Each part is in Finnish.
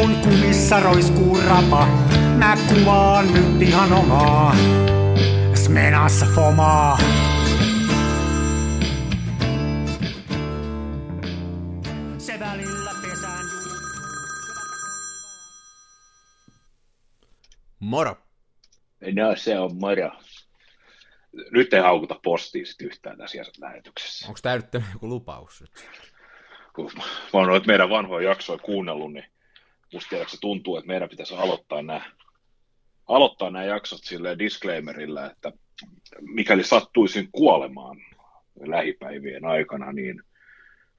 kun kumissa roiskuu rapa, mä kuvaan nyt ihan omaa. Smenassa fomaa. Se välillä pesään. Moro. No se on moro. Nyt ei haukuta postiin sit yhtään tässä lähetyksessä. Onko tämä nyt joku lupaus? nyt? Kun mä oon noita meidän vanhoja jaksoja kuunnellut, niin musta tiedätkö, se tuntuu, että meidän pitäisi aloittaa nämä, aloittaa nämä jaksot silleen disclaimerilla, että mikäli sattuisin kuolemaan lähipäivien aikana, niin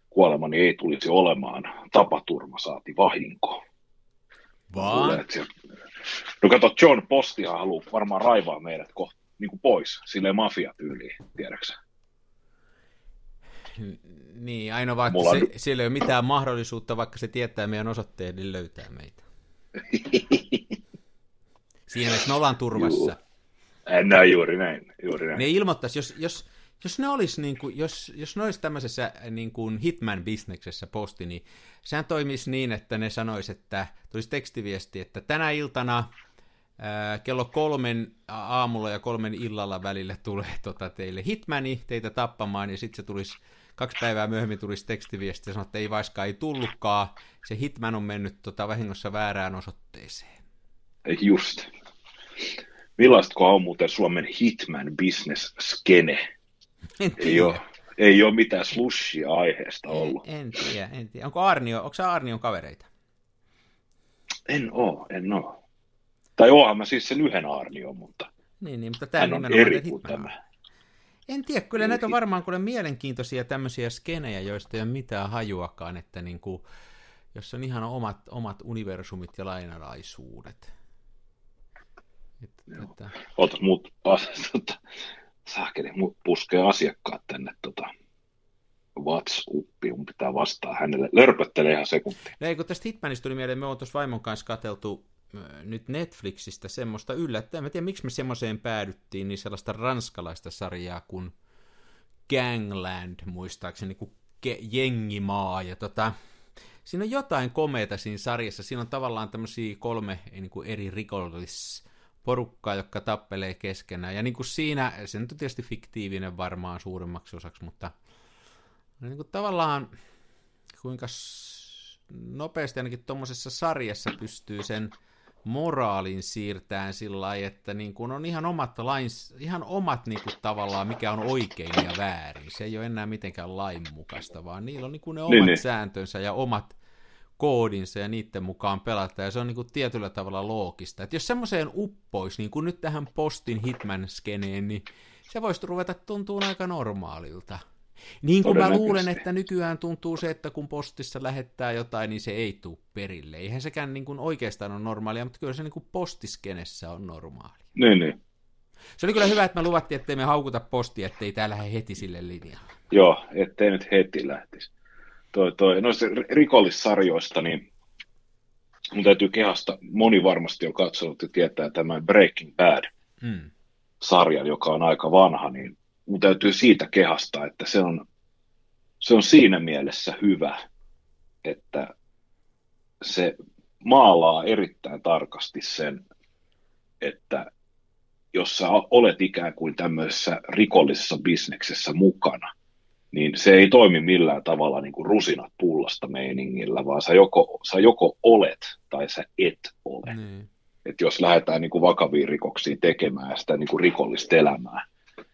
kuolemani ei tulisi olemaan tapaturma saati vahinko. Vaan? sieltä- No kato, John Postihan haluaa varmaan raivaa meidät kohta niin kuin pois, silleen mafiatyyliin, tiedäksä. Niin, ainoa vaikka Mulla se, sillä ei ole mitään mahdollisuutta, vaikka se tietää meidän osoitteen, niin löytää meitä. Siinä mielessä me ollaan turvassa. Juu. No juuri näin, juuri näin. Ne ilmoittaisi, jos, jos, jos ne olisi, niin kuin, jos, jos ne olisi tämmöisessä niin kuin hitman-bisneksessä posti, niin sehän toimisi niin, että ne sanoisi, että tulisi tekstiviesti, että tänä iltana ää, kello kolmen aamulla ja kolmen illalla välillä tulee tota, teille hitmani teitä tappamaan, ja sitten se tulisi kaksi päivää myöhemmin tulisi tekstiviesti ja sanoi, että ei vaiskaan ei tullutkaan, se hitman on mennyt tota, vahingossa väärään osoitteeseen. Just. Millaista on muuten Suomen hitman business skene? En Ei ole, ei ole mitään slushia aiheesta ollut. En, en tiedä, en tiedä. Onko Arnio, onko Arnion kavereita? En oo, en oo. Tai oonhan mä siis sen yhden Arnion, mutta Niin, niin mutta tämä hän on eri kuin tämä. En tiedä, kyllä näitä on varmaan kuule mielenkiintoisia tämmöisiä skenejä, joista ei ole mitään hajuakaan, että niin kuin, jos on ihan omat, omat universumit ja lainalaisuudet. Et, että, Ootas muut, as, tota, saakeli, muut puskee asiakkaat tänne tota, WhatsAppiin, mun pitää vastaa hänelle. Lörpöttele ihan sekunti. no ei, kun tästä Hitmanista tuli mieleen, me on tuossa vaimon kanssa katseltu nyt Netflixistä semmoista yllättäen. Mä tiedän, miksi me semmoiseen päädyttiin, niin sellaista ranskalaista sarjaa kuin Gangland, muistaakseni, kuin ke- jengimaa. Ja tota, siinä on jotain komeita siinä sarjassa. Siinä on tavallaan tämmöisiä kolme niin kuin eri rikollisporukkaa, jotka tappelee keskenään. Ja niin kuin siinä, se nyt on tietysti fiktiivinen varmaan suurimmaksi osaksi, mutta niin kuin tavallaan kuinka nopeasti ainakin tuommoisessa sarjassa pystyy sen moraalin siirtämään sillä lailla, että niin kuin on ihan omat, lains, ihan omat niin kuin tavallaan, mikä on oikein ja väärin. Se ei ole enää mitenkään lainmukaista, vaan niillä on niin kuin ne omat Niin, niin, sääntönsä ja omat koodinsa ja niiden mukaan pelata, ja se on niin kuin tietyllä tavalla loogista. Että jos semmoiseen uppoisi, niin kuin nyt tähän postin Hitman-skeneen, niin se voisi ruveta tuntua aika normaalilta. Niin kuin mä luulen, että nykyään tuntuu se, että kun postissa lähettää jotain, niin se ei tule perille. Eihän sekään niin kuin oikeastaan ole normaalia, mutta kyllä se niin kuin postiskenessä on normaali. Niin, niin. Se oli kyllä hyvä, että me luvattiin, ettei me haukuta postia, ettei tää lähde heti sille linjalle. Joo, ettei nyt heti lähtisi. Toi, toi, noista rikollissarjoista, niin mun täytyy kehasta, moni varmasti on katsonut ja tietää tämän Breaking Bad-sarjan, Hmm. joka on aika vanha, niin mun täytyy siitä kehasta, että se on, se on siinä mielessä hyvä, että se maalaa erittäin tarkasti sen, että jos sä olet ikään kuin tämmöisessä rikollisessa bisneksessä mukana, niin se ei toimi millään tavalla niin kuin rusinat pullasta meiningillä, vaan sä joko, sä joko olet tai sä et ole. Niin. Että jos lähdetään niin kuin vakaviin rikoksiin tekemään sitä niin kuin rikollista elämää,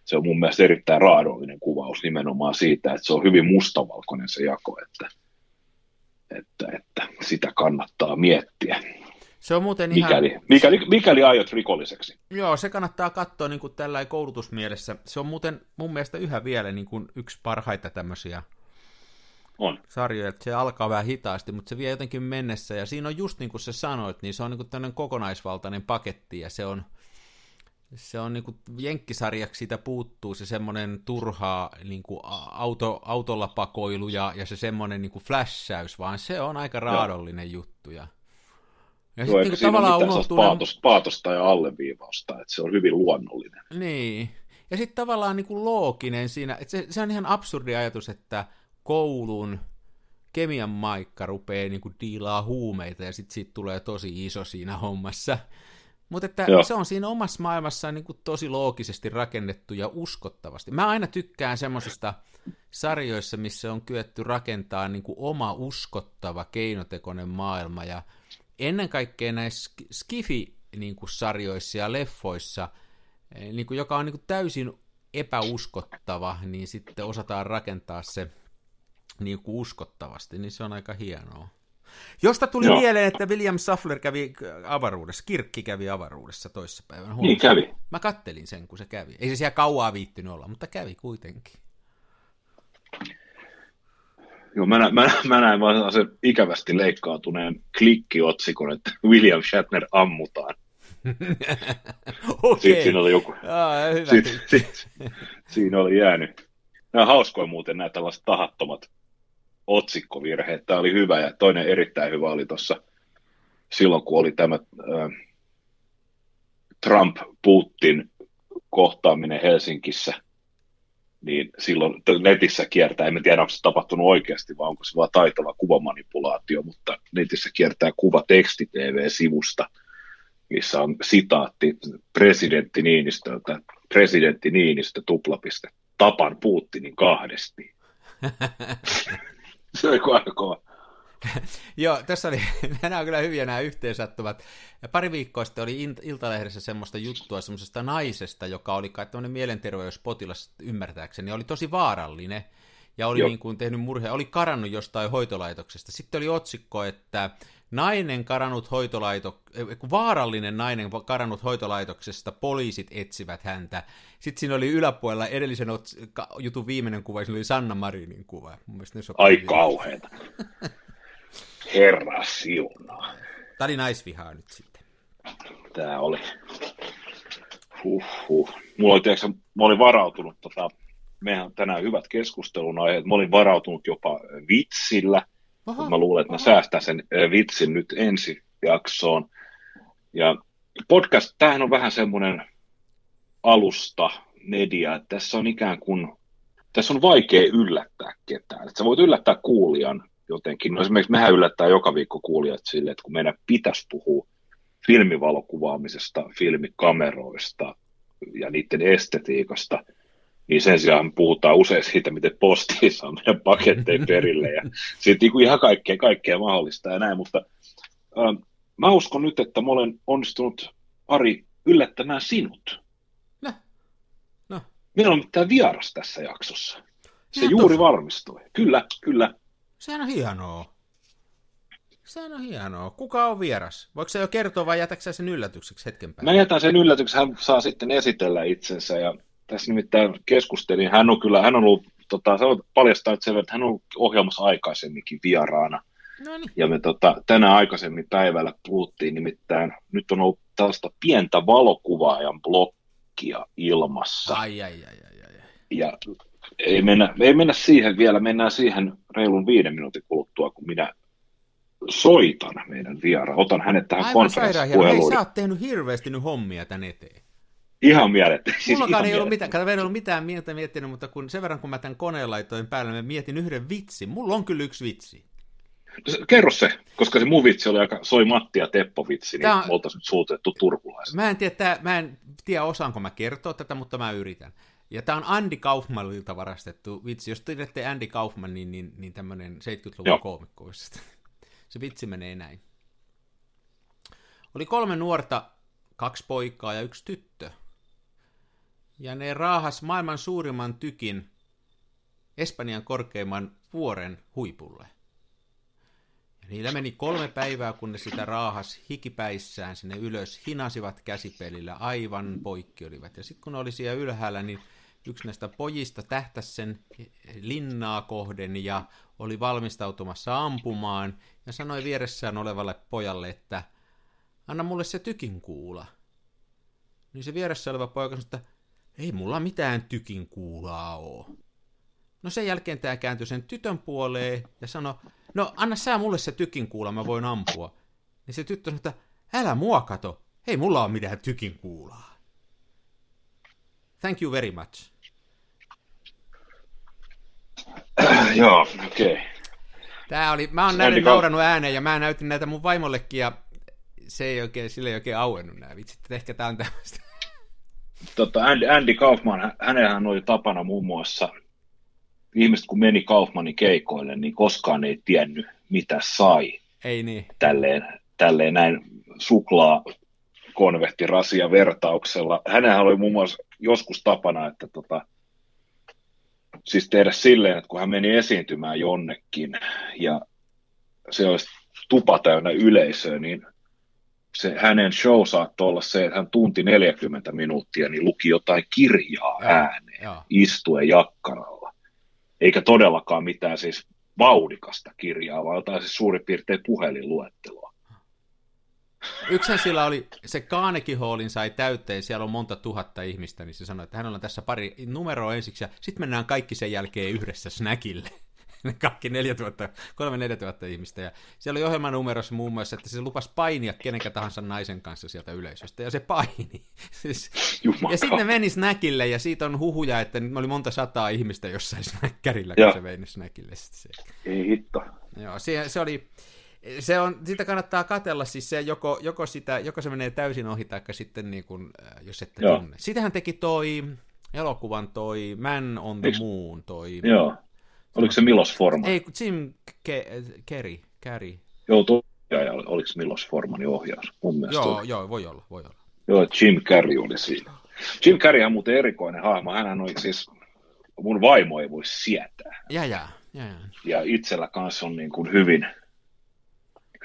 se on mun mielestä erittäin raadollinen kuvaus nimenomaan siitä, että se on hyvin mustavalkoinen se jako, että, että, että sitä kannattaa miettiä, Se on muuten ihan... mikäli, mikäli, mikäli aiot rikolliseksi. Joo, se kannattaa katsoa niin kuin tällä koulutusmielessä. Se on muuten mun mielestä yhä vielä niin kuin yksi parhaita tämmöisiä On. sarjoja, että se alkaa vähän hitaasti, mutta se vie jotenkin mennessä, ja siinä on just niin kuin sä sanoit, niin se on niin kuin tämmöinen kokonaisvaltainen paketti, ja se on, se on niin kuin jenkkisarjaksi siitä puuttuu se semmoinen turhaa niin kuin auto, autolla pakoilu ja, ja se semmoinen niin kuin flässäys, vaan se on aika raadollinen juttu, ja, ja Joo, niin ole tavallaan unohtuu paatosta, paatosta ja alleviivausta, että se on hyvin luonnollinen. Niin. Ja sitten tavallaan niin kuin looginen siinä, että se, se on ihan absurdi ajatus, että koulun kemian maikka rupeaa niin kuin diilaa huumeita ja sitten siitä tulee tosi iso siinä hommassa. Mutta että Joo. se on siinä omassa maailmassaan niin kuin tosi loogisesti rakennettu ja uskottavasti. Mä aina tykkään semmoisista sarjoissa, missä on kyetty rakentaa niin kuin oma uskottava keinotekoinen maailma ja ennen kaikkea näissä Skifi-sarjoissa niin ja leffoissa, eh, niin kuin, joka on niin kuin täysin epäuskottava, niin sitten osataan rakentaa se niin kuin uskottavasti, niin se on aika hienoa. Josta tuli Joo. mieleen, että William Safler kävi avaruudessa, Kirkki kävi avaruudessa toissapäivänä. Huomioon. Niin kävi. Mä kattelin sen, kun se kävi. Ei se siellä kauaa viittynyt olla, mutta kävi kuitenkin. Joo, mä, näin, mä, mä näin vaan sen ikävästi leikkautuneen klikkiotsikon, että William Shatner ammutaan. Sitten siinä oli joku. Aa, hyvä. Siinä oli jäänyt. Nämä hauskoja muuten nämä tällaiset tahattomat otsikkovirheet. Tämä oli hyvä ja toinen erittäin hyvä oli tuossa silloin, kun oli tämä Trump-Putin kohtaaminen Helsingissä, niin silloin netissä kiertää, en tiedä onko se tapahtunut oikeasti vai onko se vain taitava kuvamanipulaatio, mutta netissä kiertää kuva teksti TV-sivusta, missä on sitaatti presidentti Niinistöltä, presidentti Niinistö tuplapiste, tapan Putinin kahdesti. se oli aika kova. Joo, tässä oli, nämä on kyllä hyviä nämä yhteensattuvat. Ja pari viikkoa sitten oli Iltalehdessä semmoista juttua semmoisesta naisesta, joka oli kai tämmöinen mielenterveyspotilas ymmärtääkseni, oli tosi vaarallinen ja oli niin kuin tehnyt murhea, oli karannut jostain hoitolaitoksesta. Sitten oli otsikko, että nainen karannut hoitolaito, eh, vaarallinen nainen karannut hoitolaitoksesta, poliisit etsivät häntä. Sitten siinä oli yläpuolella edellisen jutun viimeinen kuva, siinä oli Sanna Marinin kuva. Mun ne Ai kauheeta. Herra siunaa. Tämä oli naisvihaa nyt sitten. Tämä oli. Huhhuh. Mulla oli, tiedätkö, mä olin varautunut, tota, mehän tänään hyvät keskustelun aiheet, mä olin varautunut jopa vitsillä – Aha, mä luulen, että mä säästän sen vitsin nyt ensi jaksoon. Ja podcast, tämähän on vähän semmoinen alusta, media, että tässä on ikään kuin, tässä on vaikea yllättää ketään. Että sä voit yllättää kuulijan jotenkin. No esimerkiksi mehän yllättää joka viikko kuulijat sille, että kun meidän pitäisi puhua filmivalokuvaamisesta, filmikameroista ja niiden estetiikasta – niin sen sijaan puhutaan usein siitä, miten posti saa meidän paketteja perille ja sitten niin ihan kaikkea, kaikkea mahdollista ja näin, mutta äh, mä uskon nyt, että mä olen onnistunut Ari yllättämään sinut. No. no. Meillä on mitään vieras tässä jaksossa. Se ja juuri tos... varmistui. Kyllä, kyllä. Sehän on hienoa. Sehän on hienoa. Kuka on vieras? Voiko se jo kertoa vai jätäksä sen yllätykseksi hetken päästä? Mä jätän sen yllätykseksi. Hän saa sitten esitellä itsensä ja tässä nimittäin keskustelin, hän on kyllä, hän on ollut, tota, on paljastaa että, sen, että hän on ollut ohjelmassa aikaisemminkin vieraana. Noniin. Ja me tota, tänään aikaisemmin päivällä puhuttiin nimittäin, nyt on ollut tällaista pientä valokuvaajan blokkia ilmassa. Ai, ai, ai, ai, ai. Ja ei mennä, ei mennä siihen vielä, mennään siihen reilun viiden minuutin kuluttua, kun minä soitan meidän vieraan. Otan hänet tähän konferenssipuheluun. Hei, sä oot tehnyt hirveästi nyt hommia tän eteen. Ihan mielettä. Siis Mulla ei ollut mitään, kato, ei ollut mitään mieltä miettinyt, mutta kun sen verran kun mä tämän koneen laitoin päälle, mä mietin yhden vitsin. Mulla on kyllä yksi vitsi. No kerro se, koska se mun vitsi oli aika, soi Matti ja Teppo vitsi, niin on... me oltaisiin suutettu turkulaiset. Mä en tiedä, tää, mä en tiedä osaanko mä kertoa tätä, mutta mä yritän. Ja tämä on Andy Kaufmanilta varastettu vitsi. Jos tiedätte Andy Kaufman, niin, niin, niin tämmöinen 70-luvun koomikko. Se vitsi menee näin. Oli kolme nuorta, kaksi poikaa ja yksi tyttö ja ne raahas maailman suurimman tykin Espanjan korkeimman vuoren huipulle. Ja niillä meni kolme päivää, kun ne sitä raahas hikipäissään sinne ylös, hinasivat käsipelillä, aivan poikki olivat. Ja sitten kun ne oli siellä ylhäällä, niin yksi näistä pojista tähtäsi sen linnaa kohden ja oli valmistautumassa ampumaan ja sanoi vieressään olevalle pojalle, että anna mulle se tykin kuula. Niin se vieressä oleva poika sanoi, että ei mulla mitään tykin kuulaa oo. No sen jälkeen tämä kääntyi sen tytön puoleen ja sanoi, no anna sä mulle se tykin kuula, mä voin ampua. Niin se tyttö sanoi, että älä mua kato, ei mulla ole mitään tykin kuulaa. Thank you very much. Joo, okei. Okay. Tää oli, mä oon näiden nauranut ääneen ja mä näytin näitä mun vaimollekin ja se ei oikein, sille ei oikein auennut nämä vitsit, että ehkä tää on tämmöistä. Tota, Andy, Andy Kaufman, hänellähän oli tapana muun muassa, ihmiset kun meni Kaufmanin keikoille, niin koskaan ei tiennyt, mitä sai. Ei niin. Tälleen, tälleen näin suklaa konvehtirasia vertauksella. Hänellä oli muun muassa joskus tapana, että tota, siis tehdä silleen, että kun hän meni esiintymään jonnekin ja se olisi tupa täynnä yleisöä, niin se hänen show saattoi olla se, että hän tunti 40 minuuttia, niin luki jotain kirjaa ja, ääneen, ja. istuen jakkaralla. Eikä todellakaan mitään siis vauhdikasta kirjaa, vaan jotain siis suurin piirtein puhelinluetteloa. Yksihän sillä oli, se Carnegie Hallin sai täyteen, siellä on monta tuhatta ihmistä, niin se sanoi, että hänellä on tässä pari numeroa ensiksi, ja sitten mennään kaikki sen jälkeen yhdessä snackille. Kaikki 4000, 3-4000 ihmistä. Ja siellä oli ohjelmanumerossa muun muassa, että se lupas painia kenenkä tahansa naisen kanssa sieltä yleisöstä, ja se paini. siis, ja sitten ne meni snackille, ja siitä on huhuja, että ne oli monta sataa ihmistä jossain snäkkärillä, kun se vei snackille. Se. Ei hitto. Joo, se, se oli, se on, sitä kannattaa katella, siis se joko, joko, sitä, joko se menee täysin ohi, tai sitten niin kuin, äh, jos ette Joo. tunne. Sitähän teki toi elokuvan toi Man on the Eiks, Moon, toi... Joo. Oliko se Milos Forman? Ei, Jim Ke- Kerry, Kerry. Joo, ja oliko Milos Formanin ohjaus? Mun mielestä joo, oli. joo, voi olla, voi olla. Joo, Jim Carrey oli siinä. Jim Carrey on muuten erikoinen hahmo. Hän on siis, mun vaimo ei voi sietää. Ja, ja, ja, ja. ja itsellä kanssa on niin kuin hyvin,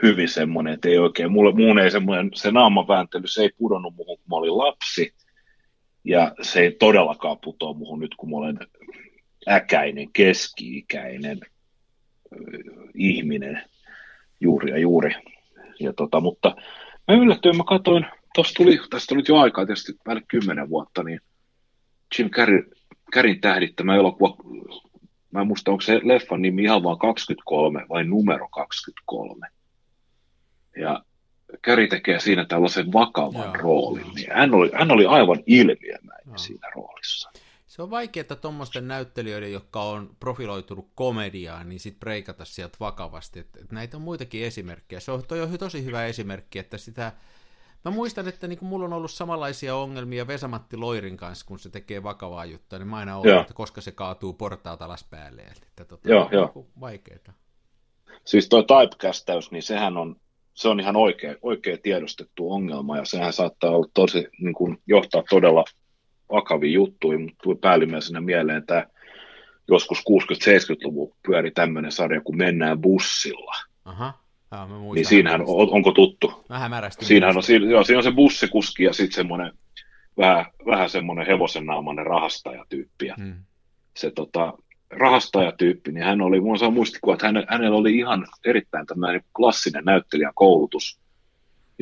hyvin semmoinen, että ei oikein, mulle, muun ei semmoinen, se naamavääntely, se ei pudonnut muuhun, kun mä olin lapsi, ja se ei todellakaan putoa muuhun nyt, kun mä olen äkäinen, keski-ikäinen ihminen juuri ja juuri. Ja tota, mutta mä yllätyin, mä katsoin, tosta tuli, tästä tuli jo aikaa, tietysti päälle kymmenen vuotta, niin Jim Carrey, Carreyn tähdittämä elokuva, mä en muista, onko se leffan nimi ihan vaan 23 vai numero 23. Ja Käri tekee siinä tällaisen vakavan Joo. roolin. Niin hän, oli, hän oli aivan ilmiömäinen Joo. siinä roolissa. Se on vaikeaa tuommoisten näyttelijöiden, jotka on profiloitunut komediaan, niin sitten breikata sieltä vakavasti. Et, et näitä on muitakin esimerkkejä. Se on, toi on tosi hyvä esimerkki, että sitä... Mä muistan, että niin mulla on ollut samanlaisia ongelmia Vesamatti Loirin kanssa, kun se tekee vakavaa juttua, niin mä aina olen, että koska se kaatuu portaalta alas päälle. Että tota, joo, joo. Niinku vaikeeta. Siis toi typecastaus, niin sehän on se on ihan oikea, oikea tiedostettu ongelma ja sehän saattaa olla tosi, niin kuin, johtaa todella vakaviin juttuihin, mutta tuli päällimmäisenä mieleen tämä joskus 60-70-luvun pyöri tämmöinen sarja, kun mennään bussilla. Aha. Ja, mä niin siinähän, on, onko tuttu? Vähän märästi. Siinähän on, siinä, joo, siinä on se bussikuski ja sitten semmoinen vähän, vähän semmoinen hevosen naamainen rahastajatyyppi. Hmm. Se tota, rahastajatyyppi, niin hän oli, mulla saa muistikuva, että hänellä oli ihan erittäin tämmöinen klassinen näyttelijän koulutus,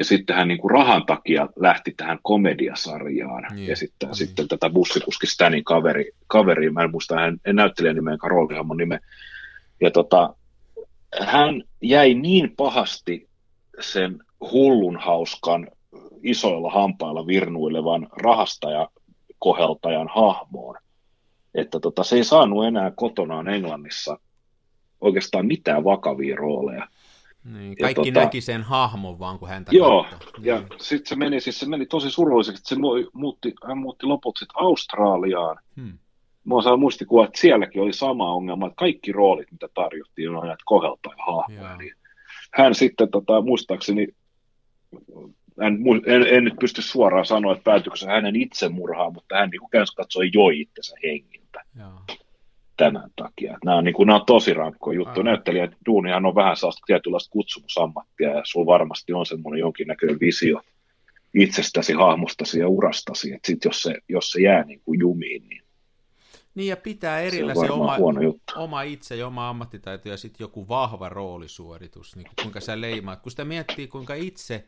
ja sitten hän niin kuin rahan takia lähti tähän komediasarjaan, niin, ja sitten, niin. sitten tätä bussikuski Stanin kaveri, kaveri, mä en muista hän en näyttelijän nimen, roolihamon nime, ja tota, hän jäi niin pahasti sen hullun hauskan isoilla hampailla virnuilevan rahastaja koheltajan hahmoon, että tota, se ei saanut enää kotonaan Englannissa oikeastaan mitään vakavia rooleja. Niin, kaikki ja, tota, näki sen hahmon vaan, kun häntä Joo, katsoi. ja niin. sitten se meni, siis se meni tosi surulliseksi, että se muutti, hän muutti loput sitten Australiaan. Hmm. Mä saan muistikuva, että sielläkin oli sama ongelma, että kaikki roolit, mitä tarjottiin, on näitä kohelta ja hahmoja. Niin hän sitten, tota, muistaakseni, en, en, en, nyt pysty suoraan sanoa, että päätyykö se hänen itsemurhaan, mutta hän niin kuin katsoi joi itsensä hengiltä. Joo tämän takia. Nämä on, niin kuin, nämä on tosi rankkoja juttuja. Näyttelijä duunihan on vähän sellaista tietynlaista kutsumusammattia ja sulla varmasti on semmoinen jonkinnäköinen visio itsestäsi, hahmostasi ja urastasi. Että sit jos se, jos se jää niin kuin jumiin, niin niin ja pitää erillä se, se oma, oma itse ja oma ammattitaito ja sitten joku vahva roolisuoritus, niin kuinka sä leimaat. Kun sitä miettii, kuinka itse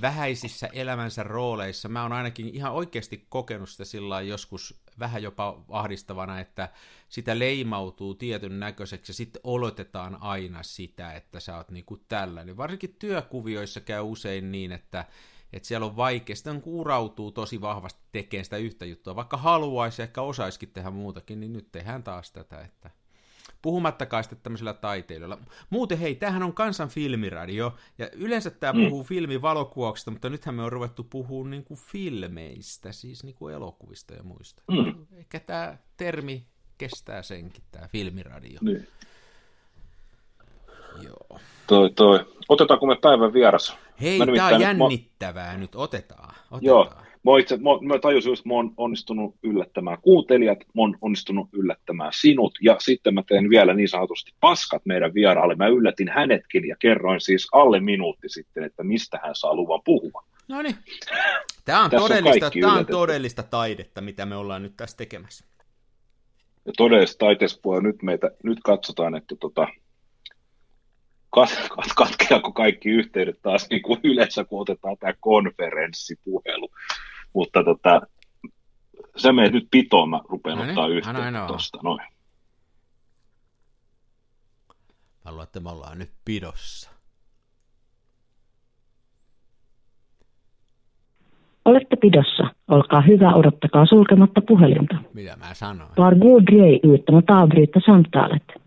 vähäisissä elämänsä rooleissa, mä oon ainakin ihan oikeasti kokenut sitä sillä joskus vähän jopa ahdistavana, että sitä leimautuu tietyn näköiseksi ja sitten oletetaan aina sitä, että sä oot niinku tällainen. Varsinkin työkuvioissa käy usein niin, että että siellä on vaikea, sitten kuurautuu tosi vahvasti tekemään sitä yhtä juttua, vaikka haluaisi, ehkä osaisikin tehdä muutakin, niin nyt tehdään taas tätä, että Puhumattakaan sitten tämmöisillä taiteilijoilla. Muuten hei, tämähän on kansan filmiradio, ja yleensä tämä mm. puhuu filmivalokuvauksia, mutta nythän me on ruvettu puhumaan niin kuin filmeistä, siis niin kuin elokuvista ja muista. Mm. Ehkä tämä termi kestää senkin, tämä filmiradio. Niin. Joo. Toi, toi. Otetaanko me päivän vieras? Hei, tämä on jännittävää nyt, nyt, otetaan. otetaan. Joo, mä, itse, mä, mä tajusin just, mä oon onnistunut yllättämään kuuntelijat, mä oon onnistunut yllättämään sinut, ja sitten mä teen vielä niin sanotusti paskat meidän vieraalle. Mä yllätin hänetkin ja kerroin siis alle minuutti sitten, että mistä hän saa luvan puhua. No niin. Tämä on, todellista, on tämä on todellista taidetta, mitä me ollaan nyt tässä tekemässä. Ja todellista taiteessa nyt meitä, nyt katsotaan, että tota, kat, kat, katkeako kaikki yhteydet taas niin kuin yleensä, kun otetaan tämä konferenssipuhelu. Mutta tota, se menee nyt pitoon, mä rupean no niin, ottaa yhteyttä tuosta. Noin. Mä luulen, että me ollaan nyt pidossa. Olette pidossa. Olkaa hyvä, odottakaa sulkematta puhelinta. Mitä mä sanoin? Var god dröj utan att avbryta samtalet.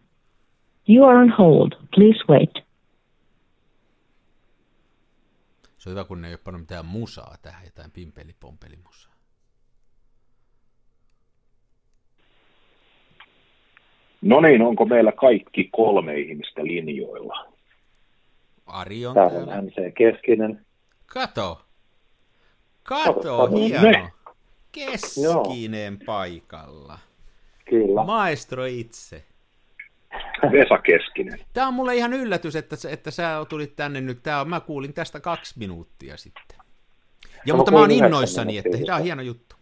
You are on hold. Please wait. Se on hyvä, kun ne ei ole pannut mitään musaa tähän, jotain pimpelipompelimusaa. No niin, onko meillä kaikki kolme ihmistä linjoilla? Ari on täällä. Täällä on MC Keskinen. Kato. Kato, Kato hieno. Ne. Keskinen Joo. paikalla. Kyllä. Maestro itse. Vesa Keskinen. Tämä on mulle ihan yllätys, että, että sä tulit tänne nyt. Tämä on, mä kuulin tästä kaksi minuuttia sitten. Ja no, mutta mä oon innoissani, että tämä on hieno juttu.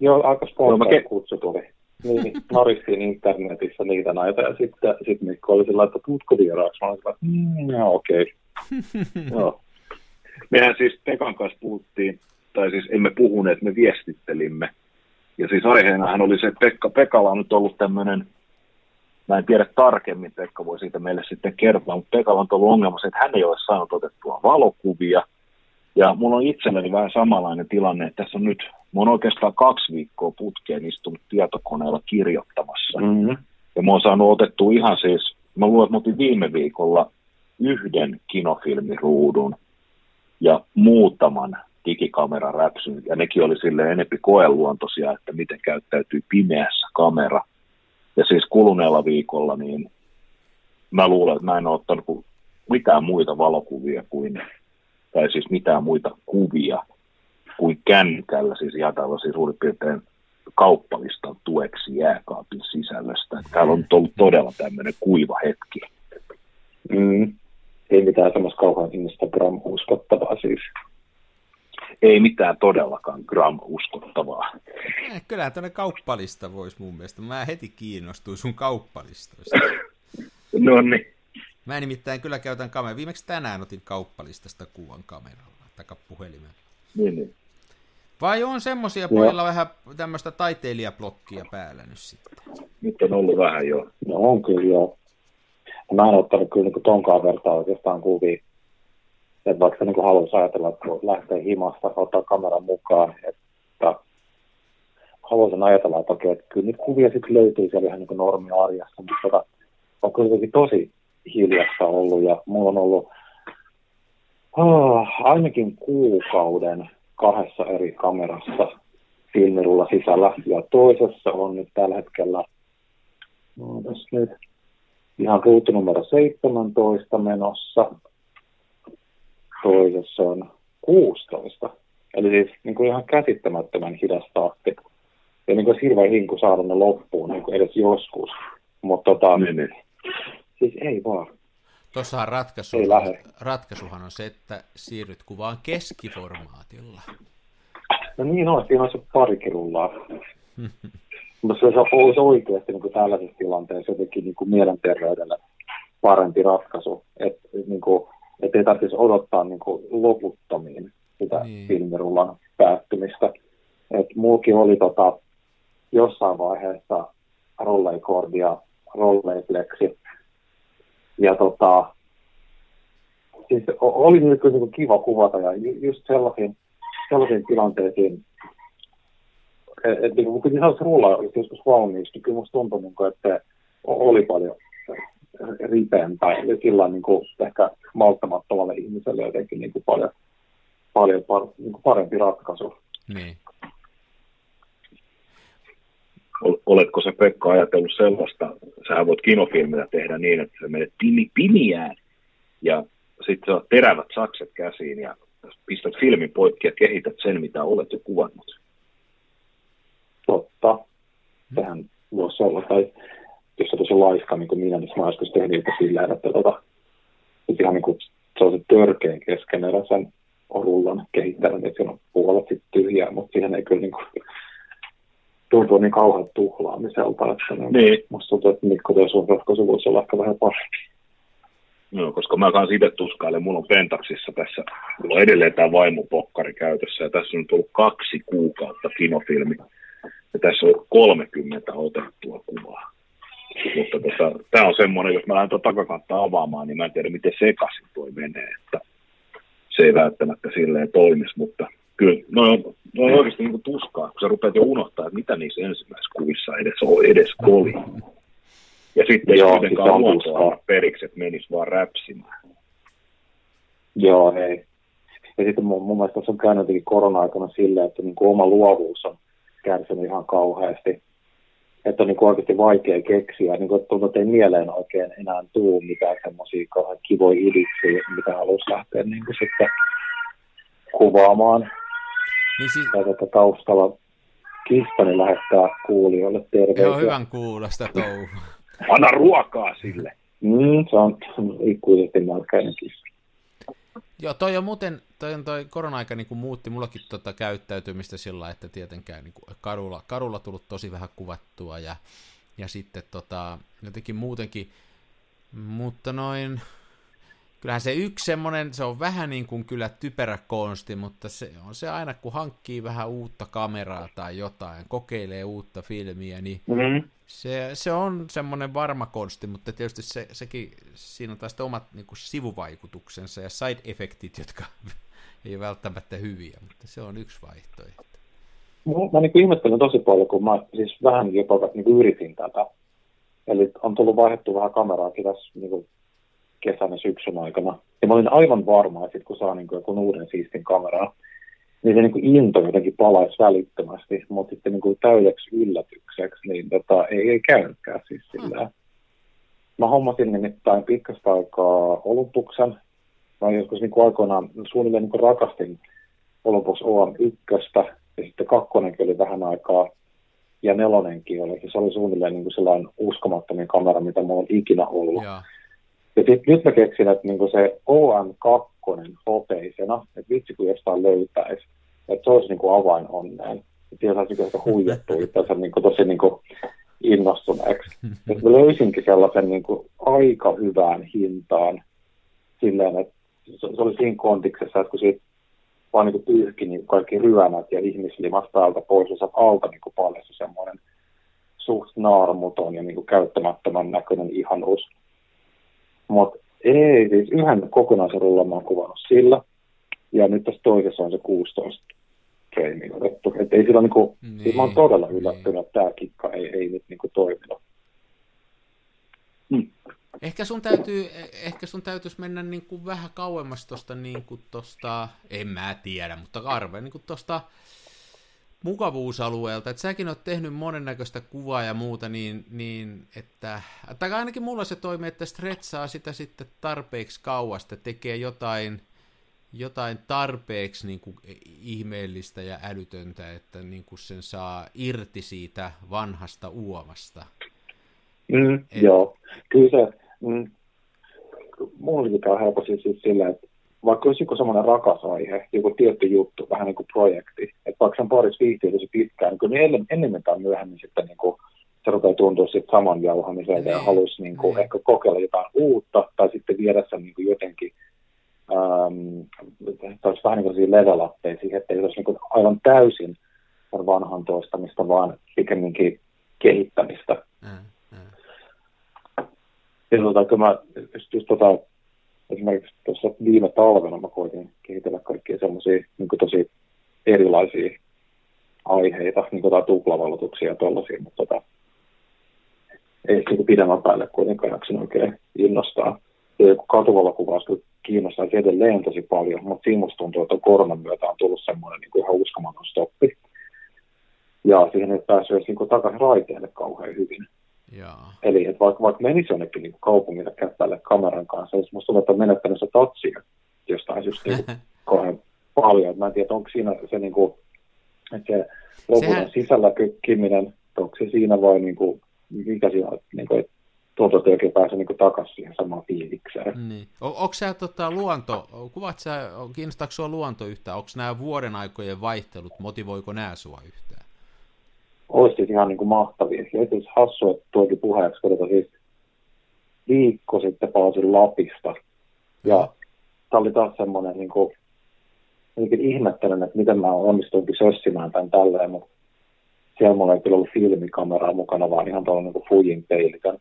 Joo, aika spontaani no, kutsu tuli. Niin, naristiin internetissä niitä näitä, ja sitten sit Mikko oli sillä, että tuutko vieraaksi? Mä olin sillä, että mm, joo, okei. Okay. Mehän siis Pekan kanssa puhuttiin, tai siis emme puhuneet, me viestittelimme. Ja siis aiheenahan oli se, että Pekka, Pekalla on nyt ollut tämmöinen Mä en tiedä tarkemmin, Pekka voi siitä meille sitten kertoa, mutta Pekalla on ollut ongelma se, että hän ei ole saanut otettua valokuvia. Ja mulla on itselleni vähän samanlainen tilanne, että tässä on nyt, mä oon oikeastaan kaksi viikkoa putkeen istunut tietokoneella kirjoittamassa. Mm-hmm. Ja mä oon saanut otettua ihan siis, mä luulen, että mä otin viime viikolla yhden kinofilmiruudun ja muutaman digikameran räpsyn, ja nekin oli sille enempi koeluontoisia, että miten käyttäytyy pimeässä kamera. Ja siis kuluneella viikolla, niin mä luulen, että mä en ole ottanut mitään muita valokuvia kuin, tai siis mitään muita kuvia kuin kännykällä, siis ihan tällaisia suurin piirtein kauppalistan tueksi jääkaapin sisällöstä. Täällä on ollut todella tämmöinen kuiva hetki. Mm. Ei mitään semmoista kauhean Instagram-uskottavaa siis ei mitään todellakaan gram uskottavaa. Eh, kyllä tuonne kauppalista voisi mun mielestä. Mä heti kiinnostuin sun kauppalistoista. no niin. Mä nimittäin kyllä käytän kameraa. Viimeksi tänään otin kauppalistasta kuvan kameralla, tai puhelimella. Niin, niin. Vai on semmosia pojilla vähän tämmöistä taiteilijablokkia päällä nyt sitten? Nyt on ollut vähän jo. No on kyllä joo. Mä en ottanut kyllä niin tonkaan vertaa oikeastaan kuvia että vaikka niin haluaisi ajatella, että kun lähtee himasta, ottaa kameran mukaan, että haluaisin ajatella, että okei, että kyllä niitä kuvia sitten löytyy siellä ihan niin normi-arjessa, mutta tota, on kuitenkin tosi hiljasta ollut? Ja mulla on ollut oh, ainakin kuukauden kahdessa eri kamerassa filmirulla sisällä. Ja toisessa on nyt tällä hetkellä no, tässä nyt ihan ruutu numero 17 menossa toisessa on 16. Eli siis niin kuin ihan käsittämättömän hidas tahti. Ja niin kuin hirveän hinku saada ne loppuun niin kuin edes joskus. Mutta tota, niin, niin. siis ei vaan. Tuossahan ratkaisu, ratkaisuhan on se, että siirryt kuvaan keskiformaatilla. No niin on, siinä on se parikin rullaa. Mutta se olisi oikeasti niin kuin tällaisessa tilanteessa jotenkin niin kuin mielenterveydelle parempi ratkaisu. Että niin kuin, että ei tarvitsisi odottaa niin kuin loputtomiin sitä niin. filmirullan päättymistä. Et muukin oli tota, jossain vaiheessa rolleikordi ja rolleiflexi. Ja tota, siis oli niin kuin, niin kiva kuvata ja just sellaisiin, sellaisiin tilanteisiin, että et, niin kun haluaisi rullaa joskus valmiiksi, niin kyllä musta tuntuu, niin kuin, että oli paljon ripeämpää ja sillä niin kuin ehkä malttamattomalle ihmiselle jotenkin niin kuin paljon, paljon par, niin kuin parempi ratkaisu. Niin. Oletko se Pekka ajatellut sellaista, sähän voit kinofilmillä tehdä niin, että sä menet pimi, pimiään ja sitten saat terävät sakset käsiin ja pistät filmin poikki ja kehität sen, mitä olet jo kuvannut. Totta. Sehän voisi olla, tai jos se tosi laiska, niin kuin minä, niin mä joskus tehnyt jopa sillä että tota, ihan niin kuin sellaisen törkeän keskeneräisen rullan kehittänyt, että siinä on puolet sitten tyhjää, mutta siihen ei kyllä niin kuin, tuntuu niin kauhean tuhlaamiselta, että niin. musta tuntuu, että Mikko sun ratkaisu voisi olla ehkä vähän parempi. No, koska mä kanssa itse tuskailen, mulla on Pentaxissa tässä, mulla on edelleen tämä vaimopokkari käytössä, ja tässä on tullut kaksi kuukautta kinofilmi, ja tässä on 30 otettua kuvaa. Mutta tota, tämä on semmoinen, jos mä lähden tuota takakantta avaamaan, niin mä en tiedä, miten sekaisin toi menee, että se ei välttämättä silleen toimisi, mutta kyllä, no, no on oikeasti niin tuskaa, kun sä rupeat jo unohtaa, että mitä niissä ensimmäisissä kuvissa edes, edes oli. Ja sitten Joo, ei kuitenkaan luontoa periksi, että menisi vaan räpsimään. Joo, ei. Ja sitten mun, mun mielestä tässä on käynyt korona-aikana silleen, että niin kuin oma luovuus on kärsinyt ihan kauheasti. Että on niin oikeasti vaikea keksiä. Niin kuin tuntuu, että ei mieleen oikein enää tuu mitään semmoisia kivoja idiksi, mitä haluaisi lähteä niin kuin sitten kuvaamaan. Niin si- ja tätä taustalla kistani lähettää kuulijoille terveisiä. Joo, hyvän kuulosta touhu. Anna ruokaa sille. Mm, se on ikuisesti nälkäinen kissa. Joo, toi on muuten, toi, toi korona-aika niin muutti mullakin tota käyttäytymistä sillä että tietenkään niin kadulla, kadulla tullut tosi vähän kuvattua ja, ja sitten tota, jotenkin muutenkin, mutta noin, kyllähän se yksi semmoinen, se on vähän niin kuin kyllä typerä konsti, mutta se on se aina, kun hankkii vähän uutta kameraa tai jotain, kokeilee uutta filmiä, niin mm-hmm. se, se on semmoinen varma konsti, mutta tietysti se, sekin, siinä on taas omat niin kuin sivuvaikutuksensa ja side-efektit, jotka ei välttämättä hyviä, mutta se on yksi vaihtoehto. Mä niin ihmettelen tosi paljon, kun mä siis vähän jopa niin yritin tätä. Eli on tullut vaihdettu vähän kameraakin tässä niin kuin kesän ja syksyn aikana. Ja mä olin aivan varma, että sit kun saa niin kuin joku uuden siistin kameraa, niin se niin kuin into jotenkin palaisi välittömästi, mutta sitten niin kuin täydeksi yllätykseksi, niin tota, ei, ei käynytkään siis sillä. Mä hommasin nimittäin pitkästä aikaa Olympuksen. Mä joskus niin kuin aikoinaan suunnilleen niin kuin rakastin Olympus OM1, ja sitten kakkonenkin oli vähän aikaa, ja nelonenkin oli. Se oli suunnilleen niin kuin sellainen uskomattomin kamera, mitä mulla on ikinä ollut. Ja. Ja sitten nyt mä keksin, että niinku se OM2 hopeisena, että vitsi kun jostain löytäisi, että se olisi niinku avain onneen. Että siellä saisi niinku huijattua itsensä niinku tosi niinku innostuneeksi. Et mä löysinkin sellaisen niinku aika hyvään hintaan silleen, että se, oli siinä kontiksessa, että kun siitä vaan niin pyyhki niin kaikki ryönät ja ihmislimat päältä pois ja alta niin paljon se semmoinen suht naarmuton ja niin käyttämättömän näköinen ihanuus. Mutta ei, siis yhden kokonaisen rullan mä oon kuvannut sillä. Ja nyt tässä toisessa on se 16 freimi otettu. Että ei sillä niinku, niin, siis mä oon todella niin. yllättynyt, että tämä kikka ei, ei nyt niinku toiminut. Hmm. Ehkä sun, täytyy, ehkä sun täytyisi mennä niin kuin vähän kauemmas tuosta, niin kuin tosta, en mä tiedä, mutta arve, niin kuin tosta, mukavuusalueelta, että säkin oot tehnyt monennäköistä kuvaa ja muuta, niin, niin että, tai ainakin mulla se toimii, että stretsaa sitä sitten tarpeeksi kauasta, tekee jotain, jotain tarpeeksi niin kuin ihmeellistä ja älytöntä, että niin kuin sen saa irti siitä vanhasta uomasta. Mm, Et... Joo, kyllä se, mm, mulla käy helposti siis sillä, että vaikka olisi joku semmoinen rakas aihe, joku tietty juttu, vähän niin kuin projekti, että vaikka sen parissa viihtyy tosi pitkään, niin ennen, enemmän tai myöhemmin sitten niin kuin, se rupeaa tuntua sitten saman jauhamiselta ja niin. haluaisi niin kuin, ehkä kokeilla jotain uutta tai sitten viedä sen niin kuin jotenkin ähm, tai vähän niin kuin level siihen, että ei olisi niin kuin aivan täysin vanhan toistamista, vaan pikemminkin kehittämistä. Mm, mm. Ja tota, kun mä just, just tota, esimerkiksi tuossa viime talvena mä koitin kehitellä kaikkia semmoisia niin tosi erilaisia aiheita, niin kuin tuplavalotuksia ja tollaisia, mutta tota, ei niin pidemmän päälle kuitenkaan jaksin oikein innostaa. Ja joku katuvalokuvaus kiinnostaisi edelleen tosi paljon, mutta siinä musta tuntuu, että koronan myötä on tullut semmoinen niin ihan uskomaton stoppi. Ja siihen ei päässyt edes niin takaisin raiteille kauhean hyvin. Jaa. Eli että vaikka, vaikka menisi jonnekin niin kaupungille käppäille kameran kanssa, niin musta tuntuu, että on menettänyt se tatsia jostain syystä niin kauhean paljon. Mä en tiedä, onko siinä se, niin kuin, että se lopullinen Sehän- sisällä kykkiminen, onko se siinä vai niin kuin, mikä siinä on, niin kuin, että tuntuu, että ei oikein pääse niin kuin takaisin siihen samaan fiilikseen. Niin. O, onko sä tota, luonto, kuvat sä, kiinnostaako sua luonto yhtään? Onko nämä vuoden aikojen vaihtelut, motivoiko nämä sua yhtään? Ihan niin kuin mahtavia. Ja itse asiassa hassu, että tuokin puheeksi, kun siis viikko sitten palasin Lapista. Ja tämä oli taas semmoinen niin kuin, ihmettelen, että miten mä onnistunkin sössimään tämän tälleen, mutta siellä mulla ei kyllä ollut filmikameraa mukana, vaan ihan tuolla niin Fujin peilitön.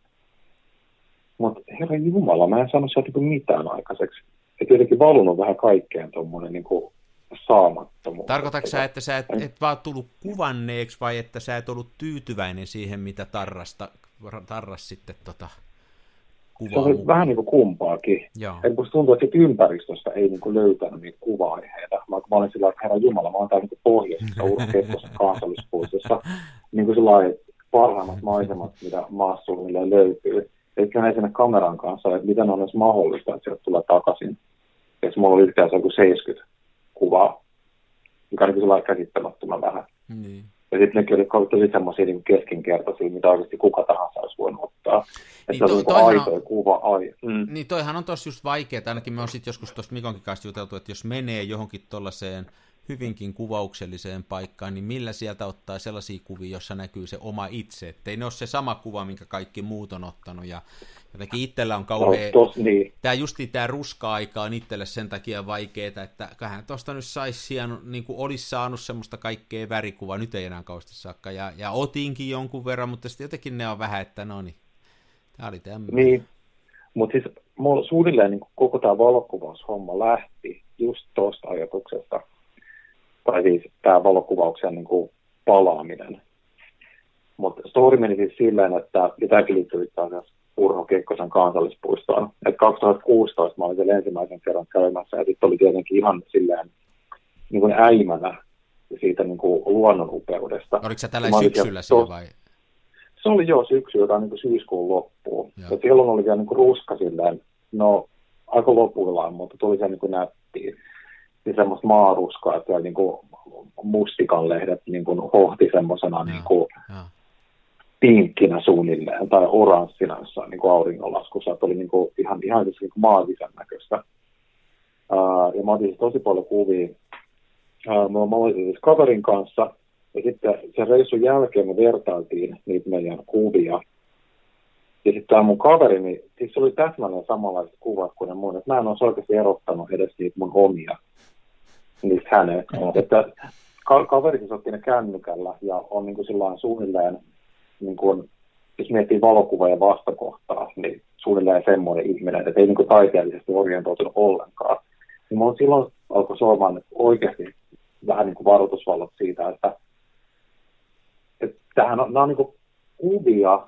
Mutta herra Jumala, mä en saanut sieltä niin mitään aikaiseksi. Että jotenkin valunut vähän kaikkeen tuommoinen niin saamattomuus. Tarkoitatko sä, että sä et, et vaan tullut kuvanneeksi vai että sä et ollut tyytyväinen siihen, mitä tarrasta, tarras sitten tota, Se kuvaa? oli vähän niin kuin kumpaakin. Joo. Et musta tuntuu, että ympäristöstä ei niin kuin löytänyt niitä kuva-aiheita. Mä, mä olin sillä että herra Jumala, mä oon täällä niin pohjoisessa Urho Kekkosen kansallispuistossa. Niin kuin sillä parhaimmat maisemat, mitä maassa suunnilleen löytyy. Eikä ne sinne kameran kanssa, että miten on edes mahdollista, että sieltä tulee takaisin. Ja mulla oli yhteensä joku 70 kuvaa, mikä oli kyllä käsittämättömän vähän. Niin. Ja sitten nekin oli tosi semmoisia niin keskinkertaisia, mitä oikeasti kuka tahansa olisi voinut ottaa. Että Niin, se oli toi- niin on- kuva, ai. Mm. Niin toihan on tossa just vaikeaa, ainakin me on sitten joskus tuosta Mikonkin kanssa juteltu, että jos menee johonkin tuollaiseen hyvinkin kuvaukselliseen paikkaan, niin millä sieltä ottaa sellaisia kuvia, jossa näkyy se oma itse, ettei ne ole se sama kuva, minkä kaikki muut on ottanut, ja jotenkin itsellä on No, kauhean, tos, niin. tämä justi tämä ruska-aika on itselle sen takia vaikeeta, että kyllähän tuosta nyt saisi niin kuin olisi saanut semmoista kaikkea värikuvaa, nyt ei enää kauheasti saakka, ja, ja otinkin jonkun verran, mutta sitten jotenkin ne on vähän, että no niin, tämä oli tämmöinen. Niin, mutta siis mulla suunnilleen niin koko tämä valokuvaushomma lähti just tuosta ajatuksesta, tai siis tämä valokuvauksen niin kuin palaaminen. Mutta story meni siis silleen, että, ja tämäkin liittyy itse asiassa Urho Kekkosen kansallispuistoon, että 2016 mä olin siellä ensimmäisen kerran käymässä, ja sitten oli tietenkin ihan silleen niin kuin äimänä siitä niin kuin luonnon upeudesta. Oliko sä tällä syksyllä siellä vai? se oli jo syksy, joka niin kuin syyskuun loppuun. Joo. Ja silloin oli vielä niin kuin ruska silleen, no aika lopuillaan, mutta tuli se niin kuin nättiä. Niin semmoista maaruskaa, että niin kuin mustikan lehdet niin kuin hohti semmoisena niin kuin Joo. Pinkkinä suunnilleen tai oranssina jossain niin kuin auringonlaskussa, että oli niin kuin ihan, ihan siis niin maagisen näköistä. Ää, ja mä otin siis tosi paljon kuvia. Ää, mä, olin siis kaverin kanssa, ja sitten sen reissun jälkeen me vertailtiin niitä meidän kuvia. Ja sitten tämä mun kaveri, niin siis se oli täsmälleen samanlaiset kuvat kuin ne mun. Että mä en olisi oikeasti erottanut edes niitä mun omia niistä hänen. Että ka- kaveri siis otti ne kännykällä ja on niin kuin suunnilleen, niin kuin, jos miettii valokuva ja vastakohtaa, niin suunnilleen semmoinen ihminen, että ei niin kuin taiteellisesti orientoitunut ollenkaan. Niin mulla silloin alkoi soimaan oikeasti vähän niin kuin varoitusvallot siitä, että, että tämähän on, nämä on niin kuin kuvia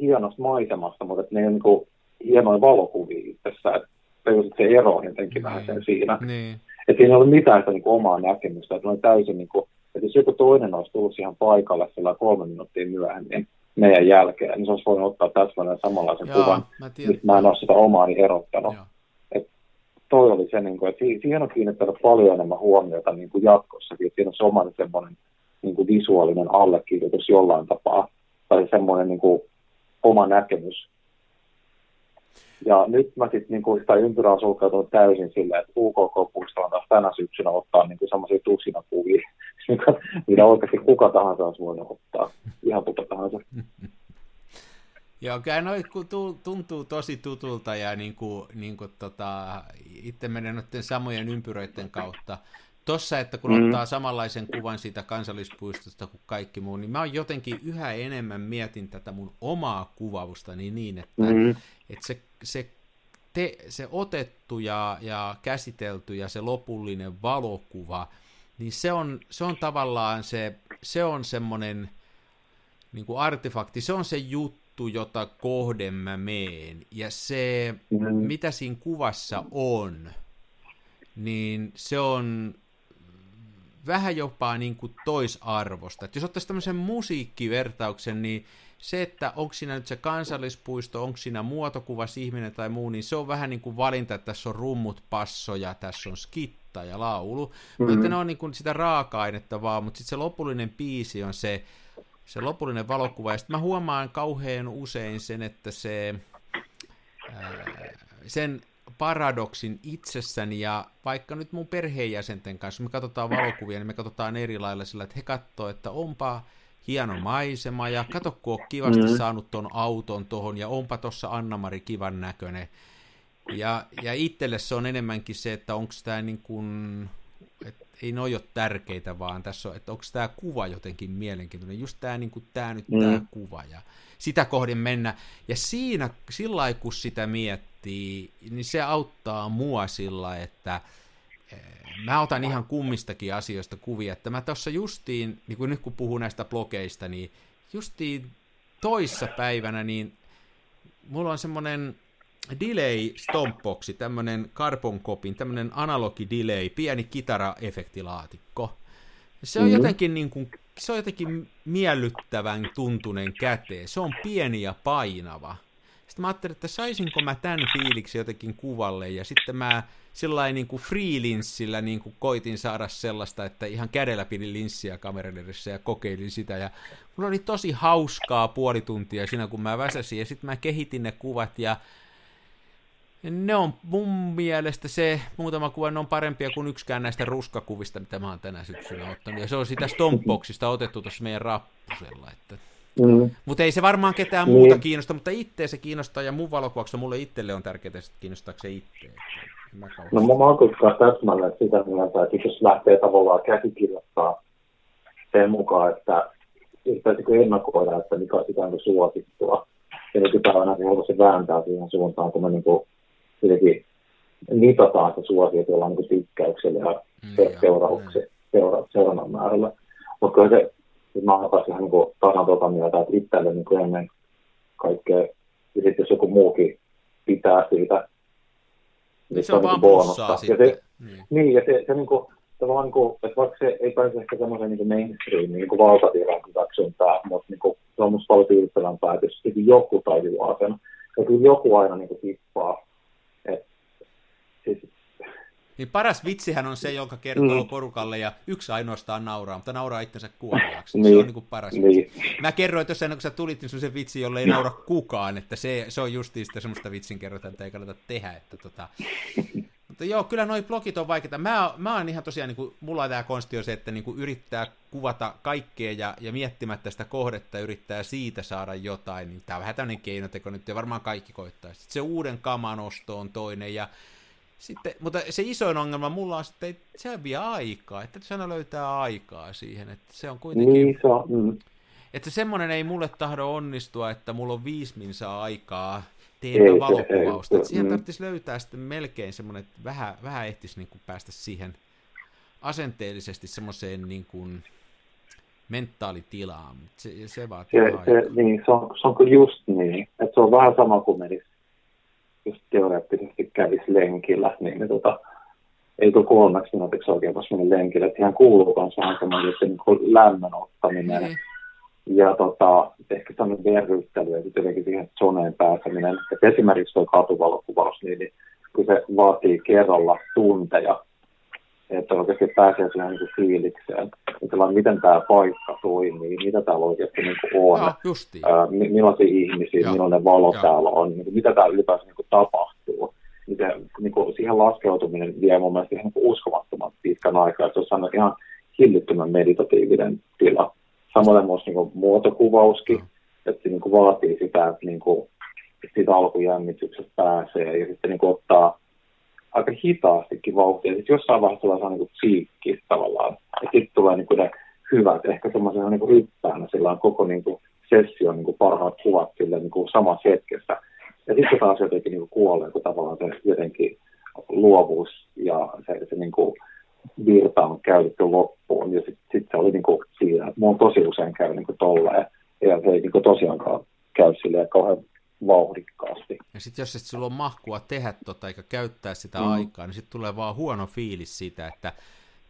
hienosta maisemasta, mutta ne on niin kuin hienoja valokuvia itsessään. Että tajusin, että se ero on jotenkin vähän sen siinä. Niin. Että siinä ei ollut mitään sitä niin kuin, omaa näkemystä. Että ne oli täysin, niin kuin, että jos joku toinen olisi tullut siihen paikalle sillä kolme minuuttia myöhemmin meidän jälkeen, niin se olisi voinut ottaa täsmälleen samanlaisen Joo, kuvan, mä tiedän. mistä mä en ole sitä omaani erottanut. Joo. Toi oli se, niin kuin, että si- siihen on kiinnittänyt paljon enemmän huomiota niin kuin jatkossakin, että siinä on se oman semmoinen niin kuin visuaalinen allekirjoitus jollain tapaa, tai semmoinen niin kuin, oma näkemys. Ja nyt mä sitten niin sitä ympyrää on sulkeutunut täysin silleen, että UKK-puisto on taas tänä syksynä ottaa niin kuin semmoisia tusinakuvia, mitä oikeasti kuka tahansa olisi voinut ottaa, ihan kuka tahansa. Joo, kyllä noi tuntuu tosi tutulta ja niin kuin, niin kuin tota, itse menen noiden samojen ympyröiden kautta. Tossa, että kun Mm. ottaa samanlaisen kuvan siitä kansallispuistosta kuin kaikki muu, niin mä oon jotenkin yhä enemmän mietin tätä mun omaa kuvaustani niin, että, Mm. että se, se, te, se otettu ja, ja käsitelty ja se lopullinen valokuva, niin se on, se on tavallaan se, se on semmoinen niin kuin artefakti, se on se juttu, jota kohden mä meen, ja se, mm. mitä siinä kuvassa on, niin se on vähän jopa niin kuin toisarvosta. Et jos ottaisiin tämmöisen musiikkivertauksen, niin se, että onko siinä nyt se kansallispuisto, onko siinä muotokuvas ihminen tai muu, niin se on vähän niin kuin valinta, että tässä on rummut, passoja, tässä on skitta ja laulu. Mm-hmm. Mutta ne on niin kuin sitä raaka-ainetta vaan, mutta sitten se lopullinen biisi on se, se lopullinen valokuva. Ja sitten mä huomaan kauhean usein sen, että se, ää, sen paradoksin itsessäni ja vaikka nyt mun perheenjäsenten kanssa, me katsotaan valokuvia, niin me katsotaan eri lailla sillä, että he katsoo, että onpa hieno maisema ja kato, kun on kivasti mm. saanut ton auton tuohon ja onpa tuossa Anna-Mari kivan näköinen. Ja, ja itselle se on enemmänkin se, että onko tämä niin kuin, että ei ne ole tärkeitä, vaan tässä on, että onko tämä kuva jotenkin mielenkiintoinen, just tämä, niin kuin, tämä nyt mm. tämä kuva ja sitä kohden mennä. Ja siinä, sillä kun sitä miettii, niin se auttaa mua sillä, että mä otan ihan kummistakin asioista kuvia, että mä tuossa justiin, niin kuin nyt kun puhun näistä blogeista, niin justiin toissa päivänä, niin mulla on semmoinen delay stompboxi, tämmöinen carbon copin, tämmöinen analogi delay, pieni kitara-efektilaatikko. Se on mm-hmm. jotenkin niin kuin, se on jotenkin miellyttävän tuntunen käteen. Se on pieni ja painava. Sitten mä ajattelin, että saisinko mä tämän fiiliksi jotenkin kuvalle, ja sitten mä sillä niin kuin freelinssillä niin kuin koitin saada sellaista, että ihan kädellä pidin linssiä kameran edessä ja kokeilin sitä, ja mulla oli tosi hauskaa puoli tuntia siinä, kun mä väsäsin, ja sitten mä kehitin ne kuvat, ja ne on mun mielestä se, muutama kuva, ne on parempia kuin yksikään näistä ruskakuvista, mitä mä oon tänä syksynä ottanut. Ja se on sitä Stompboxista otettu tuossa meidän rappusella. Että... Mm. Mutta ei se varmaan ketään muuta mm. kiinnosta, mutta itse se kiinnostaa, ja mun valokuvauksessa mulle itselle on tärkeää, että kiinnostaako se itse. No mä oon kuitenkaan täsmälleen sitä mieltä, että jos lähtee tavallaan käsikirjoittaa sen mukaan, että pitäisikö ennakoida, että mikä on ikään kuin suosittua. Ja nykypäivänä se vääntää siihen suuntaan, kun me niin kuin jotenkin mitataan se suosio tuolla niin tykkäyksellä ja mm, seurauksia, seura, seurannan määrällä. Mutta kyllä se, mä oon taas ihan niin tasan tuota mieltä, että itselle niin ennen kaikkea, ja sitten jos joku muukin pitää siitä, niin se on, vaan niinku Ja se, niin. niin, ja se, se niin kuin, tavallaan, niin kuin, että vaikka se ei pääse ehkä semmoisen niin mainstreamin niin kuin valtavirran hyväksyntää, mutta niin kuin, se on musta paljon tyydyttävämpää, että jos joku tajuaa sen, ja kyllä joku aina niin kuin, tippaa siis... Niin paras vitsihän on se, joka kertoo mm. porukalle ja yksi ainoastaan nauraa, mutta nauraa itsensä kuoliaksi. niin. Se on niin kuin paras niin. vitsi. Mä kerroin tuossa ennen kuin sä tulit, niin se vitsi, jolle ei naura kukaan, että se, se on justiin sitä semmoista vitsin kerrotaan, että ei kannata tehdä. Että tota... Mutta joo, kyllä noi blogit on vaikeita. Mä, mä oon ihan tosiaan, niin kuin, mulla on tämä konsti on se, että niin kuin yrittää kuvata kaikkea ja, ja miettimättä sitä kohdetta yrittää siitä saada jotain. Niin tämä on vähän tämmöinen keinoteko nyt ja varmaan kaikki koittaa. Sitten se uuden kaman osto on toinen ja sitten, mutta se isoin ongelma mulla on sitten, että se vie aikaa, että se aina löytää aikaa siihen, että se on kuitenkin... Niin, se on, mm. Että semmoinen ei mulle tahdo onnistua, että mulla on viisi minsaa aikaa tehdä valokuvausta. Ei, siihen mm. tarvitsisi löytää sitten melkein semmoinen, että vähän, vähän ehtisi niin kuin päästä siihen asenteellisesti semmoiseen niin kuin mentaalitilaan. Se, se vaatii se, se, niin, se, on, se on kyllä just niin, että se on vähän sama kuin menisi just teoreettisesti kävisi lenkillä, niin, niin tota, ei tule kolmeksi minuutiksi oikein tuossa lenkillä. Että ihan kuuluu myös vähän semmoinen niin lämmön ottaminen. Mm. Ja tota, ehkä sellainen verryttely ja sitten jotenkin siihen zoneen pääseminen. Et esimerkiksi tuo katuvalokuvaus, niin, niin kun se vaatii kerralla tunteja, että oikeasti pääsee siihen niin fiilikseen. Että miten tämä paikka toimii, mitä täällä oikeasti niin kuin on, Joo, ää, millaisia ihmisiä, Joo. millainen valo Joo. täällä on, niin kuin, mitä täällä ylipäänsä niin kuin tapahtuu. Niin se, niin kuin, siihen laskeutuminen vie mun mielestä ihan niin uskomattoman pitkän aikaa. Että se on ihan hillittömän meditatiivinen tila. Samoin myös niin kuin, muotokuvauskin, että se niin kuin, vaatii sitä, että niin kuin, siitä alkujännityksestä pääsee ja sitten niin kuin, ottaa aika hitaastikin vauhtia. Sitten jossain vaiheessa tulee sellainen niin siikki tavallaan. Ja sitten tulee niin ne hyvät, ehkä semmoisena niin ryppäänä sillä on koko niin kuin session niin parhaat kuvat sille niin samassa hetkessä. Ja sitten taas jotenkin niin kuolee, kun tavallaan se jotenkin luovuus ja se, se niin virta on käytetty loppuun. Ja sitten sit se oli niin siinä, että mun tosi usein käy niin tolleen. Ja se ei niin tosiaankaan käy silleen kauhean vauhdikkaasti. Ja sitten jos et sulla on mahkua tehdä tota eikä käyttää sitä mm. aikaa, niin sitten tulee vaan huono fiilis siitä, että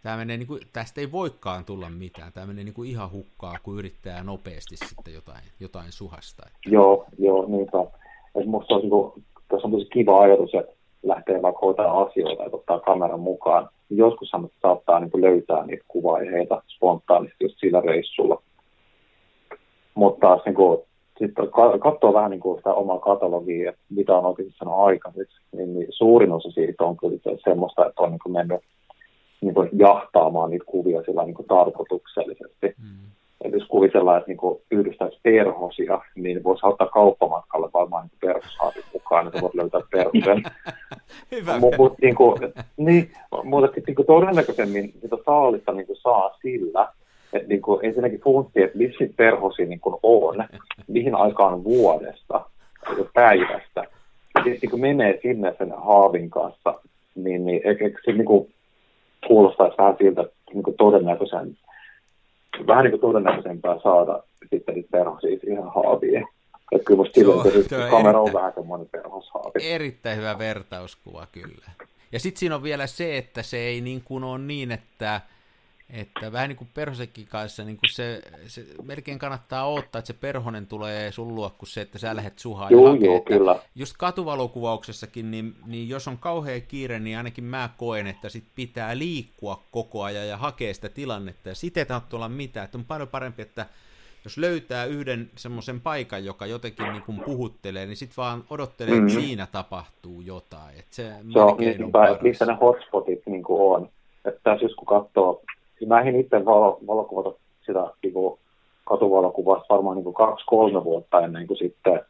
tämä menee niin kuin, tästä ei voikaan tulla mitään. Tämä menee niin kuin ihan hukkaa, kun yrittää nopeasti sitten jotain, jotain suhasta. Että... Joo, joo, niinpä. Et musta on, niin kuin, tässä on tosi kiva ajatus, että lähtee vaikka hoitaa asioita ja ottaa kameran mukaan. Joskus saattaa niin kuin löytää niitä kuvaiheita spontaanisti just sillä reissulla. Mutta taas niin kuin, sitten katsoo vähän niin kuin sitä omaa katalogia, että mitä on oikeasti sanonut aikaiseksi, niin, niin suurin osa siitä on kyllä semmoista, että on niin kuin mennyt niin kuin jahtaamaan niitä kuvia sillä niin kuin tarkoituksellisesti. Mm. Et jos kuvitellaan, että niin yhdistäisi perhosia, niin voisi ottaa kauppamatkalle varmaan niin perhoshaavin mukaan, että voit löytää perhosen. Hyvä. Mutta mut, niin kuin, niin, mutta niin kuin todennäköisemmin sitä saalista niin kuin saa sillä, että niin kuin, ensinnäkin funtsi, että missä perhosia niin kuin on, mihin aikaan vuodesta, päivästä. Ja sitten kun menee sinne sen haavin kanssa, niin, niin eikö se niin kuin, kuulostaisi vähän siltä, että niin kuin todennäköisen, vähän niin kuin todennäköisempää saada sitten niitä perhosia ihan haaviin. Että kyllä musta silloin, että kamera on vähän semmoinen perhoshaavi. Erittäin hyvä vertauskuva kyllä. Ja sitten siinä on vielä se, että se ei niin kuin ole niin, että että vähän niin kuin perhosekin kanssa, niin kuin se, se, melkein kannattaa odottaa, että se perhonen tulee sun luo, kun se, että sä lähdet suhaan joo, ja joo, kyllä. Just katuvalokuvauksessakin, niin, niin jos on kauhean kiire, niin ainakin mä koen, että sit pitää liikkua koko ajan ja hakea sitä tilannetta, ja sitten ei tahto olla mitään, että on paljon parempi, että jos löytää yhden semmoisen paikan, joka jotenkin niin kuin puhuttelee, niin sitten vaan odottelee, mm-hmm. että siinä tapahtuu jotain. Että se, se on, niin, on missä ne hotspotit niin kuin on. Että tässä jos kun katsoo mä en itse valo, valokuvata sitä niin kuin katuvalokuvasta varmaan niin kaksi-kolme vuotta ennen kuin sitten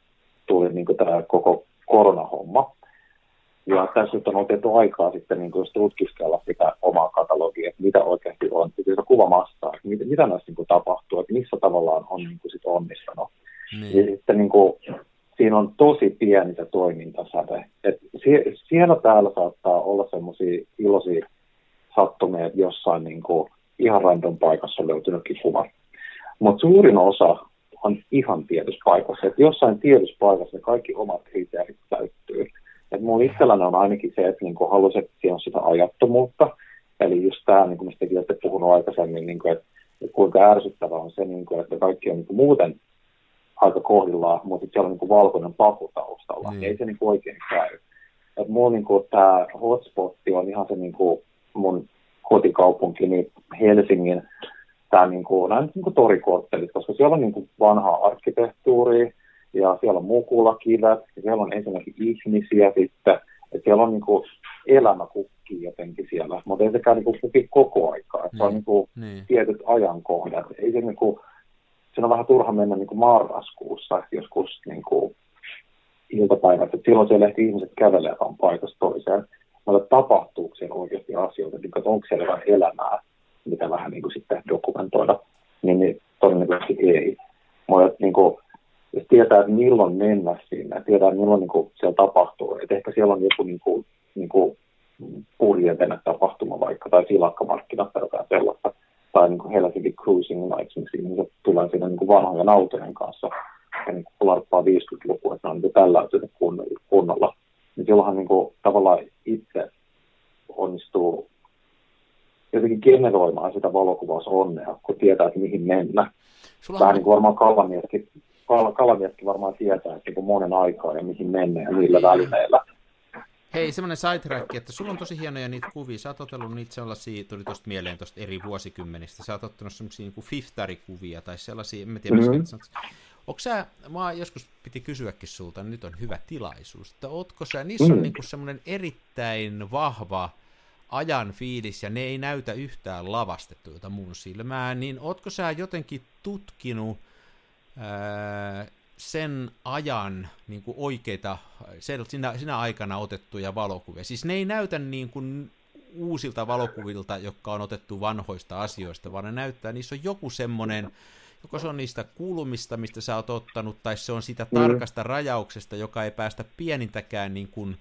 tuli niin kuin tämä koko koronahomma. Ja tässä nyt on otettu aikaa sitten niin kuin tutkiskella sitä omaa katalogia, että mitä oikeasti on, sitä kuvamastaa, että mitä, mitä näissä niin kuin tapahtuu, että missä tavallaan on niin kuin sit onnistunut. Niin. Ja sitten niin kuin, siinä on tosi pieni se toimintasäde. Et sie, siellä täällä saattaa olla semmoisia iloisia sattumia, että jossain niin kuin, ihan random paikassa löytynytkin kuva. Mutta suurin osa on ihan tietyssä paikassa. Että jossain tietyssä paikassa ne kaikki omat kriteerit täyttyy. Et mun itselläni on ainakin se, että niinku haluaisin, että siellä on sitä ajattomuutta. Eli just tämä, niin kuin mistä olette puhunut aikaisemmin, niin kuin, että, että kuinka ärsyttävää on se, niin kuin, että kaikki on niin kuin muuten aika kohdillaan, mutta siellä on niin kuin valkoinen papu taustalla. Mm. Ei se niin kuin oikein käy. Et mulla niin kuin, tämä hotspotti on ihan se niin kuin mun kotikaupunki, niin Helsingin tämä niin kuin, nämä niin kuin torikoottelit, koska siellä on niin kuin vanhaa arkkitehtuuria ja siellä on mukulakivet ja siellä on ensinnäkin ihmisiä sitten, että siellä on niin kuin elämä kukkii jotenkin siellä, mutta ei sekään niin kuin kuki koko aikaa, että niin, se on niin kuin niin. tietyt ajankohdat, ei se niin kuin, siinä on vähän turha mennä niin kuin marraskuussa joskus niin kuin iltapäivät, että silloin siellä ehkä ihmiset kävelee vaan paikasta toiseen, mutta tapahtuuko siellä oikeasti asioita, niin onko siellä jotain elämää, mitä vähän niin kuin sitten dokumentoida, niin, niin todennäköisesti ei. Mutta niin kuin, jos tietää, että milloin mennä sinne, tietää, milloin niin kuin siellä tapahtuu, että ehkä siellä on joku niin kuin, niin kuin purjevene tapahtuma vaikka, tai silakkamarkkinat tai jotain sellaista, tai niin kuin Helsinki Cruising Nights, missä ihmiset tulee sinne niin kuin vanhojen autojen kanssa, ja niin kuin larppaa 50-lukua, että ne on niin tällä kunnolla niin silloinhan niin kuin, tavallaan itse onnistuu jotenkin generoimaan sitä valokuvausonnea, kun tietää, että mihin mennä. Sulla Vähän on... niin kuin varmaan kalamieskin, kal- kalamieskin varmaan tietää, että niin monen aikaa ja mihin mennä ja millä välineillä. Hei, semmoinen sidetrack, että sulla on tosi hienoja niitä kuvia. Sä oot otellut niitä sellaisia, tuli tuosta mieleen tuosta eri vuosikymmenistä. Sä oot ottanut semmoisia niin fiftarikuvia tai sellaisia, en tiedä, mm-hmm. Onko sä, mä joskus piti kysyäkin sulta, nyt on hyvä tilaisuus, että ootko sä, niissä mm. on niinku semmoinen erittäin vahva ajan fiilis ja ne ei näytä yhtään lavastettuilta mun silmään, niin ootko sä jotenkin tutkinut ää, sen ajan niin kuin oikeita, sinä, sinä aikana otettuja valokuvia? Siis ne ei näytä niin kuin uusilta valokuvilta, jotka on otettu vanhoista asioista, vaan ne näyttää, niissä on joku semmoinen joko se on niistä kulmista, mistä sä oot ottanut, tai se on sitä mm. tarkasta rajauksesta, joka ei päästä pienintäkään niin kuin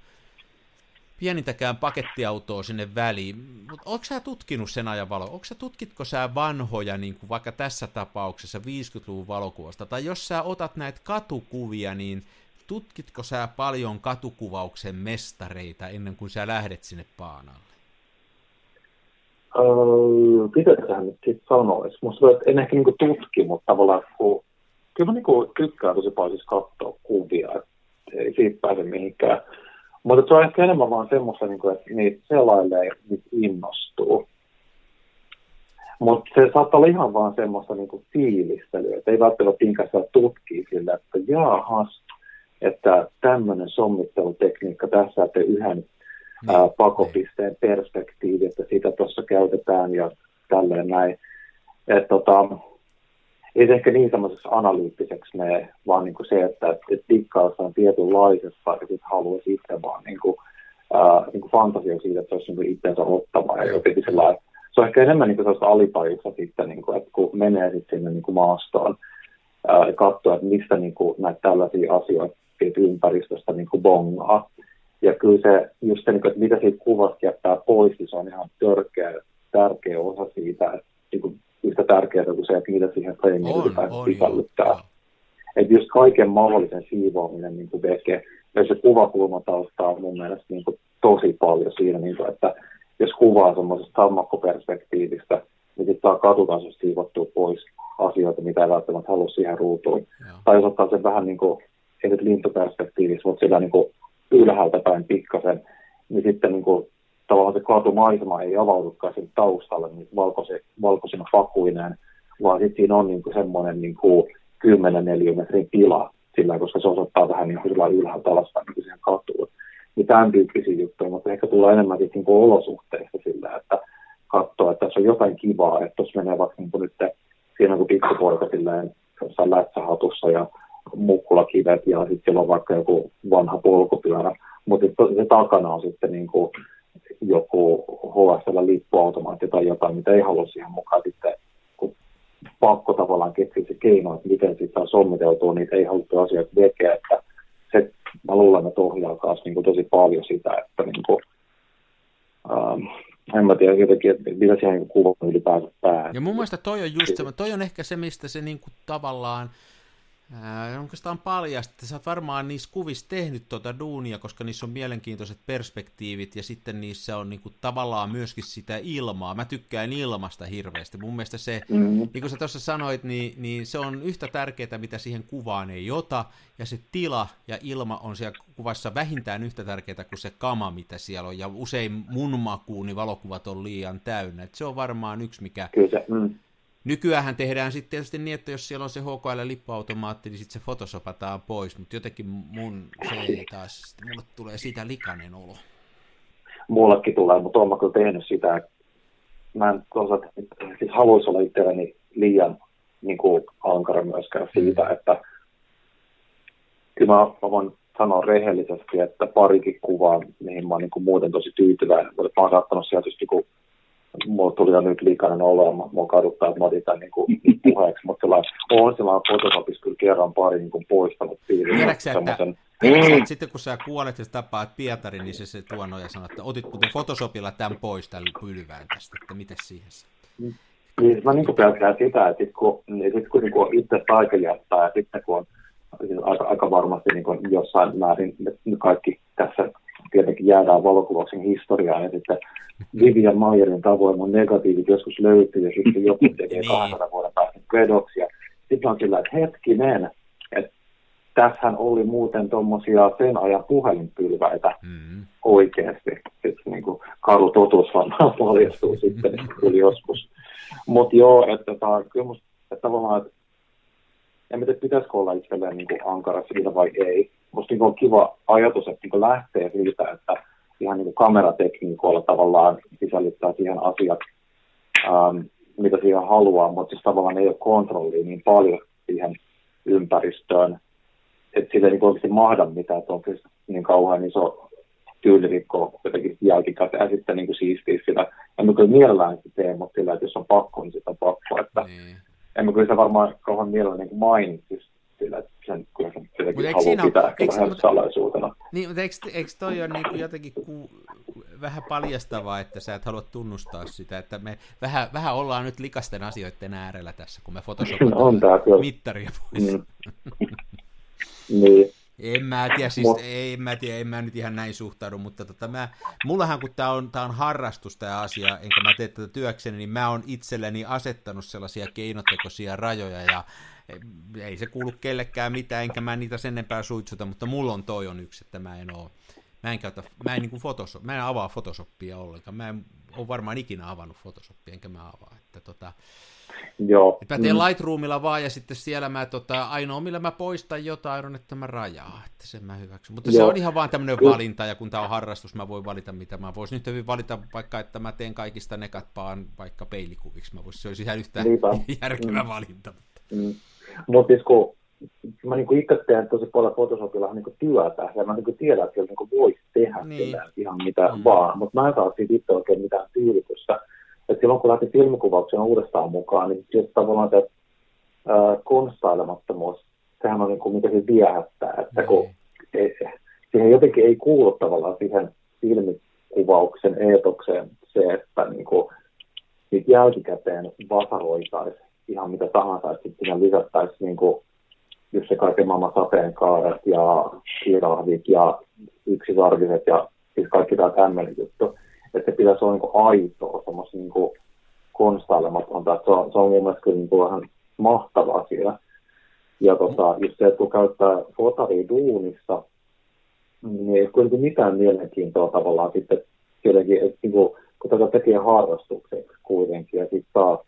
pienintäkään pakettiautoa sinne väliin. Mutta onko sä tutkinut sen ajan valo? Onko sä tutkitko sä vanhoja, niin kuin vaikka tässä tapauksessa 50-luvun valokuvasta, tai jos sä otat näitä katukuvia, niin tutkitko sä paljon katukuvauksen mestareita ennen kuin sä lähdet sinne paanalle? Öö, pitäisiköhän nyt sitten sanoisi. Musta tuntuu, että en ehkä niinku tutki, mutta tavallaan kun, kyllä mä niinku tykkään tosi paljon siis katsoa kuvia, että ei siitä pääse mihinkään. Mutta se on ehkä enemmän vaan semmoista, niinku, että niitä selailee, niitä innostuu. Mutta se saattaa olla ihan vaan semmoista niinku fiilistelyä, että ei välttämättä pinkästä tutkii sillä, että jaahas, että tämmöinen sommittelutekniikka tässä, että yhden ää, pakopisteen niin. perspektiivi, että sitä tuossa käytetään ja tälleen näin. Et, tota, ei se ehkä niin semmoiseksi analyyttiseksi mene, vaan niin kuin se, että et dikkaa jossain tietynlaisesta ja sitten haluaisi itse vaan niin kuin, ää, niin kuin fantasia siitä, että se olisi niin itsensä ottava ja jotenkin sellainen. Se on ehkä enemmän niin sellaista alitajuutta sitten, niin kuin, että kun menee sitten sinne niin kuin maastoon ää, ja katsoo, että mistä niin kuin, näitä tällaisia asioita ympäristöstä niin kuin bongaa, ja kyllä se, just se, niin että mitä siitä kuvasta jättää pois, niin se on ihan törkeä, tärkeä osa siitä, että niin kuin yhtä tärkeää kuin se, että mitä siihen freimiin sisällyttää. Että just kaiken mahdollisen siivoaminen niin kuin veke, ja se kuvakulmatausta on mun mielestä niin kuin tosi paljon siinä, niin kuin, että jos kuvaa semmoisesta sammakkoperspektiivistä, niin sitten saa katutasosta siivottua pois asioita, mitä ei välttämättä halua siihen ruutuun. Joo. Tai jos ottaa sen vähän niin kuin, ei nyt lintuperspektiivissä, mutta sillä niin kuin ylhäältä päin pikkasen, niin sitten niin kuin, tavallaan se katumaisema ei avaudukaan sen taustalle niin valkoisi, valkoisina pakuineen, vaan sitten siinä on niin kuin semmoinen niin kuin 10 neliömetrin tila, sillä, koska se osoittaa vähän niin kuin ylhäältä alaspäin niin siihen katuun. Niin tämän tyyppisiä juttuja, mutta ehkä tulee enemmän niin kuin olosuhteista sillä, että katsoo, että tässä on jotain kivaa, että tuossa menee vaikka niin kuin nyt siinä kuin pikkupoika silleen jossain lätsähatussa ja mukkulakivet ja sitten siellä on vaikka joku vanha polkupyörä, mutta se takana on sitten niin kuin joku HSL-lippuautomaatti tai jotain, mitä ei halua siihen mukaan sitten pakko tavallaan keksiä se keino, että miten sitten sommiteltua niitä ei haluttu asioita vekeä, että se, mä luulen, että ohjaa myös niin kuin tosi paljon sitä, että niin kuin, ähm, en mä tiedä jotenkin, että mitä siihen kuvaan ylipäänsä päähän. Ja mun mielestä toi on just se, toi on ehkä se, mistä se niin kuin tavallaan, Ää, oikeastaan paljasta, että sä oot varmaan niissä kuvissa tehnyt tuota duunia, koska niissä on mielenkiintoiset perspektiivit ja sitten niissä on niinku tavallaan myöskin sitä ilmaa. Mä tykkään ilmasta hirveästi. Mun mielestä se, mm-hmm. niin kuin sä tuossa sanoit, niin, niin se on yhtä tärkeää, mitä siihen kuvaan ei ota. Ja se tila ja ilma on siellä kuvassa vähintään yhtä tärkeää kuin se kama, mitä siellä on. Ja usein mun makuun niin valokuvat on liian täynnä. Et se on varmaan yksi, mikä... Kyllä se, mm Nykyään tehdään sitten tietysti niin, että jos siellä on se HKL-lippuautomaatti, niin sitten se fotosopataan pois, mutta jotenkin mun se ei taas, mulle tulee siitä likainen olo. Mullekin tulee, mutta olen kyllä tehnyt sitä. Mä en toisaalta, siis haluaisi olla itselleni liian niin kuin ankara myöskään siitä, mm. että kyllä mä, mä voin sanoa rehellisesti, että parikin kuvaa, mihin mä oon niin kuin muuten tosi tyytyväinen, mutta mä oon saattanut sieltä just niin mulla tuli jo nyt likainen olo ja mua kaduttaa, että mä otin tämän niin kuin, puheeksi, mutta sellainen, on sellainen Photoshopissa kyllä kerran pari niin kuin poistanut piirin. Tiedätkö, että, tiedätkö, että sitten kun sä kuolet ja tapaat Pietarin, niin se, se tuonut ja sanoo, että otitko te Photoshopilla tämän pois tällä pylvään tästä, että miten siihen niin, mä niin pelkään sitä, että sit kun, niin sit kun, niin kun itse taikajättää ja sitten kun on siis aika, aika varmasti niin kuin jossain määrin kaikki tässä tietenkin jäädään valokuvauksen historiaan ja sitten Vivian Mayerin tavoin mun negatiivit joskus löytyy ja sitten joku tekee 200 niin. vuoden päästä pedoksia. Sitten on sillä, että hetkinen, että tässähän oli muuten tuommoisia sen ajan puhelinpylväitä mm-hmm. oikeasti. Sitten niin kuin karu totuus varmaan paljastuu sitten, että tuli joskus. Mutta joo, että, tämä, kyllä musta, että tavallaan, että en tiedä, pitäisikö olla itselleen niin kuin ankara siitä vai ei. Musta niin on kiva ajatus, että niin lähtee siitä, että ihan niin kameratekniikoilla tavallaan sisällyttää siihen asiat, ähm, mitä siihen haluaa, mutta siis tavallaan ei ole kontrollia niin paljon siihen ympäristöön, että sille ei niin oikeasti mahda mitään, että on kyllä niin kauhean iso tyylirikko jotenkin jälkikäteen ja sitten niin kuin siistiä sitä. En kyllä mielellään sitä tee, mutta sillä, että jos on pakko, niin sitä on pakko. Että niin. En mä kyllä sitä varmaan kauhean mielellään niin mainitsisi sillä, että sen kyllä sen jotenkin haluaa pitää kyllä salaisuutena. Niin, mutta eikö, eikö toi ole niin kuin jotenkin, ku, vähän paljastavaa, että sä et halua tunnustaa sitä, että me vähän, vähän ollaan nyt likasten asioiden äärellä tässä, kun me photoshopataan mittaria pois. Mm. niin. En mä tiedä, siis Mut... en mä tiedä, en mä nyt ihan näin suhtaudu, mutta tota, mä, mullahan kun tää on, tää on harrastus tää asia, enkä mä tee tätä työkseni, niin mä oon itselleni asettanut sellaisia keinotekoisia rajoja ja ei se kuulu kellekään mitään, enkä mä niitä sen enempää suitsuta, mutta mulla on toi on yksi, että mä en oo, mä en käytä, mä en, niin kuin Photoshop, mä en avaa Photoshopia ollenkaan, mä en ole varmaan ikinä avannut Photoshopia, enkä mä avaa, että tota, Joo. Mä teen mm. Lightroomilla vaan ja sitten siellä mä tota, ainoa millä mä poistan jotain on, että mä rajaa, että sen mä hyväksyn. Mutta Joo. se on ihan vaan tämmöinen valinta ja kun tää on harrastus, mä voin valita mitä mä voisin. Nyt hyvin valita vaikka, että mä teen kaikista nekat vaan vaikka peilikuviksi. Mä voisin, se olisi ihan yhtä Niinpä. järkevä mm. valinta. Mm. Mutta siis kun mä niinku itse teen tosi paljon Photoshopilla niinku työtä, ja mä niinku tiedän, että siellä niinku voisi tehdä niin. ihan mitä mm. vaan, mutta mä en saa siitä itse oikein mitään tyydytystä että silloin kun lähti filmikuvauksen uudestaan mukaan, niin sitten tavallaan se konstailemattomuus, sehän on niin kuin, mitä se viehättää, että kun mm. ei, siihen jotenkin ei kuulu tavallaan siihen filmikuvauksen eetokseen se, että niin kuin, niin jälkikäteen vasaroitaisiin ihan mitä tahansa, että sitten siinä lisättäisiin niin kuin, just se kaiken maailman sateenkaaret ja kirahdit ja yksisarviset ja siis kaikki tämä tämmöinen juttu että se pitäisi olla niin kuin aitoa, semmoista niin kuin konstailematonta. Se on, se on mun mielestä kyllä niin kuin vähän mahtava asia. Ja tota, just se, että kun käyttää fotaria duunissa, niin ei kuitenkin mitään mielenkiintoa tavallaan sitten jotenkin, että niin kuin, kun tätä tekee harrastukseksi kuitenkin, ja sitten taas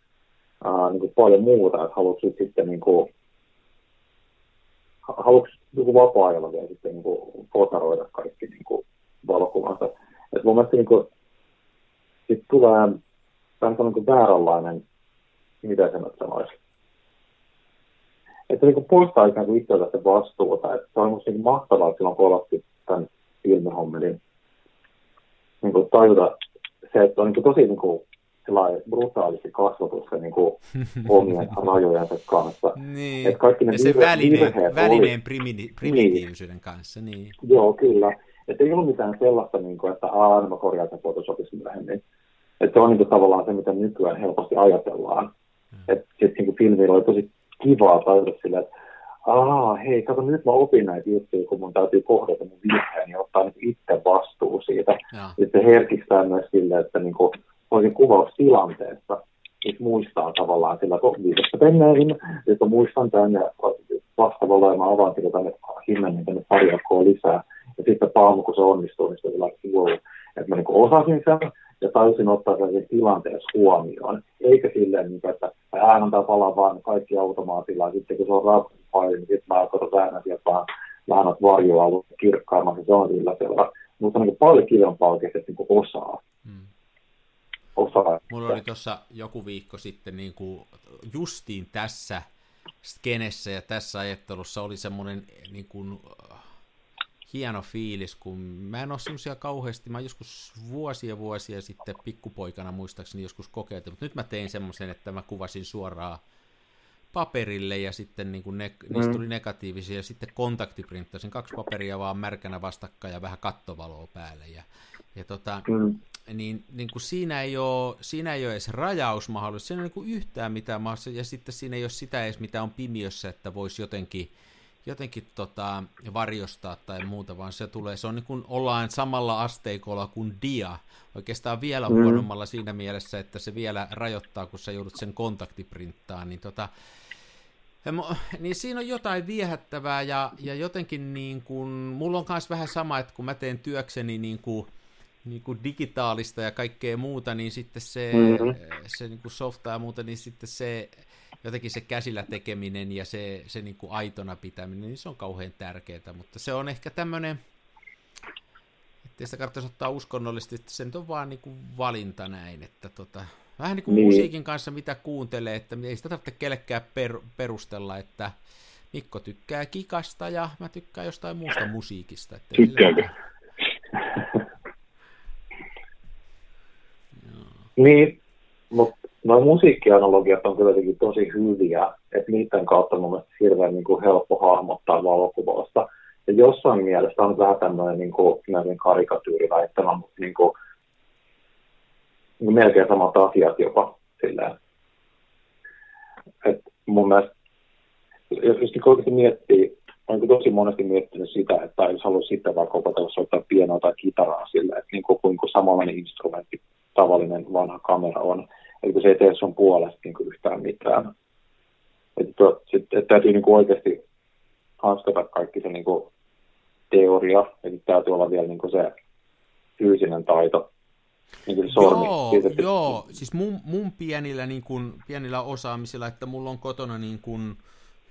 ää, niin kuin paljon muuta, että haluatko sitten niin kuin, haluatko niin vapaa-ajalla vielä sitten niin kuin, fotaroida kaikki niin kuin, valokuvansa. Et mun mielestä niin kuin, sitten tulee vähän niin kuin vääränlainen, mitä se nyt sanoisi. Että niin poistaa ikään kuin itseltä se vastuuta. Että se on niin mahtavaa silloin, kun olatti tämän filmihommelin niin kuin tajuta se, että on niin kuin tosi niin kuin, brutaalisti kasvatus se niin kuin, omien rajojensa kanssa. Niin, että kaikki ne ja se välineen, välineen oli... primitiivisyyden niin. kanssa. Niin. Joo, kyllä. Että ei ole mitään sellaista, niin kuin, että aah, mä korjaan sen Photoshopissa myöhemmin. Että se on niin tavallaan se, mitä nykyään helposti ajatellaan. Mm. Että sitten niin filmillä oli tosi kivaa tajuta sillä, että aa, hei, kato, nyt mä opin näitä juttuja, kun mun täytyy kohdata mun virheen ja ottaa niin itse vastuu siitä. Ja. Sitten herkistää myös sille, että niin kuin, kuvaus kuvaustilanteessa niin muistaa tavallaan sillä, että viidestä penneihin, että muistan tämän ja vastaavalla ja mä avaan sillä tänne himmenen tänne pari lisää. Ja sitten paamu, kun se onnistuu, niin se on wow, että mä niin osasin sen, ja täysin ottaa sen tilanteessa huomioon, eikä silleen, niin että hän antaa palaa vaan kaikki automaatilla, ja sitten kun se on rapid niin sitten mä katson vähän sieltä vaan vähän varjoa kirkkaamman, niin se on sillä selvä. Mutta niin paljon kivempaa oikeasti, että niin osaa. Hmm. osaa. Mulla oli tuossa joku viikko sitten niin kuin justiin tässä skenessä ja tässä ajattelussa oli semmoinen niin kuin, hieno fiilis, kun mä en ole semmoisia kauheasti, mä joskus vuosia vuosia sitten pikkupoikana muistaakseni joskus kokeillut, mutta nyt mä tein semmoisen, että mä kuvasin suoraan paperille ja sitten niin kuin ne, mm. niistä tuli negatiivisia ja sitten kontaktiprinttasin kaksi paperia vaan märkänä vastakkain ja vähän kattovaloa päälle ja, ja tota, mm. niin, niin kuin siinä, ei ole, siinä ei ole edes rajausmahdollisuus, siinä ei ole niin kuin yhtään mitään ja sitten siinä ei ole sitä edes mitä on pimiössä, että voisi jotenkin jotenkin tota, varjostaa tai muuta, vaan se tulee, se on niin kuin ollaan samalla asteikolla kuin dia, oikeastaan vielä mm. huonommalla siinä mielessä, että se vielä rajoittaa, kun sä joudut sen kontaktiprinttaan, niin tota, niin siinä on jotain viehättävää ja, ja jotenkin niin kuin, mulla on myös vähän sama, että kun mä teen työkseni niin kuin, niin kuin digitaalista ja kaikkea muuta, niin sitten se, mm-hmm. se niin kuin softa ja muuta, niin sitten se jotenkin se käsillä tekeminen ja se, se niin kuin aitona pitäminen, niin se on kauhean tärkeää, mutta se on ehkä tämmöinen, ettei sitä kannataisi ottaa uskonnollisesti, että se nyt on vaan niin kuin valinta näin, että tota, vähän niin kuin niin. musiikin kanssa mitä kuuntelee, että ei sitä tarvitse kellekään per, perustella, että Mikko tykkää kikasta ja mä tykkään jostain muusta musiikista. Että Tykkääkö? Niin, mutta Nuo musiikkianalogiat on kyllä tosi hyviä, että niiden kautta on mielestäni hirveän niin kuin helppo hahmottaa valokuvausta. Ja jossain mielessä on vähän tämmöinen niin kuin, karikatyyriväittämä, mutta niin kuin, niin melkein samat asiat jopa silleen. Et mun mielestä, jos, jos niin miettii, olen tosi monesti miettinyt sitä, että jos haluaisi sitten vaikka opetella soittaa pienoa tai kitaraa sille, että niin kuin, kuin samanlainen instrumentti, tavallinen vanha kamera on, että se ei tee sun puolesta niin kuin yhtään mitään. Että, että, että täytyy niin kuin oikeasti hanskata kaikki se niin kuin teoria, eli täytyy olla vielä niin kuin se fyysinen taito. Niin kuin se sormi. Joo, Siitä, joo. siis mun, mun pienillä, niin kuin, pienillä osaamisilla, että mulla on kotona niin kuin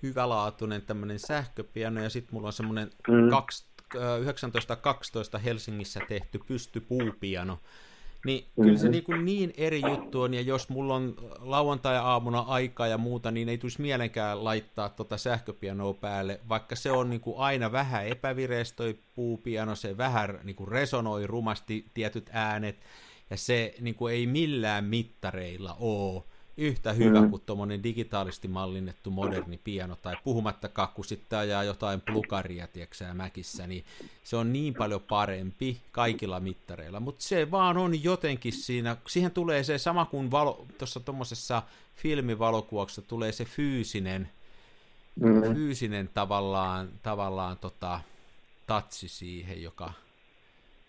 hyvälaatuinen tämmöinen sähköpiano ja sitten mulla on semmoinen Mm. 1912 Helsingissä tehty pystypuupiano. Niin Mhm. kyllä se niin, kuin niin eri juttu on, ja jos mulla on lauantai-aamuna aikaa ja muuta, niin ei tulisi mielenkään laittaa tota sähköpianoa päälle, vaikka se on niin kuin aina vähän epävireistä toi puupiano, se vähän niin kuin resonoi rumasti tietyt äänet, ja se niin kuin ei millään mittareilla ole yhtä hyvä Mm. kuin tuommoinen digitaalisesti mallinnettu moderni piano, tai puhumattakaan, kun sitten ajaa jotain plukaria, tieksää mäkissä, niin se on niin paljon parempi kaikilla mittareilla, mutta se vaan on jotenkin siinä, siihen tulee se sama kuin valo, tuossa tuommoisessa filmivalokuvauksessa tulee se fyysinen, Mm. fyysinen tavallaan, tavallaan tota, tatsi siihen, joka,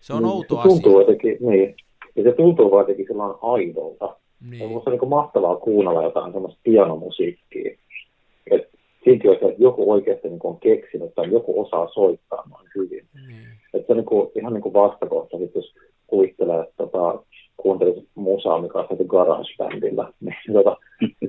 se on Niin, outo se tuntuu asia. jotenkin, niin. Ja se tuntuu vaan jotenkin sellainen aidolta. Niin. musta on niin mahtavaa kuunnella jotain semmoista pianomusiikkia. Et se, että joku oikeasti niin on keksinyt tai joku osaa soittaa noin hyvin. Niin. Et se on niin kuin, ihan niin kuin vastakohta, sit jos kuvittelee, että tota, kuuntelisi musaa, mikä on tehty garage-bändillä, niin tota,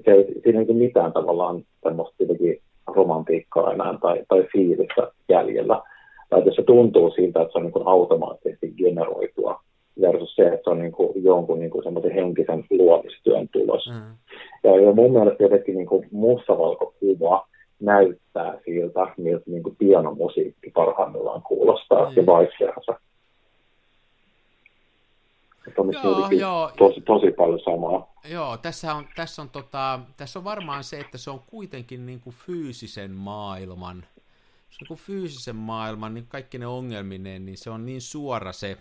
se ei, siinä ei ole mitään tavallaan semmoista jotenkin romantiikkaa enää tai, tai fiilistä jäljellä. Tai että se tuntuu siltä, että se on niin automaattisesti generoitua versus se, että se on niin kuin jonkun niin kuin semmoisen henkisen luomistyön tulos. Mm. Ja, ja mun mielestä jotenkin niin kuin mustavalkokuva näyttää siltä, miltä niin kuin pianomusiikki parhaimmillaan kuulostaa Mm. ja vice versa. Että on Joo, joo. tosi, tosi paljon samaa. Joo, tässä on, tässä, on tota, tässä on varmaan se, että se on kuitenkin niin kuin fyysisen maailman, se on niin kuin fyysisen maailman, niin kaikki ne ongelmineen, niin se on niin suora se,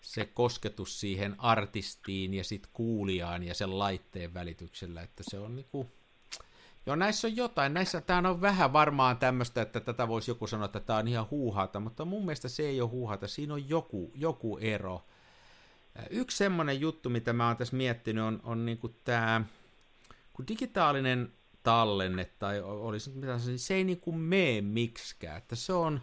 se kosketus siihen artistiin ja sitten kuulijaan ja sen laitteen välityksellä, että se on niin kuin, Joo, näissä on jotain. Näissä tämä on vähän varmaan tämmöistä, että tätä voisi joku sanoa, että tämä on ihan huuhata, mutta mun mielestä se ei ole huuhata. Siinä on joku, joku ero. Yksi semmoinen juttu, mitä mä oon tässä miettinyt, on, on niin kuin tämä, kun digitaalinen tallenne, tai olisi mitä se, se ei niin kuin mene miksikään, että se on,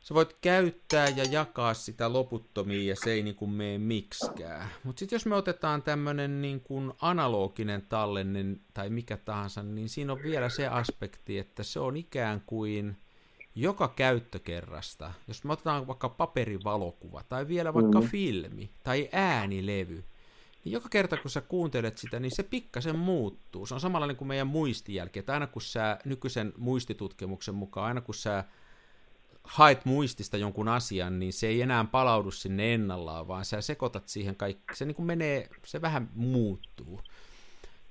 sä voit käyttää ja jakaa sitä loputtomiin ja se ei niin kuin mene miksikään. Mutta sitten jos me otetaan tämmöinen niin kuin analoginen tallenne tai mikä tahansa, niin siinä on vielä se aspekti, että se on ikään kuin joka käyttökerrasta, jos me otetaan vaikka paperivalokuva tai vielä vaikka Mhm. filmi tai äänilevy, niin joka kerta kun sä kuuntelet sitä, niin se pikkasen muuttuu. Se on samanlainen kuin meidän muistijälki, että aina kun sä nykyisen muistitutkimuksen mukaan, aina kun sä haet muistista jonkun asian, niin se ei enää palaudu sinne ennallaan, vaan sä sekoitat siihen kaikki, se niin kuin menee, se vähän muuttuu.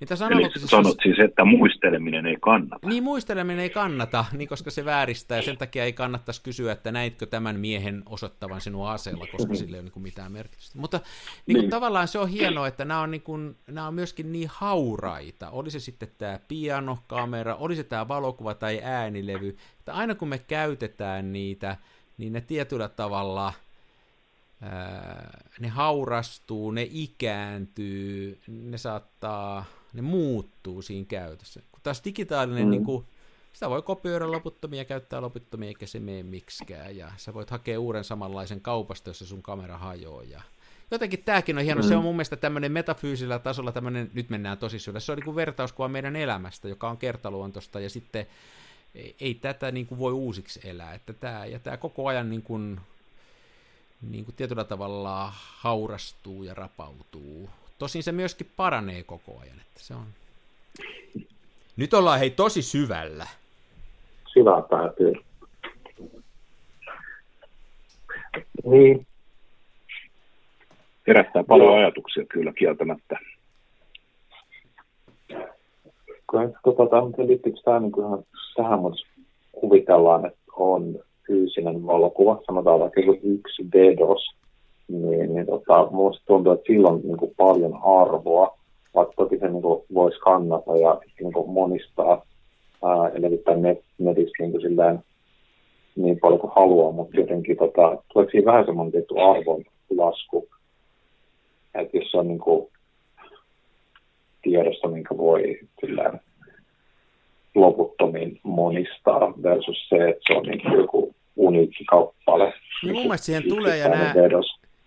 Tässä Eli analogisessa- sanot siis, että muisteleminen ei kannata. niin muisteleminen ei kannata, niin koska se vääristää ja sen takia ei kannattaisi kysyä, että näitkö tämän miehen osoittavan sinua aseella, koska sillä ei ole niin kuin mitään merkitystä. Mutta niin kuin Niin. tavallaan se on hienoa, että nämä on, niin kuin, nämä on myöskin niin hauraita. Oli se sitten tämä piano, kamera, oli se tämä valokuva tai äänilevy, että aina kun me käytetään niitä, niin ne tietyllä tavalla ne haurastuu, ne ikääntyy, ne saattaa, ne muuttuu siinä käytössä. Kun taas digitaalinen, Mm. mm. niin kuin, sitä voi kopioida loputtomia, käyttää loputtomia, eikä se mene miksikään. Ja sä voit hakea uuden samanlaisen kaupasta, jos se sun kamera hajoaa. Ja jotenkin tämäkin on hieno. Mm. Se on mun mielestä tämmöinen metafyysisellä tasolla tämmöinen, nyt mennään tosi syvälle. Se on niin kuin vertauskuva meidän elämästä, joka on kertaluontosta. Ja sitten ei, ei tätä niin kuin voi uusiksi elää. Että tämä, ja tämä koko ajan niin kuin, niin kuin tietyllä tavalla haurastuu ja rapautuu. Tosin se myöskin paranee koko ajan. Että se on... Nyt ollaan hei tosi syvällä. Syvään päätyy. Niin, Herättää paljon Joo. ajatuksia kyllä kieltämättä. kun tota, tämä, liittyykö tämä niin ihan tähän, mutta kuvitellaan, että on fyysinen valokuva, sanotaan vaikka joku yksi vedos, niin, niin tota, musta tuntuu, että sillä on niin kuin paljon arvoa, vaikka toki se niin kuin, voisi kannata ja niin kuin, monistaa ää, ja levittää net, netissä niin kuin, silleen, niin paljon kuin haluaa, mutta jotenkin tota, tuleeko siinä vähän semmoinen tietty arvon lasku, että jos on niin kuin, tiedossa, minkä voi silleen, loputtomiin monistaa versus se, että se on niin kuin joku uniikki kappale. Niin mun mielestä siihen tulee ja nämä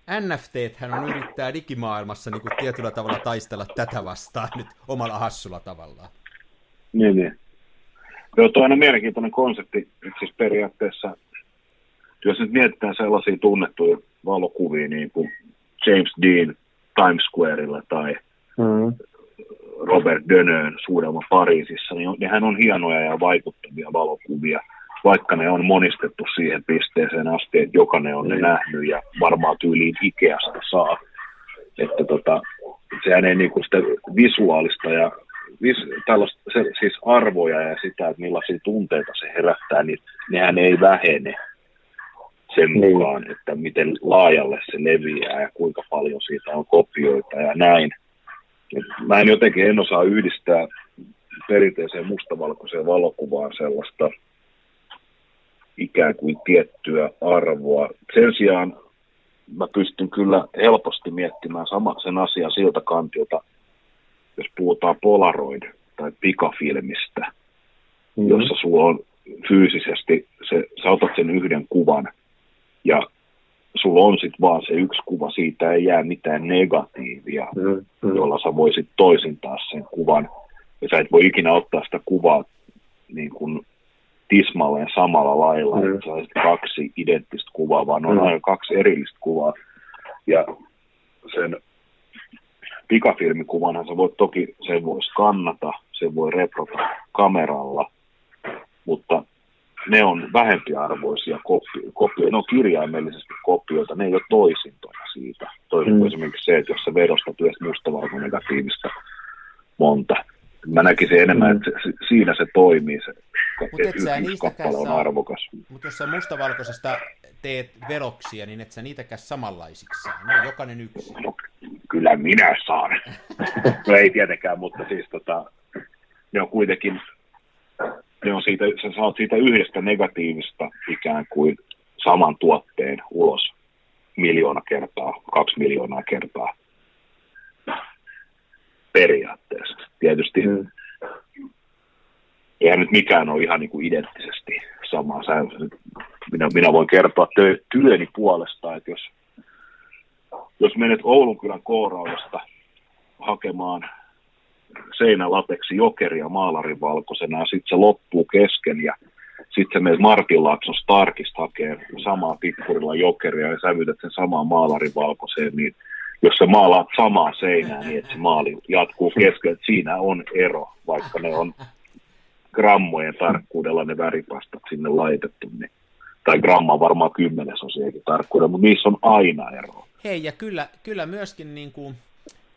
NFT hän on yrittää digimaailmassa niin kuin tietyllä tavalla taistella tätä vastaan nyt omalla hassulla tavallaan. Niin, niin. Joo, tuo on aina mielenkiintoinen konsepti, siis periaatteessa, jos nyt mietitään sellaisia tunnettuja valokuvia niin kuin James Dean Times Squareilla tai mm. Robert Dönön suudelma Pariisissa, niin nehän on hienoja ja vaikuttavia valokuvia, vaikka ne on monistettu siihen pisteeseen asti, että jokainen on ne mm. nähnyt ja varmaan tyyliin Ikeasta saa. Että tota, sehän ei niinku sitä visuaalista ja vis, tällaista, se, siis arvoja ja sitä, että millaisia tunteita se herättää, niin nehän ei vähene sen niin. mukaan, että miten laajalle se leviää ja kuinka paljon siitä on kopioita ja näin. Mä en jotenkin en osaa yhdistää perinteiseen mustavalkoiseen valokuvaan sellaista ikään kuin tiettyä arvoa. Sen sijaan mä pystyn kyllä helposti miettimään sama, sen asian siltä kantilta, jos puhutaan Polaroid tai pikafilmistä, mm-hmm. jossa sulla on fyysisesti, se, sä otat sen yhden kuvan ja sulla on sitten vaan se yksi kuva, siitä ei jää mitään negatiivia, mm-hmm. jolla sä voisit toisintaa sen kuvan. Ja sä et voi ikinä ottaa sitä kuvaa niin kuin tismalleen samalla lailla, mm. että saisit kaksi identtistä kuvaa, vaan on mm. aina kaksi erillistä kuvaa. Ja sen pikafilmikuvanhan sä voit toki, sen voi skannata, sen voi reprota kameralla, mutta ne on vähempiarvoisia kopioita, kopio, ne on kirjaimellisesti kopioita, ne ei ole toisintoja siitä. Toisin mm. esimerkiksi se, että jos sä vedostat yhdestä mustavalkonegatiivista monta, mä näkisin enemmän, mm. että siinä se toimii, se, Mut et sä kappale on arvokas. Mutta jos sä mustavalkoisesta teet veroksia, niin et sä niitäkään samanlaisiksi saa. Ne on jokainen yksi. No, kyllä minä saan. no ei tietenkään, mutta siis tota, ne on kuitenkin, ne on siitä, sä saat siitä yhdestä negatiivista ikään kuin saman tuotteen ulos miljoona kertaa, kaksi miljoonaa kertaa periaatteessa. Tietysti mm. eihän nyt mikään ole ihan niin kuin identtisesti sama. minä, minä voin kertoa työni puolesta, että jos, jos menet Oulunkylän kooraudesta hakemaan seinälateksi jokeria maalarin valkoisena ja sitten se loppuu kesken ja sitten menet Martin Laakson Starkista hakee samaa pikkurilla jokeria ja sävytät sen samaan maalarin valkoiseen, niin jos sä maalaat samaa seinää niin, että se maali jatkuu kesken, siinä on ero, vaikka ne on grammojen tarkkuudella ne väripastat sinne laitettu, niin, tai gramma varmaan kymmenesosiakin tarkkuudella, mutta niissä on aina ero. Hei, ja kyllä, kyllä myöskin niin kuin,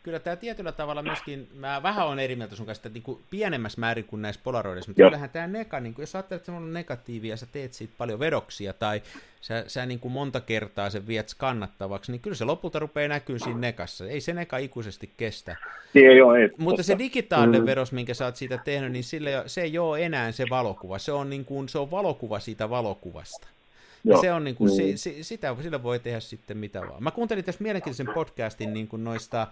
kyllä tämä tietyllä tavalla myöskin, mä vähän on eri mieltä sun kanssa, että niin kuin pienemmässä määrin kuin näissä polaroidissa, mutta Joo. kyllähän tämä neka, niin kuin, jos ajattelet, että se on negatiivia ja sä teet siitä paljon vedoksia tai sä, sä niin kuin monta kertaa sen viet skannattavaksi, niin kyllä se lopulta rupeaa näkyy siinä nekassa. Ei se neka ikuisesti kestä. Ei, joo, ei, mutta se digitaalinen mm. veros, minkä sä oot siitä tehnyt, niin sille, se ei ole enää se valokuva. Se on, niin kuin, se on valokuva siitä valokuvasta. Ja se on niin kuin, mm. si, si, sitä, sillä voi tehdä sitten mitä vaan. Mä kuuntelin tässä mielenkiintoisen podcastin niin kuin noista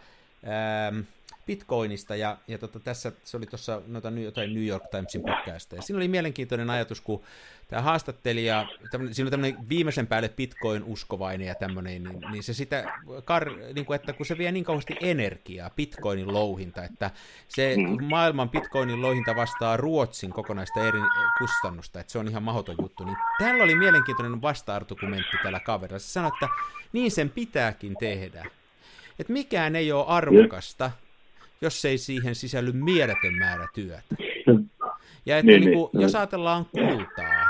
Bitcoinista, ja, ja tota, tässä se oli tuossa noita jotain New York Timesin podcasteja. Siinä oli mielenkiintoinen ajatus, kun tämä haastattelija, siinä on tämmöinen viimeisen päälle Bitcoin-uskovainen ja tämmöinen, niin, niin se sitä, kar, niin kuin, että kun se vie niin kauheasti energiaa, Bitcoinin louhinta, että se mm. maailman Bitcoinin louhinta vastaa Ruotsin kokonaista eri kustannusta, että se on ihan mahdoton juttu, niin täällä oli mielenkiintoinen vasta-argumentti tällä kaverilla. Se sanoi, että niin sen pitääkin tehdä että mikään ei ole arvokasta, jos ei siihen sisälly mieletön määrä työtä. Ja että niin, niin kuin, niin. jos ajatellaan kultaa,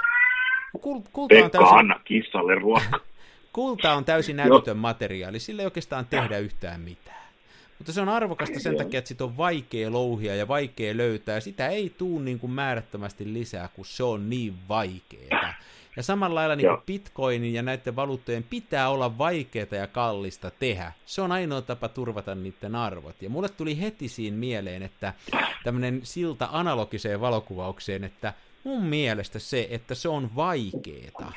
kul, kulta on täysin... anna kissalle ruoka. kulta on täysin älytön materiaali, sillä ei oikeastaan tehdä yhtään mitään. Mutta se on arvokasta sen takia, että sitä on vaikea louhia ja vaikea löytää. Sitä ei tuu niin kuin määrättömästi lisää, kun se on niin vaikeaa. Ja samalla lailla niin bitcoinin ja näiden valuuttojen pitää olla vaikeaa ja kallista tehdä. Se on ainoa tapa turvata niiden arvot. Ja mulle tuli heti siinä mieleen, että tämmöinen silta analogiseen valokuvaukseen, että mun mielestä se, että se on vaikeeta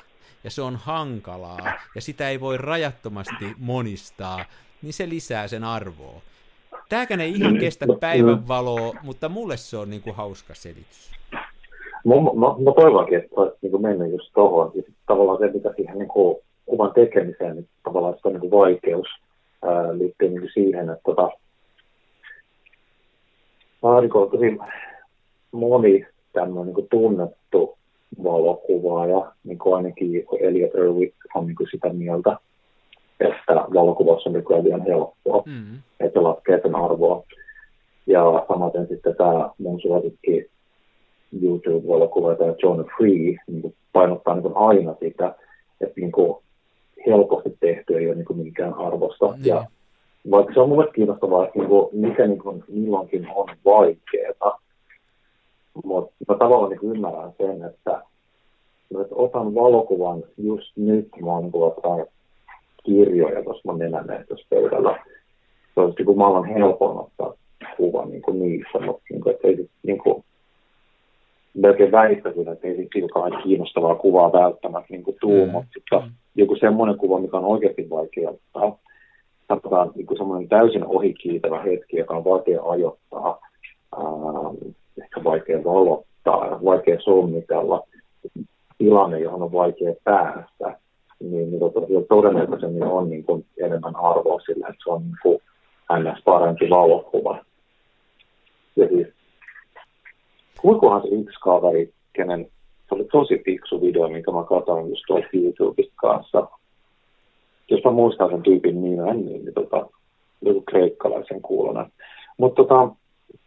ja se on hankalaa ja sitä ei voi rajattomasti monistaa, niin se lisää sen arvoa. Tääkään ei ihan kestä päivänvaloa, mutta mulle se on niin kuin hauska selitys. Mä, mä, mä toivonkin, että olisi niin mennyt just tuohon. Ja tavallaan se, mitä siihen niin kuin, kuvan tekemiseen, niin tavallaan sitä niin kuin vaikeus ää, liittyy niin kuin siihen, että tota, niin kuin, tosi moni tämmöinen niin kuin tunnettu valokuvaaja, niin kuin ainakin Elliot Erwitt on niin kuin sitä mieltä, että valokuvaus on nykyään liian helppoa, mm. että laskee sen arvoa. Ja samaten sitten tämä mun suosikki YouTube-valokuvaaja John Free niin painottaa niin aina sitä, että niin kuin helposti tehty ei ole niin kuin minkään arvosta. Mm. Ja vaikka se on mulle kiinnostavaa, että niin kuin, mikä niin kuin milloinkin on vaikeaa, mutta mä tavallaan niin ymmärrän sen, että, että otan valokuvan just nyt, mä oon niin kirjoja tuossa mun nenän tuossa pöydällä. Se olisi niin maailman helpoin ottaa kuva niin kuin niissä, mutta niin kuin, että ei niin kuin, melkein väittäisin, että ei siitä kiinnostavaa kuvaa välttämättä niin tuu, mm. mutta mm. joku semmoinen kuva, mikä on oikeasti vaikea ottaa, sanotaan niin semmoinen täysin ohikiitävä hetki, joka on vaikea ajoittaa, ähm, ehkä vaikea valottaa, vaikea sommitella, tilanne, johon on vaikea päästä, niin, niin tota, todennäköisemmin on niin kuin enemmän arvoa sillä, että se on niin kuin ns. parempi valokuva. Ja siis, kuinkohan se yksi kaveri, kenen se oli tosi fiksu video, minkä mä katsoin just tuolta YouTubesta kanssa. Jos mä muistan sen tyypin nimen, niin, niin tota, joku kreikkalaisen kuulona. Mutta tota,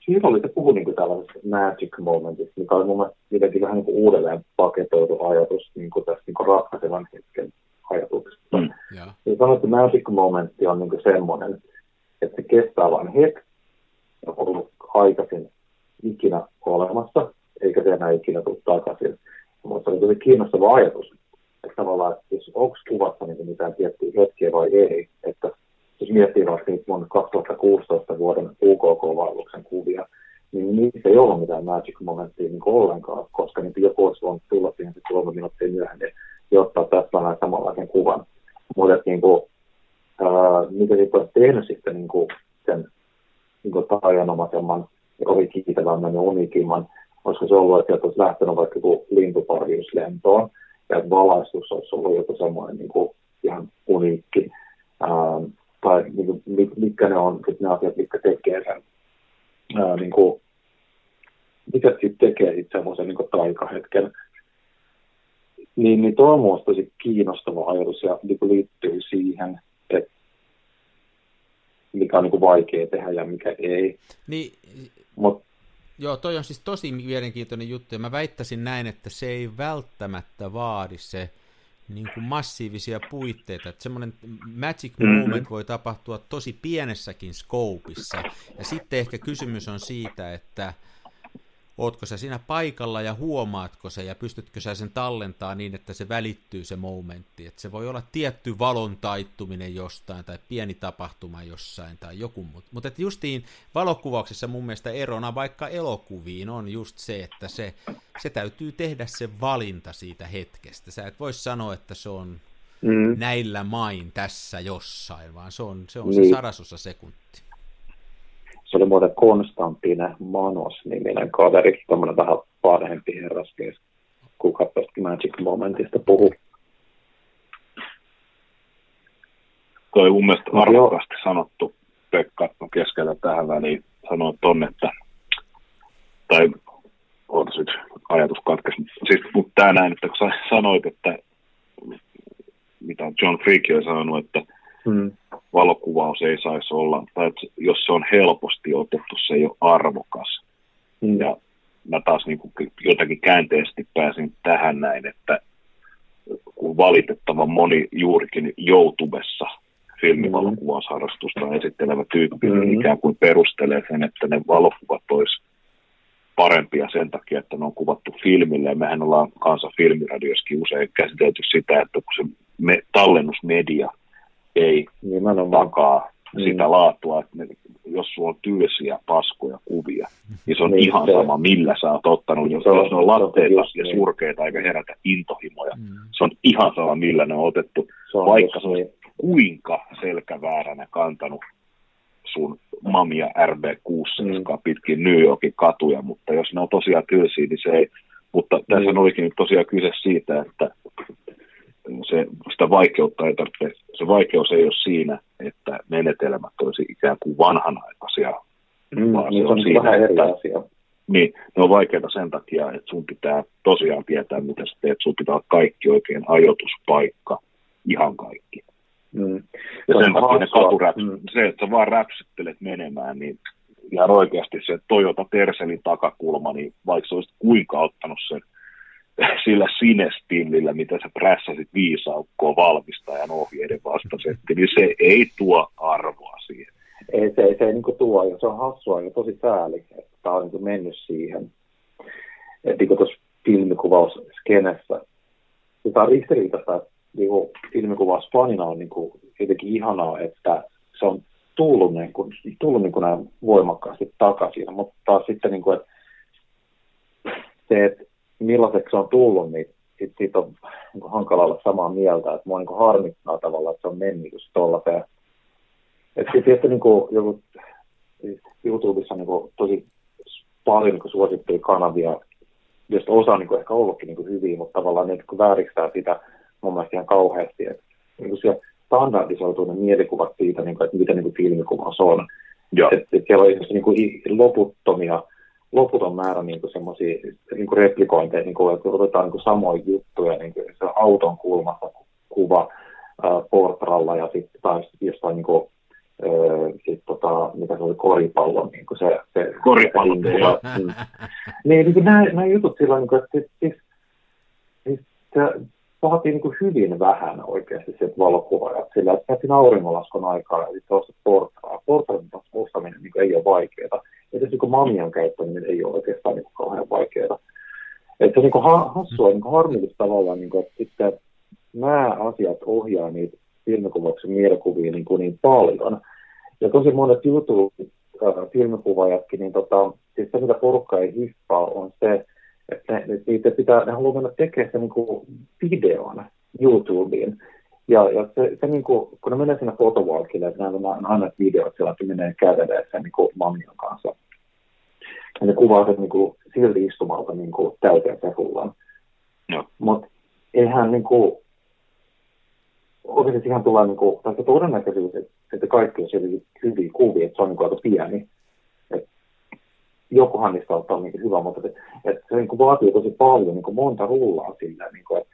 siinä oli, se puhui niin tällaisesta magic momentista, mikä oli mun mielestä jotenkin vähän niin kuin uudelleen paketoitu ajatus niin kuin tästä niin kuin ratkaisevan hetken ajatuksesta. Mm, yeah. Ja sanoin, että magic momentti on niin kuin semmoinen, että se kestää vain hetki, ja on ollut aikaisin ikinä olemassa, eikä se enää ikinä tule takaisin. Mutta se oli tosi kiinnostava ajatus, että tavallaan, että jos onko kuvassa niin mitään tiettyä hetkeä vai ei, että jos miettii vaikka niitä vuonna 2016 vuoden UKK-vaelluksen kuvia, niin niissä ei ollut mitään magic momenttia niin ollenkaan, koska niin joku olisi voinut tulla siihen kolme minuuttia myöhemmin ja ottaa tästä näin samanlaisen kuvan. Mutta niin kuin, ää, mitä sitten olisi tehnyt sitten niin kuin sen niin kuin taianomaisemman ohi kiitävämmän ja unikimman, olisiko se ollut, että olisi lähtenyt vaikka joku lintuparjus lentoon, ja että valaistus olisi ollut joku semmoinen niin kuin ihan uniikki. Ää, tai niin kuin, mitkä ne on ne asiat, mitkä tekee sen, ää, niin kuin, mikä sitten tekee sitten semmoisen niin taikahetken. Niin, niin tuo on tosi kiinnostava ajatus ja niin kuin liittyy siihen, että mikä on niin kuin vaikea tehdä ja mikä ei. Niin, Mut, Joo, toi on siis tosi mielenkiintoinen juttu, ja mä väittäisin näin, että se ei välttämättä vaadi se niin kuin massiivisia puitteita. Että semmoinen magic mm-hmm. moment voi tapahtua tosi pienessäkin skoopissa. Ja sitten ehkä kysymys on siitä, että ootko sä siinä paikalla ja huomaatko se ja pystytkö sä sen tallentaa niin, että se välittyy se momentti. Että se voi olla tietty valon taittuminen jostain tai pieni tapahtuma jossain tai joku muu. Mutta että justiin valokuvauksessa mun mielestä erona vaikka elokuviin on just se, että se, se täytyy tehdä se valinta siitä hetkestä. Sä et voi sanoa, että se on mm. näillä main tässä jossain, vaan se on se, on niin. se sarasosa sekunti se oli muuten Konstantine Manos-niminen kaveri, tämmöinen vähän vanhempi herrasmies, kuka tästä Magic Momentista puhuu. Toi mun mielestä arvokkaasti sanottu, Pekka, keskellä tähän väliin sanoa tonne, että, tai ootas nyt ajatus katkesi, siis, mutta tämä näin, että kun sä sanoit, että mitä John Freak on sanonut, että hmm. valokuvaus ei saisi olla, tai että jos se on helposti otettu, se ei ole arvokas. Hmm. Ja mä taas niin kuin jotenkin käänteisesti pääsin tähän näin, että kun valitettavan moni juurikin YouTubessa filmivalokuvausharrastusta esittelevä tyyppi, niin hmm. niin ikään kuin perustelee sen, että ne valokuvat olisi parempia sen takia, että ne on kuvattu filmille. Ja mehän ollaan kanssa filmiradioskin usein käsitelty sitä, että kun se me, tallennusmedia ei Nimenomaan. takaa mm. sitä laatua, että ne, jos sulla on tylsiä, paskoja kuvia, niin se on niin, ihan se, sama, millä sä oot ottanut. Jos, se jos ne on latteita ja niin. surkeita eikä herätä intohimoja, mm. se on ihan sama, millä ne on otettu. Se on vaikka se on niin. kuinka selkävääränä kantanut sun mamia RB6 mm. pitkin New Yorkin katuja, mutta jos ne on tosiaan tylsiä, niin se ei. Mutta tässä mm. olikin nyt tosiaan kyse siitä, että se, sitä vaikeutta ei tarvitse, se vaikeus ei ole siinä, että menetelmät olisi ikään kuin vanhanaikaisia, mm, vaan niin se on siinä, vähän eri että, asia. Niin, ne on vaikeita sen takia, että sun pitää tosiaan tietää, mitä sä teet. Sun pitää olla kaikki oikein ajoituspaikka, ihan kaikki. Mm. Ja sen takia ne katuräps, mm. se, että sä vaan räpsyttelet menemään, niin ihan oikeasti se Toyota Terselin takakulma, niin vaikka sä olisit kuinka ottanut sen sillä sinestillillä, mitä sä prässäsit viisaukkoa valmistajan ohjeiden vastaisesti, niin se ei tuo arvoa siihen. Ei, se, se ei niin tuo, ja se on hassua ja tosi sääli, että tämä on niin mennyt siihen. Että niin tuossa filmikuvausskenessä, tämä on ristiriitaista, että niin filmikuvausfanina on niin kuin jotenkin ihanaa, että se on tullut, niin kuin, tullut niin kuin näin voimakkaasti takaisin, mutta sitten niin kuin, että se, että millaiseksi se on tullut, niin sit siitä on niin kuin hankala olla samaa mieltä, että mua niin kuin harmittaa tavallaan, että se on mennyt just tuollaiseen. Että sitten että niin kuin, joku, siis YouTubessa on niin kuin, tosi paljon niin suosittuja kanavia, joista osa on niin kuin, ehkä ollutkin niin kuin, hyviä, mutta tavallaan ne niin vääristää sitä mun mielestä ihan kauheasti. Että, niin kuin siellä standardisoituu ne mielikuvat siitä, niin kuin, että mitä niin kuin, filmikuvaus on. Että et siellä on niin kuin, loputtomia loputon määrä niin semmoisia niin replikointeja, niin kuin, että otetaan niin samoja juttuja, niin kuin se auton kulmassa kuva ää, portralla ja sitten taas jostain niin kuin, ää, sit, tota, mitä se oli, koripallon, niin kuin se, se koripallon ja, mm. niin, niin nämä, nämä jutut sillä niin kuin, että siis, siis, siis se vaatii niin kuin hyvin vähän oikeasti se valokuvaajat, sillä että siinä auringonlaskun aikaa ja sitten ostat portraa. Portraa ostaminen niin ei ole vaikeaa edes niin mamian käyttäminen ei ole oikeastaan niin kauhean vaikeaa. Että se on niin ha- hassua, niin harmillista tavallaan, niin kuin, että sitten nämä asiat ohjaa niitä filmikuvauksen mielikuvia niin, kuin niin paljon. Ja tosi monet YouTube-filmikuvaajatkin, niin tota, siis se mitä porukka ei hiffaa on se, että niitä pitää, ne haluaa mennä tekemään se niin kuin videon YouTubeen. Ja, ja se, se niin kuin, kun ne menee sinne fotowalkille, että nämä on aina videot siellä, että menee kävelee sen niin mamion kanssa. Ja ne kuvaa sen niin kuin, silti istumalta niin kuin, täyteen sefullaan. No. Mutta eihän niin kuin, oikeasti siihen tulee, niin kuin, tai se todennäköisyys, että, että kaikki on hyviä kuvia, että se on niin kuin, aika pieni. Et jokuhan niistä on niin hyvä, mutta että, että se niin kuin, vaatii tosi paljon, niin kuin monta rullaa sillä, niin kuin, että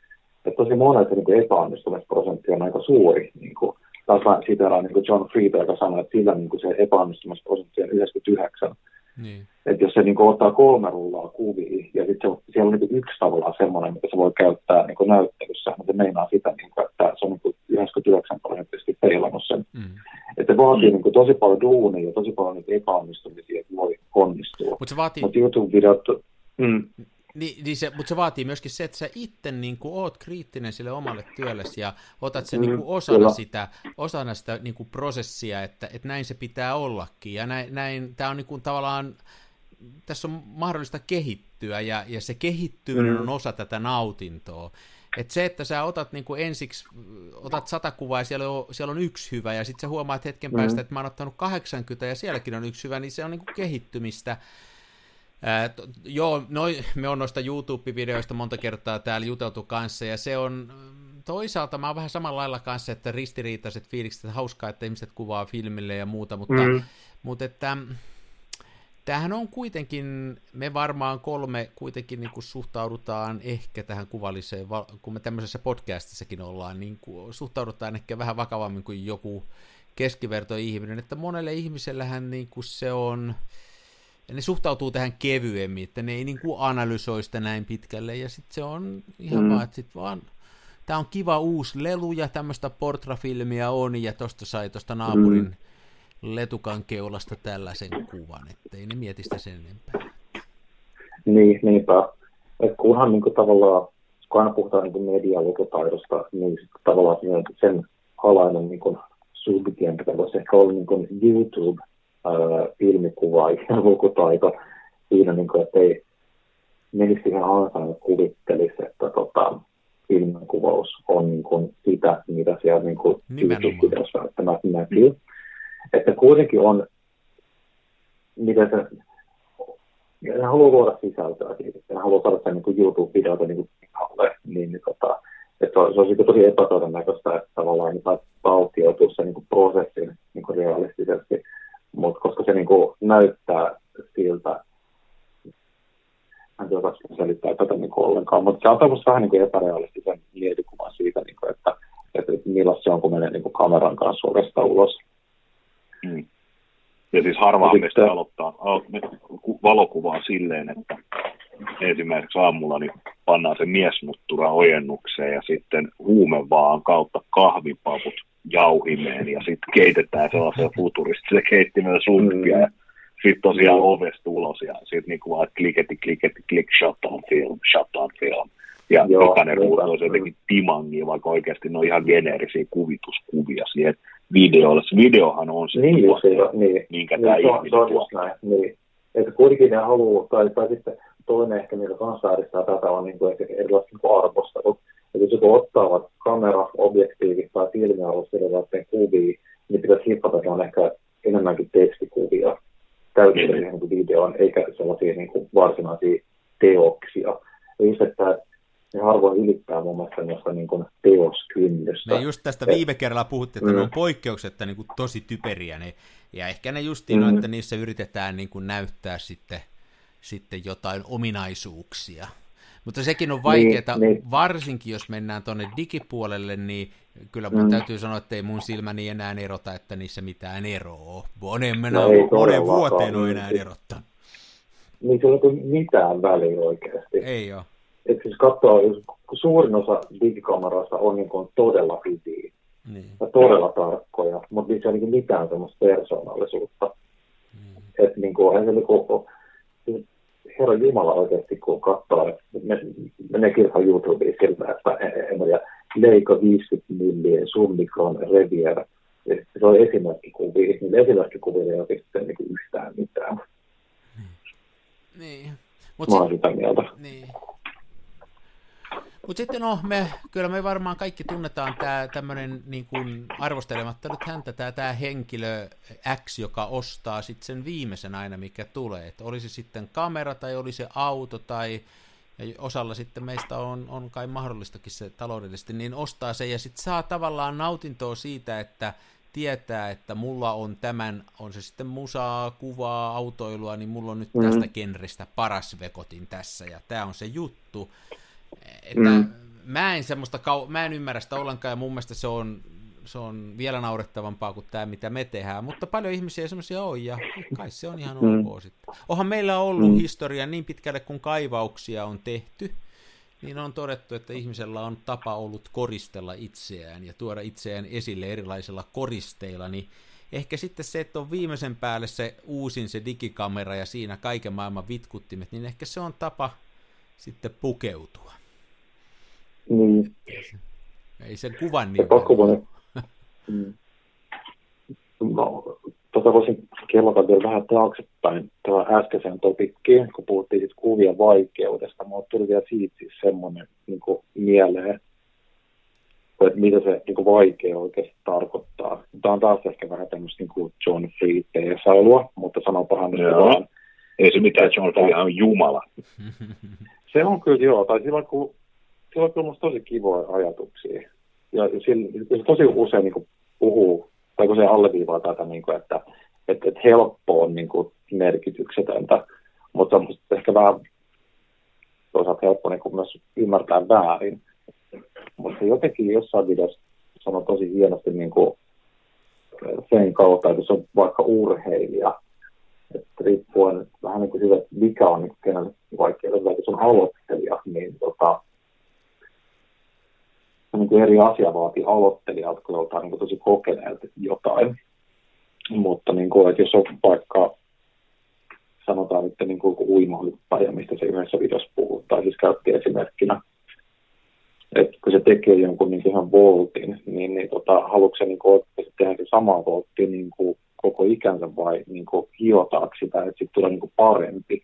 että tosi monet niin epäonnistumisprosentti on aika suuri. Niin kuin, taas mä siteraan niin John Frieda, joka sanoi, että sillä niin kuin se epäonnistumisprosentti on 99. Niin. Että jos se niin kuin, ottaa kolme rullaa kuvia, ja sitten se, siellä on niin yksi tavallaan semmoinen, mitä se voi käyttää niin kuin näyttelyssä, mutta se meinaa sitä, niin kuin, että se on niin kuin 99 prosenttisesti peilannut sen. Mm. Että se vaatii mm. niin kuin, tosi paljon duunia ja tosi paljon niin epäonnistumisia, että voi onnistua. Mutta se vaatii... Mut YouTube-videot... Mm. Niin, niin se, mutta se vaatii myöskin se, että sä itse niin kuin, oot kriittinen sille omalle työllesi ja otat sen niin kuin, mm, osana, sitä, osana sitä niin kuin, prosessia, että, että näin se pitää ollakin. Ja näin, näin tämä on niin kuin, tavallaan, tässä on mahdollista kehittyä ja, ja se kehittyminen mm. on osa tätä nautintoa. että se, että sä otat niin kuin ensiksi, otat sata kuvaa ja siellä on, siellä on yksi hyvä ja sitten sä huomaat hetken mm. päästä, että mä oon ottanut 80 ja sielläkin on yksi hyvä, niin se on niin kuin kehittymistä. To, joo, noi, me on noista YouTube-videoista monta kertaa täällä juteltu kanssa, ja se on toisaalta, mä oon vähän samalla lailla kanssa, että ristiriitaiset fiilikset, että hauskaa, että ihmiset kuvaa filmille ja muuta, mutta, mm. mutta että tämähän on kuitenkin, me varmaan kolme kuitenkin niin kuin suhtaudutaan ehkä tähän kuvalliseen, kun me tämmöisessä podcastissakin ollaan, niin kuin suhtaudutaan ehkä vähän vakavammin kuin joku keskivertoihminen, että monelle ihmisellähän niin kuin se on, ja ne suhtautuu tähän kevyemmin, että ne ei niin kuin analysoi sitä näin pitkälle, ja sitten se on ihan mm. vaan, että sit vaan, tämä on kiva uusi lelu, ja tämmöistä portrafilmiä on, ja tosta sai tuosta naapurin mm. letukan keulasta tällaisen kuvan, ettei ne mieti sitä sen enempää. Niin, niinpä. Et kunhan niin kuin, tavallaan, kun aina puhutaan niin medialukutaidosta, niin sit tavallaan sen alainen niin subtientä voisi ehkä olla niin kuin YouTube, filmikuva ja lukutaito siinä, niin kuin, että ei menisi siihen ansaan, että kuvittelisi, että tota, filmikuvaus on niin kuin sitä, mitä siellä niin kuin YouTube-videossa välttämättä näkyy. Että kuitenkin on, mitä se, ja ne haluaa luoda sisältöä siitä, ja ne haluaa saada sen niin YouTube-videota niin kuin pihalle, niin, niin tota, että se, olisi tosi epätodennäköistä, että tavallaan niin valtioituu se niin kuin prosessin niin kuin realistisesti, mutta koska se niin kuin näyttää siltä, en tiedä, selittää tätä niin kuin ollenkaan, mutta se antaa vähän niin kuin epärealistisen mielikuvan siitä, niin kuin, että, että, että millaista se on, kun menee niin kuin kameran kanssa ovesta ulos. Mm. Ja siis harvaan meistä aloittaa valokuvaa silleen, että esimerkiksi aamulla niin pannaan se miesnuttura ojennukseen ja sitten huumevaan kautta kahvipaput jauhimeen ja sitten keitetään sellaisen futuristisen keittimellä sumpia ja sitten tosiaan ovesta ulos ja sitten niinku vaan kliketti, kliketti, klik, shot on film, shot on film. Ja Joo, jokainen ruutu on jotenkin timangia, vaikka oikeasti ne on ihan geneerisiä kuvituskuvia siihen videolle. Se videohan on se niin, tuote, niin, minkä niin, tämä ihminen tuo. Näin, niin. Että kuitenkin ne haluaa, tai, tai sitten toinen ehkä, mikä kanssa tätä, on niin kuin ehkä erilaiset niin arvostelut. Että jos joku ottaa kamera, objektiivi tai filmialusteiden kuvia, niin pitäisi hippata, että on ehkä enemmänkin tekstikuvia täydellinen niin videoon, eikä sellaisia niin kuin varsinaisia teoksia. Ja just, että ne harvoin ylittää mun mielestä noista niin kuin teoskynnystä. Me just tästä viime kerralla puhuttiin, että mm. ne on poikkeuksetta niin kuin tosi typeriä, ne, ja ehkä ne justiin mm. on, että niissä yritetään niin kuin näyttää sitten, sitten jotain ominaisuuksia. Mutta sekin on vaikeaa, niin, niin. varsinkin jos mennään tuonne digipuolelle, niin kyllä mun mm. täytyy sanoa, että ei mun silmäni enää erota, että niissä mitään eroa Monen, mennä, no monen vuoteen on enää erottanut. Niin se on mitään väliä oikeasti. Ei ole. Et siis katsoo, suurin osa digikameroista on niin kuin todella hyviä niin. ja todella tarkkoja, mutta niissä ei ole niin mitään semmoista persoonallisuutta. Mm. Että niin kuin, se niin kuin, Herra Jumala oikeasti, kun katsoo, että me, menee kirjoittaa YouTubeen siltä, että en tiedä, Leica 50 milliä, Summikron, Revier, se on esimerkkikuvia, niin esimerkkikuvia ei ole sitten niin yhtään mitään. Niin. Mut Mä oon sitä mieltä. Niin. Mutta sitten no, me, kyllä me varmaan kaikki tunnetaan tämä tämmöinen niin kuin arvostelematta nyt häntä, tämä, tämä henkilö X, joka ostaa sitten sen viimeisen aina, mikä tulee. Että olisi sitten kamera tai oli se auto tai osalla sitten meistä on, on kai mahdollistakin se taloudellisesti, niin ostaa se ja sitten saa tavallaan nautintoa siitä, että tietää, että mulla on tämän, on se sitten musaa, kuvaa, autoilua, niin mulla on nyt mm-hmm. tästä genristä paras vekotin tässä ja tämä on se juttu. Että mm. mä en semmoista, kau- mä en ymmärrä sitä ollenkaan ja mun mielestä se on, se on vielä naurettavampaa kuin tämä, mitä me tehdään, mutta paljon ihmisiä semmoisia on ja kai se on ihan mm. ok sitten. Onhan meillä ollut mm. historia niin pitkälle, kun kaivauksia on tehty, niin on todettu, että ihmisellä on tapa ollut koristella itseään ja tuoda itseään esille erilaisilla koristeilla, niin ehkä sitten se, että on viimeisen päälle se uusin se digikamera ja siinä kaiken maailman vitkuttimet, niin ehkä se on tapa sitten pukeutua. Niin. Ei sen kuvan niin Mm. No, tota voisin kelata vielä vähän taaksepäin tähän äskeiseen topikkiin, kun puhuttiin siitä kuvien vaikeudesta. Mulla tuli vielä siitä siis semmoinen niin mieleen, että mitä se niin vaikea oikeasti tarkoittaa. Tämä on taas ehkä vähän tämmöistä niin John Free teesailua, mutta sanopahan nyt vaan. Ei se mitään, John Free on Jumala. se on kyllä joo, tai silloin kun, silloin kun on tosi kivoja ajatuksia. Ja sillä, tosi usein niin puhuu, tai kun se alleviivaa tätä, niin kuin, että, että, että helppo on niin kuin merkityksetöntä, mutta on ehkä vähän toisaalta helppo niin kuin myös ymmärtää väärin. Mutta jotenkin jossain videossa sanoo tosi hienosti niin kuin sen kautta, että se on vaikka urheilija, että riippuen vähän niin kuin siitä, mikä on niin kenelle vaikea, jos on aloittelija, niin tota, niin kuin eri asia vaatii aloittelijat, kun niin tosi kokeneet jotain. Mutta niin kuin, että jos on vaikka sanotaan nyt niin kuin uimahyppäjä, mistä se yhdessä videossa puhuu, tai siis käytti esimerkkinä, että kun se tekee jonkun niin ihan voltin, niin, niin tota, haluatko se niin oikeasti tehdä se sama voltti niin kuin koko ikänsä vai niin kuin sitä, että sitten tulee niin kuin parempi.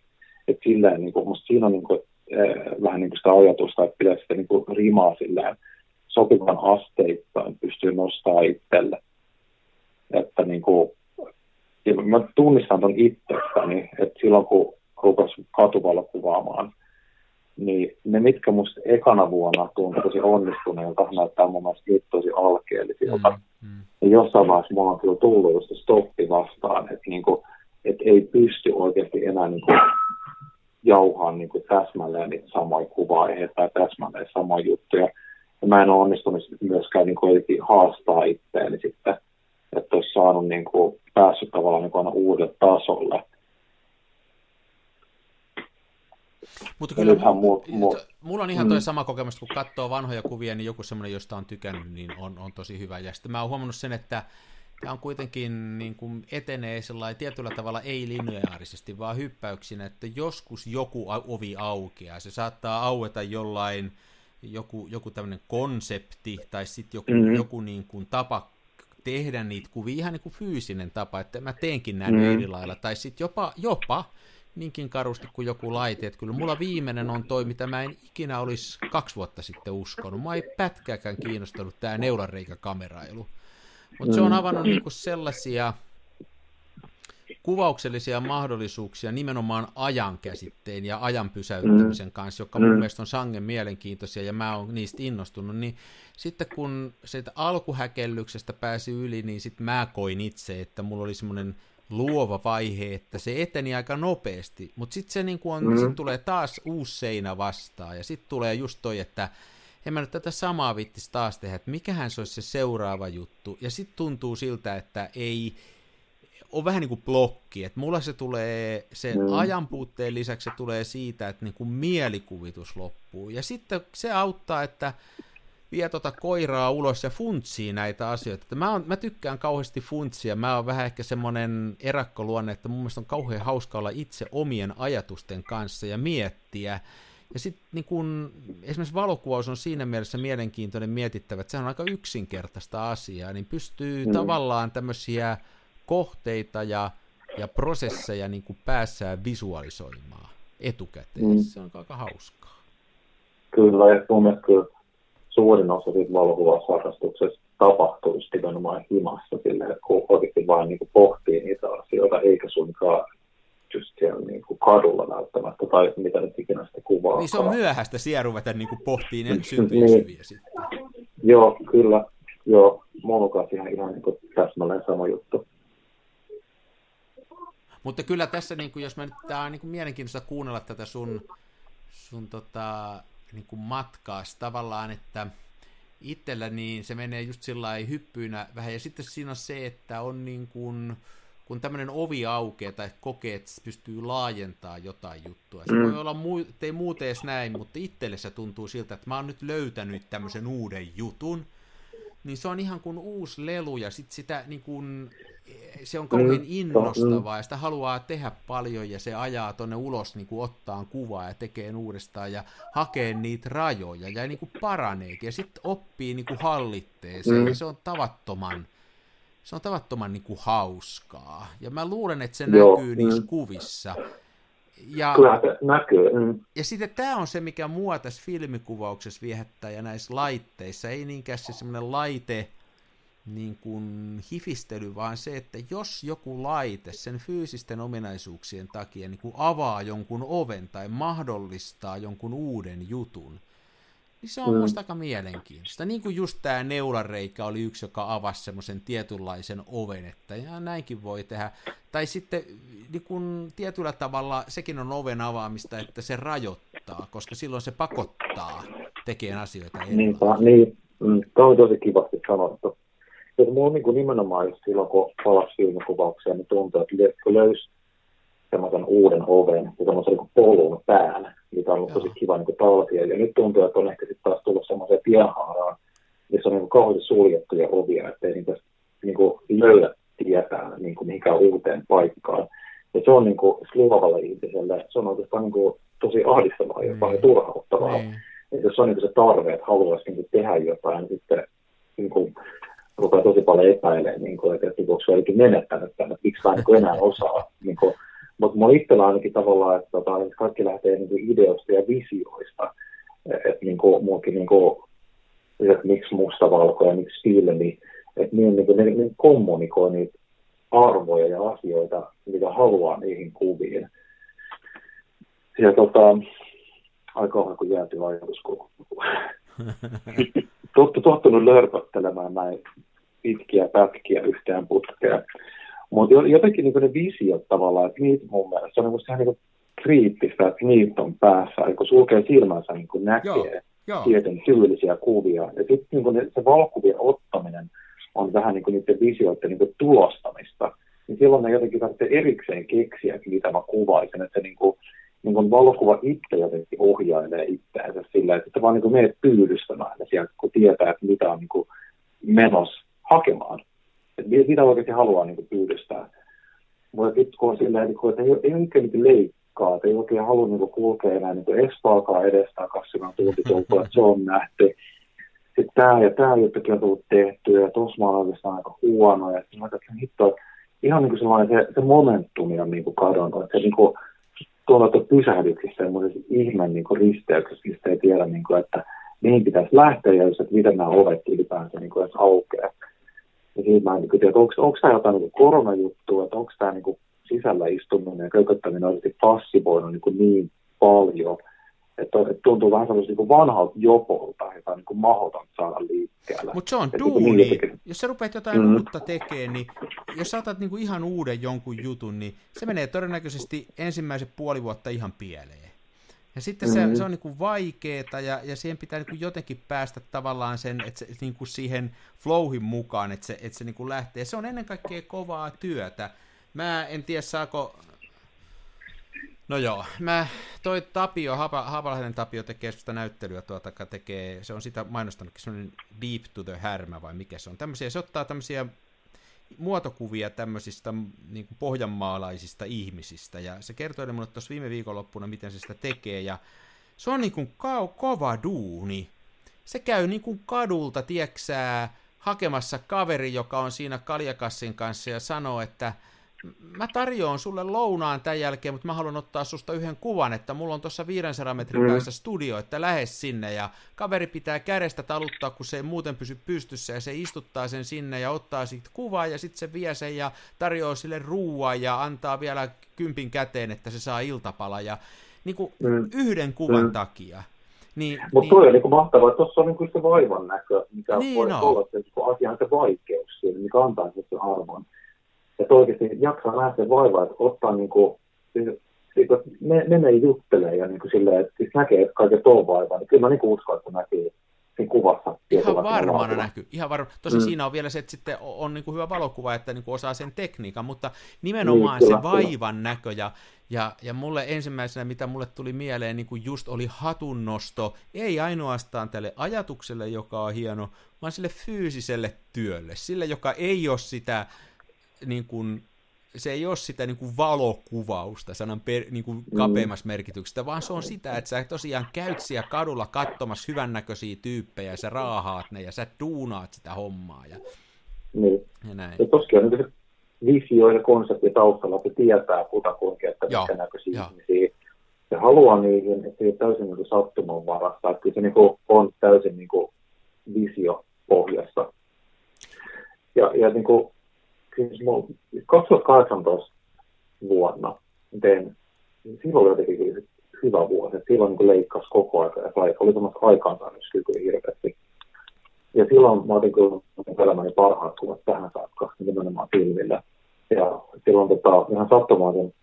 Et silleen, niin kuin, musta siinä on niin kuin, äh, vähän niin kuin sitä ajatusta, että pitäisi sitä niin kuin rimaa silleen sopivan asteittain pystyy nostaa itselle. Että niin kuin, ja mä tunnistan ton itsestäni, että silloin kun rupesi katuvalla kuvaamaan, niin ne, mitkä musta ekana vuonna tuntui tosi onnistuneelta, näyttää mun mielestä nyt tosi alkeellisilta. Mm, mm. Ja jossain vaiheessa mulla on kyllä tullut just stoppi vastaan, että niinku, et ei pysty oikeasti enää niinku jauhaan niinku täsmälleen niitä samoja kuvaiheita tai täsmälleen samoja juttuja. Ja mä en ole onnistunut myöskään niinku haastaa itseäni sitten, että olisi saanut niinku, päässyt tavallaan niinku aina uudelle tasolle Mutta kyllä mu- mu- mulla on ihan toi mm. sama kokemus, kun katsoo vanhoja kuvia, niin joku semmoinen, josta on tykännyt, niin on, on tosi hyvä. Ja sitten mä oon huomannut sen, että tämä on kuitenkin niin kuin etenee sellainen tietyllä tavalla ei lineaarisesti, vaan hyppäyksinä, että joskus joku ovi aukeaa. Se saattaa aueta jollain, joku, joku tämmöinen konsepti tai sitten joku, mm-hmm. joku niin kuin tapa tehdä niitä kuvia, ihan niin kuin fyysinen tapa, että mä teenkin näin mm-hmm. eri lailla, tai sitten jopa, jopa niinkin karusti kuin joku laite. Että kyllä mulla viimeinen on toi, mitä mä en ikinä olisi kaksi vuotta sitten uskonut. Mä ei pätkääkään kiinnostanut tämä neulareikäkamerailu. Mutta se on mm. avannut niinku sellaisia kuvauksellisia mahdollisuuksia nimenomaan ajan käsitteen ja ajan pysäyttämisen mm. kanssa, joka mun mm. mielestä on sangen mielenkiintoisia ja mä oon niistä innostunut, niin sitten kun siitä alkuhäkellyksestä pääsi yli, niin sitten mä koin itse, että mulla oli semmoinen luova vaihe, että se eteni aika nopeasti, mutta sitten se niin on, mm. sit tulee taas uusi seinä vastaan, ja sitten tulee just toi, että en mä nyt tätä samaa vittis taas tehdä, että mikähän se olisi se seuraava juttu, ja sitten tuntuu siltä, että ei, on vähän niin kuin blokki, että mulla se tulee sen mm. ajan puutteen lisäksi se tulee siitä, että niin kuin mielikuvitus loppuu, ja sitten se auttaa, että vie tota koiraa ulos ja funtsii näitä asioita. Että mä, on, mä tykkään kauheasti funtsia, mä oon vähän ehkä semmoinen erakkoluonne, että mun mielestä on kauhean hauska olla itse omien ajatusten kanssa ja miettiä. Ja sitten niin kun, esimerkiksi valokuvaus on siinä mielessä mielenkiintoinen mietittävä, että se on aika yksinkertaista asiaa, niin pystyy mm. tavallaan tämmöisiä kohteita ja, ja prosesseja niin kuin päässään visualisoimaan etukäteen. Mm. Se on aika hauskaa. Kyllä, ja mun mielestä kyllä suurin osa siitä valokuvausharrastuksesta tapahtuisi nimenomaan himassa sille, että kun oikeasti vain niin kuin pohtii niitä asioita, eikä suinkaan just siellä niin kuin kadulla välttämättä, tai mitä nyt ikinä sitä kuvaa. Niin se on myöhäistä siellä ruveta niin kuin pohtii ne syntyjä niin, sitten. Joo, kyllä. Joo, kanssa ihan, ihan niin kuin täsmälleen sama juttu. Mutta kyllä tässä, niin kuin, jos mä nyt, tämä on niin kuin mielenkiintoista kuunnella tätä sun, sun tota, niin kuin matkaas tavallaan, että itsellä niin se menee just sillä hyppyynä vähän, ja sitten siinä on se, että on niin kuin, kun tämmöinen ovi aukeaa tai kokee, että pystyy laajentamaan jotain juttua. Se mm. voi olla, muu, ei muuten edes näin, mutta itselle se tuntuu siltä, että mä oon nyt löytänyt tämmöisen uuden jutun, niin se on ihan kuin uusi lelu, ja sitten sitä niin kuin, se on kauhean mm. innostavaa, ja sitä haluaa tehdä paljon, ja se ajaa tonne ulos niin kuin ottaa kuvaa ja tekee uudestaan, ja hakee niitä rajoja, ja niin kuin paranee, ja sitten oppii niin kuin hallitteeseen, mm. ja se on tavattoman, se on tavattoman niin kuin hauskaa. Ja mä luulen, että se Joo, näkyy niissä mm. kuvissa. Ja, Kyllä se näkyy. Mm. Ja sitten tämä on se, mikä mua tässä filmikuvauksessa viehättää ja näissä laitteissa. Ei niinkään se semmoinen laite, niin kuin hifistely, vaan se, että jos joku laite sen fyysisten ominaisuuksien takia niin kuin avaa jonkun oven tai mahdollistaa jonkun uuden jutun, niin se on mm. musta aika mielenkiintoista. Niin kuin just tämä neulareikä oli yksi, joka avasi semmoisen tietynlaisen oven, että ja näinkin voi tehdä. Tai sitten niin kuin tietyllä tavalla sekin on oven avaamista, että se rajoittaa, koska silloin se pakottaa tekemään asioita Niinpä, niin, mm, Tämä on tosi kivasti sanottu. Ja mulla on niin nimenomaan just silloin, kun palasi filmikuvauksia, niin tuntuu, että kun löysi semmoisen uuden oven ja semmoisen niin polun päällä, mikä on ollut tosi kiva niin talvia. Ja nyt tuntuu, että on ehkä sitten taas tullut semmoiseen tienhaaraan, missä on niin kauheasti suljettuja ovia, ettei niitä niin kuin löydä tietää niin kuin mihinkään uuteen paikkaan. Ja se on niin kuin luovalle ihmiselle, se on oikeastaan niin kuin tosi ahdistavaa jopa Niin. ja turhauttavaa. Niin. Et jos on niin se tarve, että haluaisi niin tehdä jotain, niin sitten niin kuin, rupeaa tosi paljon epäilemään, niin kuin, että, että onko se menettänyt tämän, että miksi mä en niin enää osaa. Niin kuin, mutta mulla itsellä ainakin tavallaan, että, tota, kaikki lähtee niin kuin ideoista ja visioista. Että niin kuin, muakin, niin kuin, että miksi mustavalko ja miksi filmi, että niin, niin kuin, ne, ne kommunikoi niitä arvoja ja asioita, mitä haluaa niihin kuviin. Ja tota, aika on kun jääty ajatus, kun Tottu, tottunut lörpöttelemään näin pitkiä pätkiä yhteen putkeen. Mutta jotenkin niin ne visiot tavallaan, että niitä mun mielestä se on niin ihan niin kriittistä, että niitä on päässä. Eli kun sulkee silmänsä, niin kuin näkee Joo, joo. tietyn tyylisiä kuvia. Ja sitten niin se valokuvien ottaminen on vähän niin kuin niiden visioiden niin tulostamista. Niin silloin ne jotenkin tarvitsee erikseen keksiä, että mitä mä kuvaisin. Että se niin kuin, niin kuin valokuva itse jotenkin ohjailee itseänsä sillä, että vaan niin kuin meet pyydystämään ne sieltä, kun tietää, että mitä on niin kuin menos hakemaan. Että mi- mitä oikeasti haluaa niin pyydystää. Mutta sitten kun on silleen, niin että ei, ei oikein niin leikkaa, että ei oikein halua niin kulkea enää niin espaakaan edestakaisin, vaan tuntitolkua, että se on nähty. Sitten tämä ja tämä juttukin on tullut tehtyä, ja tuossa mä oon oikeastaan aika huono, ja sitten mä katson, hitto, ihan niin kuin sellainen se, se momentumi on niin kadonnut, että se niin kuin, tuolla pysähdyksissä semmoisessa ihmeen niin risteyksessä, mistä ei tiedä, niin kuin, että mihin pitäisi lähteä ja jos, että miten nämä ovet ylipäänsä niin kuin, edes aukeaa. Ja siitä mä en niin kuin tiedä, onko, onko tämä jotain niin kuin koronajuttua, että onko tämä niin kuin sisällä istuminen ja kököttäminen oikeasti passivoinut niin, kuin niin paljon, että, että tuntuu vähän semmoista niin kuin vanhalta jopolta, joka on niin kuin mahdoton saada liikkeelle. Mutta se on Että niin kuin duuni. jotenkin- Jos sä rupeat jotain Mm. uutta tekemään, niin jos sä otat niinku ihan uuden jonkun jutun, niin se menee todennäköisesti ensimmäiset puoli vuotta ihan pieleen. Ja sitten se, Mm. se on niinku vaikeeta ja, ja siihen pitää niinku jotenkin päästä tavallaan sen, että se niinku siihen flowhin mukaan, että se, että se niinku lähtee. Se on ennen kaikkea kovaa työtä. Mä en tiedä saako No joo, mä, toi Tapio, Hapa, Haapalahden Tapio tekee sitä näyttelyä tuota, tekee, se on sitä mainostanutkin, semmoinen Deep to the Härmä vai mikä se on. Tämmöisiä, se ottaa tämmöisiä muotokuvia tämmöisistä niin kuin pohjanmaalaisista ihmisistä, ja se kertoi mulle tuossa viime viikonloppuna, miten se sitä tekee, ja se on niin kuin kau, kova duuni. Se käy niin kuin kadulta, tieksää, hakemassa kaveri, joka on siinä kaljakassin kanssa, ja sanoo, että mä tarjoan sulle lounaan tämän jälkeen, mutta mä haluan ottaa susta yhden kuvan, että mulla on tuossa 500 metrin Mm. päässä studio, että lähes sinne, ja kaveri pitää kädestä taluttaa, kun se ei muuten pysy pystyssä, ja se istuttaa sen sinne ja ottaa siitä kuvaa, ja sitten se vie sen ja tarjoaa sille ruuaa ja antaa vielä kympin käteen, että se saa iltapala, ja niin kuin Mm. yhden kuvan Mm. takia. Niin, Mutta niin, toi on niin mahtavaa, että tuossa on niin se vaivan näkö, mikä Niin voi on. olla se niin asian se vaikeus siinä, mikä antaa sen arvon. Että oikeasti jaksaa sen vaivaa, että ottaa niin kuin, siis, siis, me, menee juttelee ja niin kuin silleen, että siis näkee että kaiken tuon vaivaa, niin kyllä mä niin kuin uskon, että näkyy siinä kuvassa. Ihan varmana näkyy. Ihan varma. Tosi Mm. siinä on vielä se, että sitten on, niin kuin hyvä valokuva, että niin kuin osaa sen tekniikan, mutta nimenomaan Niin, kyllä, se vaivan näkö ja, ja, ja mulle ensimmäisenä, mitä mulle tuli mieleen, niin kuin just oli hatunnosto, ei ainoastaan tälle ajatukselle, joka on hieno, vaan sille fyysiselle työlle, sille, joka ei ole sitä niin kuin, se ei ole sitä niin kuin valokuvausta sanan per, niin kuin kapeimmassa merkityksestä, vaan se on sitä, että sä tosiaan käyt siellä kadulla katsomassa hyvännäköisiä tyyppejä ja sä raahaat ne ja sä duunaat sitä hommaa ja, Niin. ja näin. Ja tosiaan niin se visio ja konsepti taustalla, että tietää kutakuinkin, että mitkä näköisiä joo. ihmisiä se haluaa niihin, että se ei täysin niin sattuman varassa. Että kyllä se niin kuin on täysin niin kuin visio pohjassa. Ja, ja niin kuin, se mulla- 2018 vuonna tein, silloin oli jotenkin hyvä vuosi. Silloin niin leikkasi koko ajan ja sai, oli semmoista aikaansaamiskykyä hirveästi. Ja silloin mä otin kyllä elämäni parhaat kuvat tähän saakka, nimenomaan filmillä. Ja silloin tota, ihan sattumaisen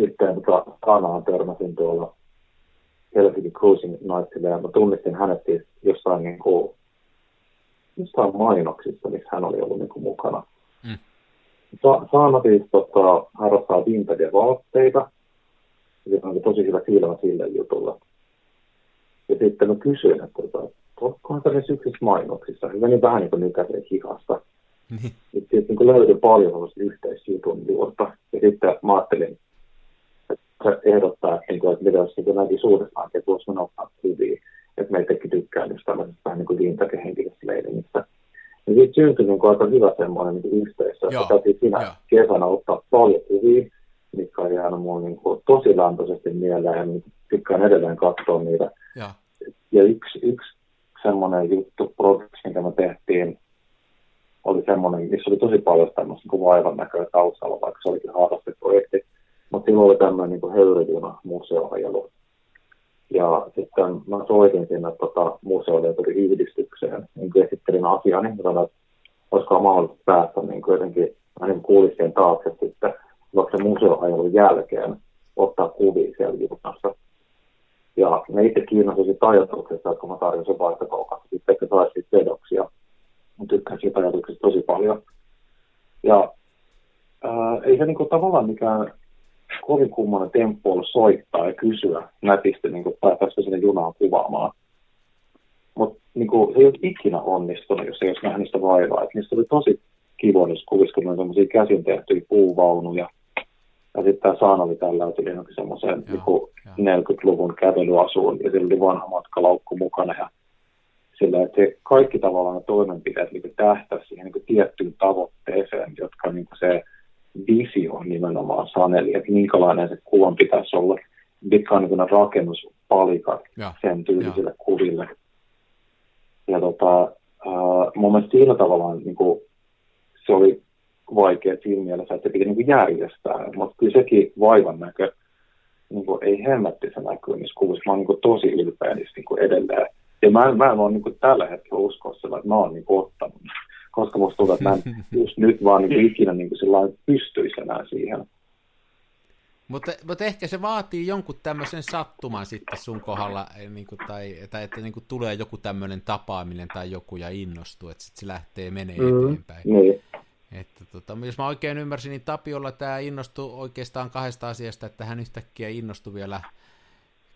sitten tota, Taanaan törmäsin tuolla Helsinki Cruising Nightsille ja mä tunnistin hänet siis jossain, niin kuin, jossain mainoksissa, missä hän oli ollut niin kuin, mukana. Sa- Saana siis tota, harrastaa vintage-vaatteita. Ja se on tosi hyvä silmä sille jutulle. Ja sitten mä kysyin, että tota, onkohan tässä yksissä mainoksissa. Ja menin vähän niin kuin nykäiseen hihasta. Niin. Sitten siitä niin löytyi paljon sellaista yhteisjutun juurta. Ja sitten mä ajattelin, että ehdottaa, että, niin kuin, että mitä jos niin näkin suurestaan, että voisi mennä ottaa kuvia, että meitäkin tykkää just tällaisesta vähän niin kuin vintage-henkilöstä leidingistä. Ja sitten syntyi niin aika hyvä semmoinen niin yhteisö, että täytyy siinä joo. kesänä ottaa paljon kuvia, mitkä on jäänyt mulle niin kuin tosi lämpöisesti mieleen ja niin tykkään edelleen katsoa niitä. Ja, ja yksi, yksi semmoinen juttu, projekti, minkä me tehtiin, oli semmoinen, missä oli tosi paljon tämmöistä niin vaivan näköä taustalla, vaikka se olikin harrasteprojekti. Mutta silloin oli tämmöinen niin Höyryjuna museoajelu. Ja sitten mä soitin sinne tota, museoille tuli yhdistykseen, niin kuin esittelin asiani, niin sanoin, että olisiko mahdollista päästä niin kuin jotenkin, mä niin kuulin siihen taakse sitten, vaikka se museoajelun jälkeen ottaa kuvia siellä junassa. Ja me itse kiinnostin siitä ajatuksesta, että kun mä tarjosin vaihtokaupassa, sitten että saisi siitä vedoksia. Mä tykkään siitä ajatuksesta tosi paljon. Ja ää, ei se niinku tavallaan mikään kovin kummonen temppu ollut soittaa ja kysyä nätisti, niin kuin, päästäisikö sinne junaan kuvaamaan. Mutta niin se ei ole ikinä onnistunut, jos ei olisi nähnyt sitä vaivaa. Et niistä oli tosi kivoa niissä kuvissa, kun ne on semmoisia käsin tehtyjä puuvaunuja. Ja sitten tämä Saana oli tällä tuli johonkin semmoiseen niin 40-luvun kävelyasuun ja sillä oli vanha matkalaukku mukana. Ja sillä, että se kaikki tavallaan toimenpiteet niin tähtäisi siihen niin tiettyyn tavoitteeseen, jotka niin se visio nimenomaan saneli, että minkälainen se kuvan pitäisi olla, mitkä on niin rakennuspalikat ja, sen tyylisille ja. kuville. Ja tota, äh, mun mielestä siinä tavallaan niin kuin, se oli vaikea siinä mielessä, että se piti niin kuin järjestää, mutta kyllä sekin vaivan näkö niin kuin, ei hemmetti se näkyy niissä kuvissa. Mä oon niin kuin, tosi ylpeä niistä niin kuin edelleen. Ja mä, mä en ole niin kuin, tällä hetkellä uskoa sillä, että mä oon niin kuin, ottanut koska musta tuntuu, että mä en just nyt vaan niin ikinä niin kuin pystyisi enää siihen. Mutta, mutta ehkä se vaatii jonkun tämmöisen sattuman sitten sun kohdalla, eh, niin kuin, tai, tai että niin kuin tulee joku tämmöinen tapaaminen tai joku ja innostuu, että sitten se lähtee menee mm, eteenpäin. Niin. Että, tota, jos mä oikein ymmärsin, niin Tapiolla tämä innostui oikeastaan kahdesta asiasta, että hän yhtäkkiä innostui vielä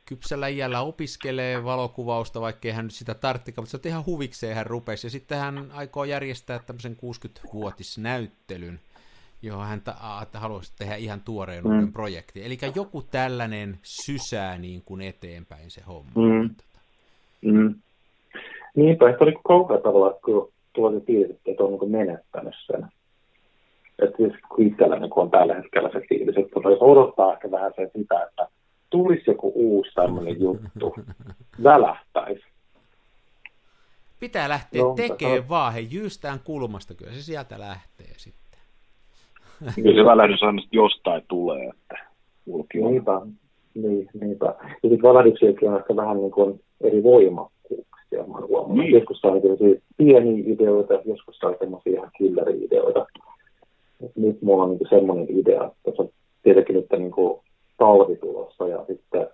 kypsällä iällä opiskelee valokuvausta, vaikkei hän nyt sitä tarttikaan, mutta se ihan huvikseen hän rupesi. Ja sitten hän aikoo järjestää tämmöisen 60-vuotisnäyttelyn, johon hän ta- haluaisi tehdä ihan tuoreen mm. projekti. Eli joku tällainen sysää niin kuin eteenpäin se homma. Mm. Mm. Niinpä, että oli kauhean tavalla, kun tuolla fiilis, että on niin menettänyt sen. Että siis kun itsellä niin on tällä hetkellä se fiilis, että odottaa ehkä vähän sen sitä, että tulisi joku uusi tämmöinen juttu, välähtäisi. Pitää lähteä no, tekemään no. vaan, hei jyystään kulmasta, kyllä se sieltä lähtee sitten. Kyllä se välähdys aina jostain tulee, että ulki on. Niinpä, niin, niinpä. Ja sitten välähdyksiäkin on ehkä vähän niin kuin eri voimakkuuksia, mä huomannut. Niin. Joskus saa niin pieniä ideoita, joskus saa semmoisia ihan killeri-ideoita. Nyt mulla on niin semmoinen idea, että se tietenkin nyt niin kuin talvi tulossa ja sitten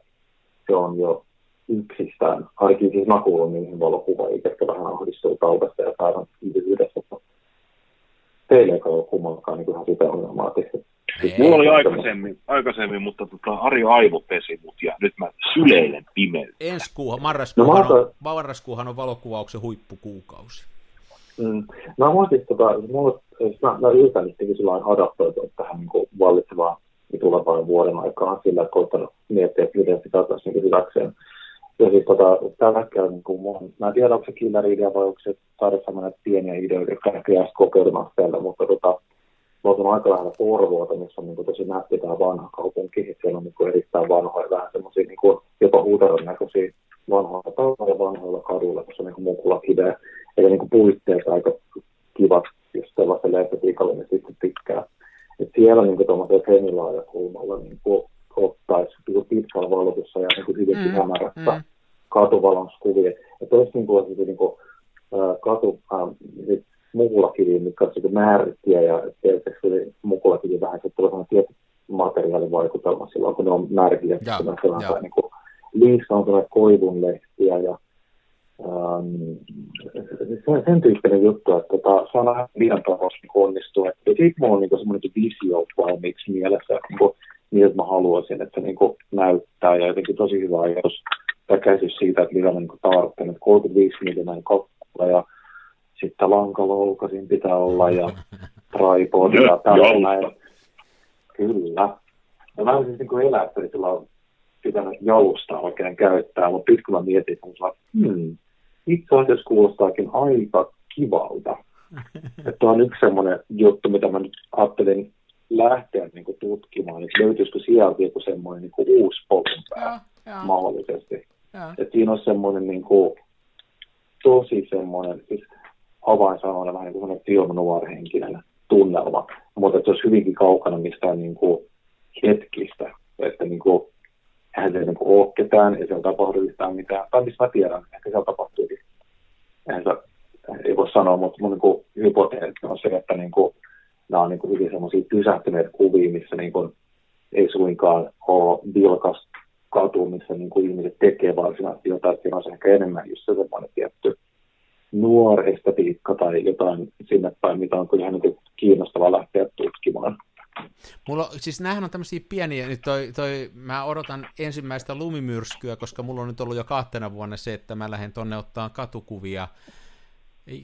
se on jo yksistään, ainakin siis mä kuulun niihin valokuvaihin, jotka vähän ahdistuu talvesta ja päivän yhdessä. Teille ei ole kummankaan niin ihan sitä ongelmaa tehty. Mulla oli aikaisemmin, aikaisemmin mutta tota, Ari Aivo pesi mut ja nyt mä syleilen pimeyttä. Ensi kuuha, marraskuuhan, no, on, marraskuuhan on valokuvauksen huippukuukausi. Mm. Mä voisin, tota, mulla, mä, mä yritän nyt sillä adaptoitua tähän niin vallitsevaan tulevan vuoden aikaa sillä, koittanut miettiä, että miten sitä saataisiin niin hyväkseen. Ja siis tota, tällä hetkellä, niin kuin mun, mä en tiedä, onko se killer-idea vai onko se tarvitse näitä pieniä ideoita, jotka ehkä jää kokeilemaan mutta tota, mä oon aika lähellä Porvoota, missä on niin kuin, tosi nätti tämä vanha kaupunki, siellä on niin kuin, erittäin vanhoja, vähän semmoisia niin kuin, jopa huuteron näköisiä vanhoja taloja vanhoilla kaduilla, jossa on niin mukula kiveä, eli niin kuin puitteet aika kivat, jos sellaiselle esteetiikalle, niin sitten tykkää. Et siellä niin tuommoisella semilaajakulmalla niin ottaisi niin pitkällä valotussa ja niin hyvinkin mm, hämärässä mm. katuvalonskuvia. Että olisi niin kuin, niin kuin, ää, katu, ää, mukulakivi, mikä on niin määrittiä ja tietysti mukulakivi vähän se tulee tietty materiaalivaikutelma silloin, kun ne on märkiä. Ja, ja. Niin kuin, liissä on koivunlehtiä ja sen, sen tyyppinen juttu, että tota, se on aina liian tavassa niin onnistuu. Ja sitten mulla on niin semmoinen visio valmiiksi mielessä, niin kuin, niin, että mä haluaisin, että se niin kuin, näyttää ja jotenkin tosi hyvä ajatus tai käsitys siitä, että mitä mä niin tarvitsen, että 35 miljoonaa kappale ja sitten lankaloukasin pitää olla ja tripod ja tällainen. Kyllä. Ja vähän siis niin kuin elättäni sillä on pitänyt jalusta oikein käyttää, mutta sitten kun mä mietin, että hmm, itse asiassa kuulostaakin aika kivalta. että on yksi semmoinen juttu, mitä mä nyt ajattelin lähteä niin kuin tutkimaan, että löytyisikö sieltä joku semmoinen niin kuin uusi polkunpää mahdollisesti. Että siinä on semmoinen niin kuin, tosi semmoinen, siis avainsanoina vähän niin kuin film henkinen tunnelma, mutta se olisi hyvinkin kaukana mistään niin kuin hetkistä, että niin kuin, eihän se niin ole ketään, ei siellä tapahdu yhtään mitään, tai mistä mä tiedän, ehkä siellä tapahtuukin. Eihän se, ei voi sanoa, mutta mun niin hypoteetti on se, että niin kuin, nämä on niin kuin hyvin semmoisia pysähtyneitä kuvia, missä niin kuin, ei suinkaan ole vilkas katu, missä niin kuin ihmiset tekee varsinaisesti jotain, että siinä on ehkä enemmän just se semmoinen tietty nuorestetiikka tai jotain sinne päin, mitä on kyllä ihan niin kiinnostavaa lähteä tutkimaan. Mulla, siis näähän on tämmöisiä pieniä, nyt toi, toi, mä odotan ensimmäistä lumimyrskyä, koska mulla on nyt ollut jo kahtena vuonna se, että mä lähden tonne ottaa katukuvia.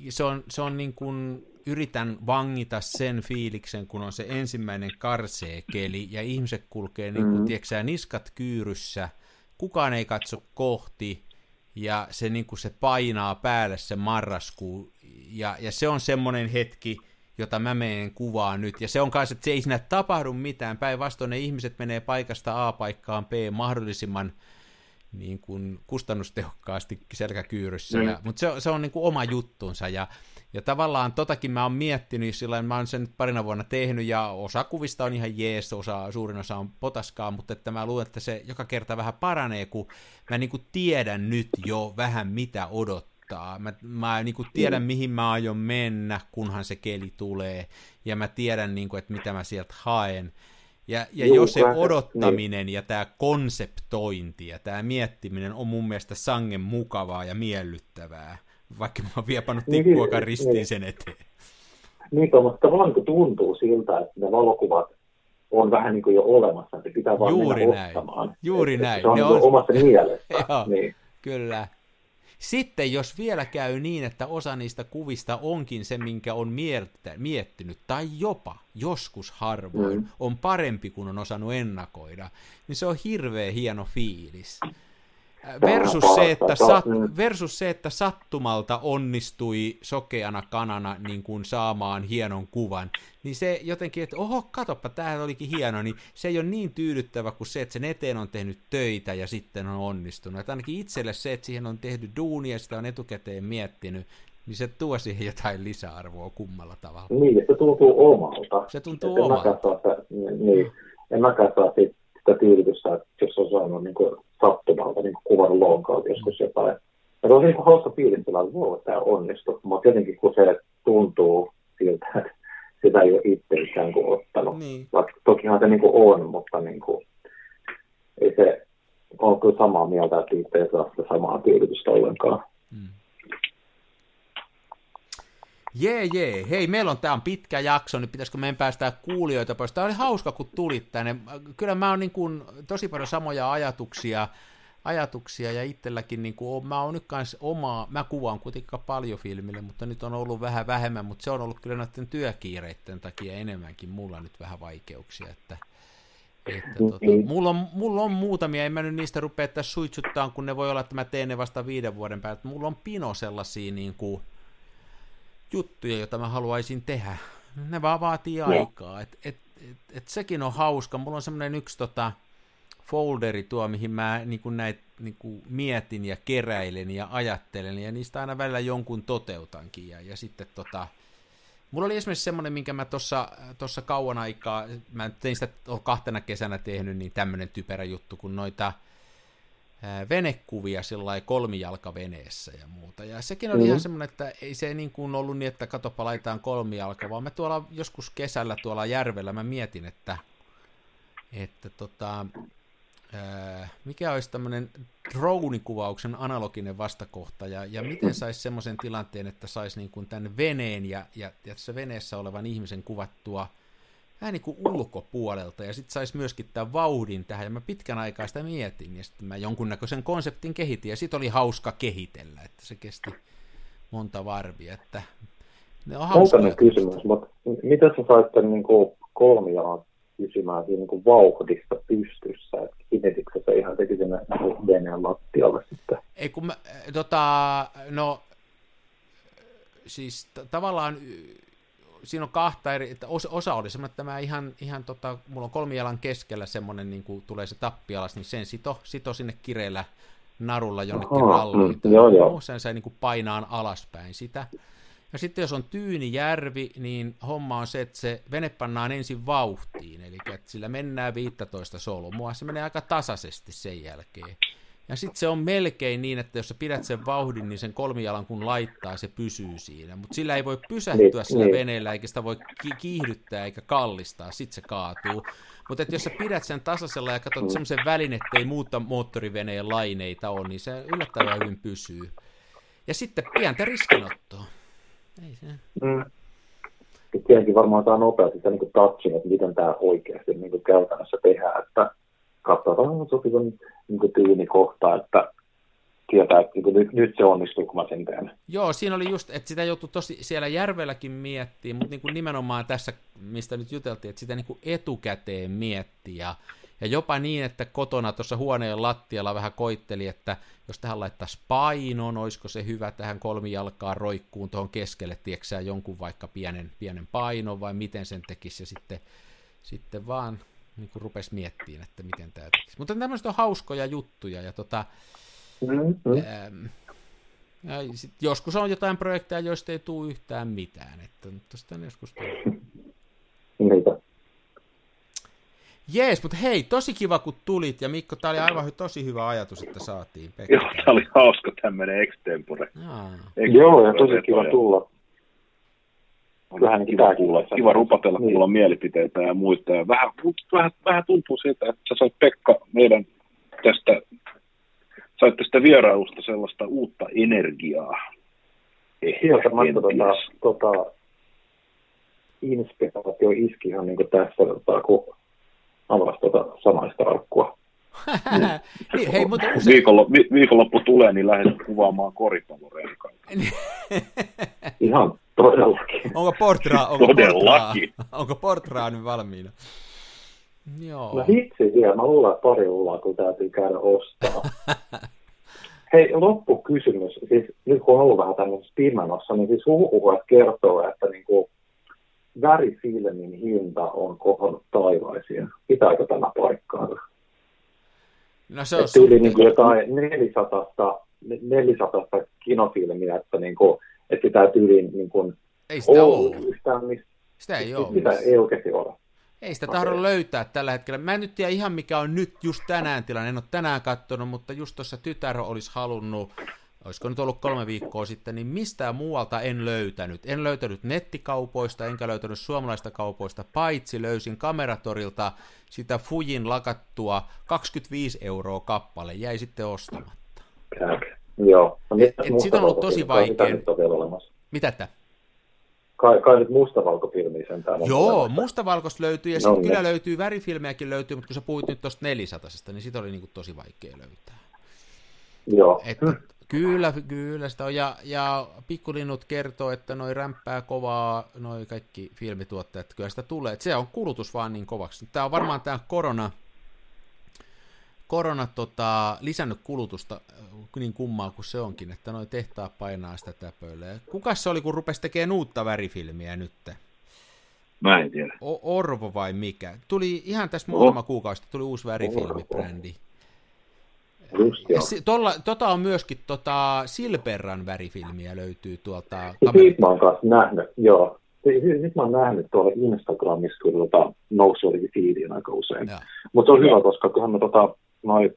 Se on, se on niin kuin, yritän vangita sen fiiliksen, kun on se ensimmäinen karseekeli, ja ihmiset kulkee niin kuin, mm. tiedätkö, niskat kyyryssä, kukaan ei katso kohti, ja se, niin kuin se painaa päälle se marraskuu, ja, ja se on semmoinen hetki, jota mä menen kuvaan nyt, ja se on kanssa, että se ei siinä tapahdu mitään, päinvastoin ne ihmiset menee paikasta A paikkaan B mahdollisimman niin kuin kustannustehokkaasti selkäkyyryssä, mm. ja, mutta se, se on niin kuin oma juttunsa, ja, ja tavallaan totakin mä oon miettinyt, sillä mä oon sen nyt parina vuonna tehnyt, ja osa kuvista on ihan jees, osa, suurin osa on potaskaa, mutta että mä luulen, että se joka kerta vähän paranee, kun mä niin kuin tiedän nyt jo vähän mitä odottaa. Mä, mä niin kuin tiedän, mm. mihin mä aion mennä, kunhan se keli tulee, ja mä tiedän, niin kuin, että mitä mä sieltä haen. Ja, ja Juu, jos se odottaminen niin. ja tämä konseptointi ja tämä miettiminen on mun mielestä sangen mukavaa ja miellyttävää, vaikka mä oon vielä pannut niin, tikkuakaan niin, ristiin niin. sen eteen. Niin, mutta tavallaan niin tuntuu siltä, että ne valokuvat on vähän niin kuin jo olemassa, että pitää vaan Juuri mennä näin. ostamaan. Juuri että näin. Se on, ne niin on... omassa mielessä. Joo, niin. Kyllä. Sitten jos vielä käy niin, että osa niistä kuvista onkin se, minkä on miettinyt, tai jopa joskus harvoin mm. on parempi kuin on osannut ennakoida, niin se on hirveän hieno fiilis. Versus se, että sat, versus se, että sattumalta onnistui sokeana kanana niin kuin saamaan hienon kuvan, niin se jotenkin, että oho, katoppa, tämähän olikin hieno, niin se ei ole niin tyydyttävä kuin se, että sen eteen on tehnyt töitä ja sitten on onnistunut. Että ainakin itselle se, että siihen on tehty duunia ja sitä on etukäteen miettinyt, niin se tuo siihen jotain lisäarvoa kummalla tavalla. Niin, se tuntuu omalta. Se tuntuu omalta. niin, en mäkään saa sitä tyydytystä, että jos on saanut niin kuin sattumalta niin kuvannut lonkalta joskus jotain. Ja se on niin hauska fiilis, että wow, tämä onnistuu. Mutta jotenkin kun se tuntuu siltä, että sitä ei ole itse ikään kuin ottanut. Niin. Vaikka tokihan se niin kuin on, mutta niin kuin, ei se ole kyllä samaa mieltä, että itse ei saa sitä samaa tyydytystä ollenkaan. Mm. Jee, jee. Hei, meillä on, tämä on pitkä jakso, niin pitäisikö meidän päästää kuulijoita pois. Tämä oli hauska, kun tulit tänne. Kyllä mä oon niin kuin, tosi paljon samoja ajatuksia, ajatuksia ja itselläkin niin kuin, mä oon nyt kanssa omaa, mä kuvaan kuitenkin paljon filmille, mutta nyt on ollut vähän vähemmän, mutta se on ollut kyllä noiden työkiireiden takia enemmänkin mulla nyt vähän vaikeuksia, että, että tota, mulla, on, mulla on muutamia, en mä nyt niistä rupea tässä suitsuttaan, kun ne voi olla, että mä teen ne vasta viiden vuoden päästä. Mulla on pino sellaisia niin kuin, juttuja, joita mä haluaisin tehdä. Ne vaan vaatii aikaa. Et, et, et, et sekin on hauska. Mulla on semmoinen yksi tota, folderi tuo, mihin mä niin kuin näit, niin kuin mietin ja keräilen ja ajattelen, ja niistä aina välillä jonkun toteutankin. Ja, ja sitten tota, mulla oli esimerkiksi semmoinen, minkä mä tuossa kauan aikaa, mä tein sitä kahtena kesänä tehnyt, niin tämmöinen typerä juttu, kun noita venekuvia sillä kolmijalkaveneessä ja muuta. Ja sekin oli mm-hmm. ihan semmoinen, että ei se niin kuin ollut niin, että katopa laitetaan kolmijalka, vaan mä tuolla joskus kesällä tuolla järvellä mä mietin, että, että tota, mikä olisi tämmöinen dronikuvauksen analoginen vastakohta ja, ja miten saisi semmoisen tilanteen, että saisi niin kuin tämän veneen ja, ja, ja tässä veneessä olevan ihmisen kuvattua – vähän niin kuin ulkopuolelta, ja sitten saisi myöskin tämän vauhdin tähän, ja mä pitkän aikaa sitä mietin, ja sitten mä jonkunnäköisen konseptin kehitin, ja sitten oli hauska kehitellä, että se kesti monta varvia, että ne on hauskoja. kysymys, mutta mitä sä sait tämän niin kolmijalan pysymään siinä niin kuin vauhdissa pystyssä, että kinetikö se ihan teki sinne veneen lattialle sitten. Ei kun mä, tota, no, siis t- tavallaan siinä on kahta eri, että osa, osa oli semmoinen, että mä ihan, ihan tota, mulla on kolmijalan keskellä semmoinen, niin kuin tulee se tappialas, niin sen sito, sito sinne kireellä narulla jonnekin Aha, ralliin. mm, joo, joo. Sen sai niin kuin painaan alaspäin sitä. Ja sitten jos on tyyni järvi, niin homma on se, että se vene pannaan ensin vauhtiin, eli että sillä mennään 15 solmua, se menee aika tasaisesti sen jälkeen. Ja sitten se on melkein niin, että jos sä pidät sen vauhdin, niin sen kolmijalan kun laittaa, se pysyy siinä. Mutta sillä ei voi pysähtyä Niin, sillä niin. veneellä, eikä sitä voi ki- kiihdyttää eikä kallistaa, sitten se kaatuu. Mutta jos sä pidät sen tasaisella ja katsot semmoisen välin, ettei muuta moottoriveneen laineita ole, niin se yllättävän hyvin pysyy. Ja sitten pientä riskinottoa. Ei se. Mm. Tietenkin varmaan saa nopeasti sitä niin touchin, että miten tämä oikeasti niin kuin käytännössä tehdään, että katsotaan sopiva niin tyyni kohta, että tietää, että niin nyt, nyt se onnistuu, kun mä sen teen. Joo, siinä oli just, että sitä joutui tosi siellä järvelläkin miettimään, mutta niin kuin nimenomaan tässä, mistä nyt juteltiin, että sitä niin kuin etukäteen miettiä. Ja, jopa niin, että kotona tuossa huoneen lattialla vähän koitteli, että jos tähän laittaisi painon, olisiko se hyvä tähän kolmijalkaa roikkuun tuohon keskelle, tieksää jonkun vaikka pienen, pienen painon vai miten sen tekisi, ja sitten, sitten vaan niin kuin rupesi miettimään, että miten tämä tekisi. Mutta tämmöiset on hauskoja juttuja, ja tota, Mm, mm. Ähm, ja sit joskus on jotain projekteja, joista ei tule yhtään mitään, että mutta sitten joskus tulee. Niitä. Jees, mutta hei, tosi kiva kun tulit, ja Mikko, tämä oli aivan hy- tosi hyvä ajatus, että saatiin Pekka. Joo, tämä oli hauska tämmöinen extempore. Aa, Joo, ja tosi kiva tulla. Niin pitää kuulla. Kiva rupatella Niin. kuulla mielipiteitä ja muista. Ja vähän, vähän, vähän tuntuu siltä, että sä sait Pekka meidän tästä, sait tästä vierailusta sellaista uutta energiaa. Sieltä mä tota, tota, inspiraatio iski ihan niin kuin tässä, tota, kun avasi tota samaista arkkua. Niin, hei, mutta usein... Viikonloppu, vi, viikonloppu tulee, niin lähden kuvaamaan koripallorenkaita. Ihan todellakin. onko Portraa, onko Todellakin. Portraa, onko Portraa nyt valmiina? Joo. No hitsi vielä, mä luulen, että pari ullaa, kun täytyy käydä ostaa. Hei, loppukysymys. Siis nyt kun on ollut vähän tämmöisessä pimenossa, niin siis huhuhuot kertoo, että niin kuin värifilmin hinta on kohonnut taivaisiin. Pitääkö tämä paikkaansa? No se on Että yli niin kuin jotain 400, 400 kinofilmiä, että, niin kuin, että sitä tyyliin niin kuin ei sitä ole. Oulusta, mistä Sitä ei ole. mitä ei oikeasti ole. Ei sitä tahdo Okei. löytää tällä hetkellä. Mä en nyt tiedä ihan mikä on nyt just tänään tilanne. En ole tänään katsonut, mutta just tuossa tytär olisi halunnut, olisiko nyt ollut kolme viikkoa sitten, niin mistään muualta en löytänyt. En löytänyt nettikaupoista, enkä löytänyt suomalaista kaupoista, paitsi löysin kameratorilta sitä Fujin lakattua 25 euroa kappale. Jäi sitten ostamatta. Joo. No, Et- et sit on ollut tosi sitä vaikea. nyt on vielä olemassa. Mitä tämä? Kai, kai nyt mustavalkofilmiä sentään Joo, olemassa. mustavalkoista löytyy ja No sitten niin. kyllä löytyy, värifilmejäkin löytyy, mutta kun sä puhuit nyt tuosta 400, niin sit oli niinku tosi vaikea löytää. Joo. Että, kyllä, kyllä sitä on. Ja, ja pikkulinnut kertoo, että noi rämpää kovaa, noi kaikki filmituottajat, kyllä sitä tulee. Että se on kulutus vaan niin kovaksi. Tämä on varmaan tämä korona, korona tota, lisännyt kulutusta äh, niin kummaa kuin se onkin, että noi tehtaat painaa sitä täpöillä. Kukas se oli, kun rupesi tekemään uutta värifilmiä nyt? Mä en tiedä. O- Orvo vai mikä? Tuli ihan tässä Oho. muutama kuukausi, tuli uusi värifilmibrändi. Just joo. si- tolla, tota on myöskin tota Silperran värifilmiä löytyy tuolta Siitä kamerat. mä oon kanssa nähnyt, joo. Si- si- Nyt mä oon nähnyt tuolla Instagramissa, kun tota, noussut oli feediin aika usein. Mutta se on hyvä, koska kyllähän me tota, noi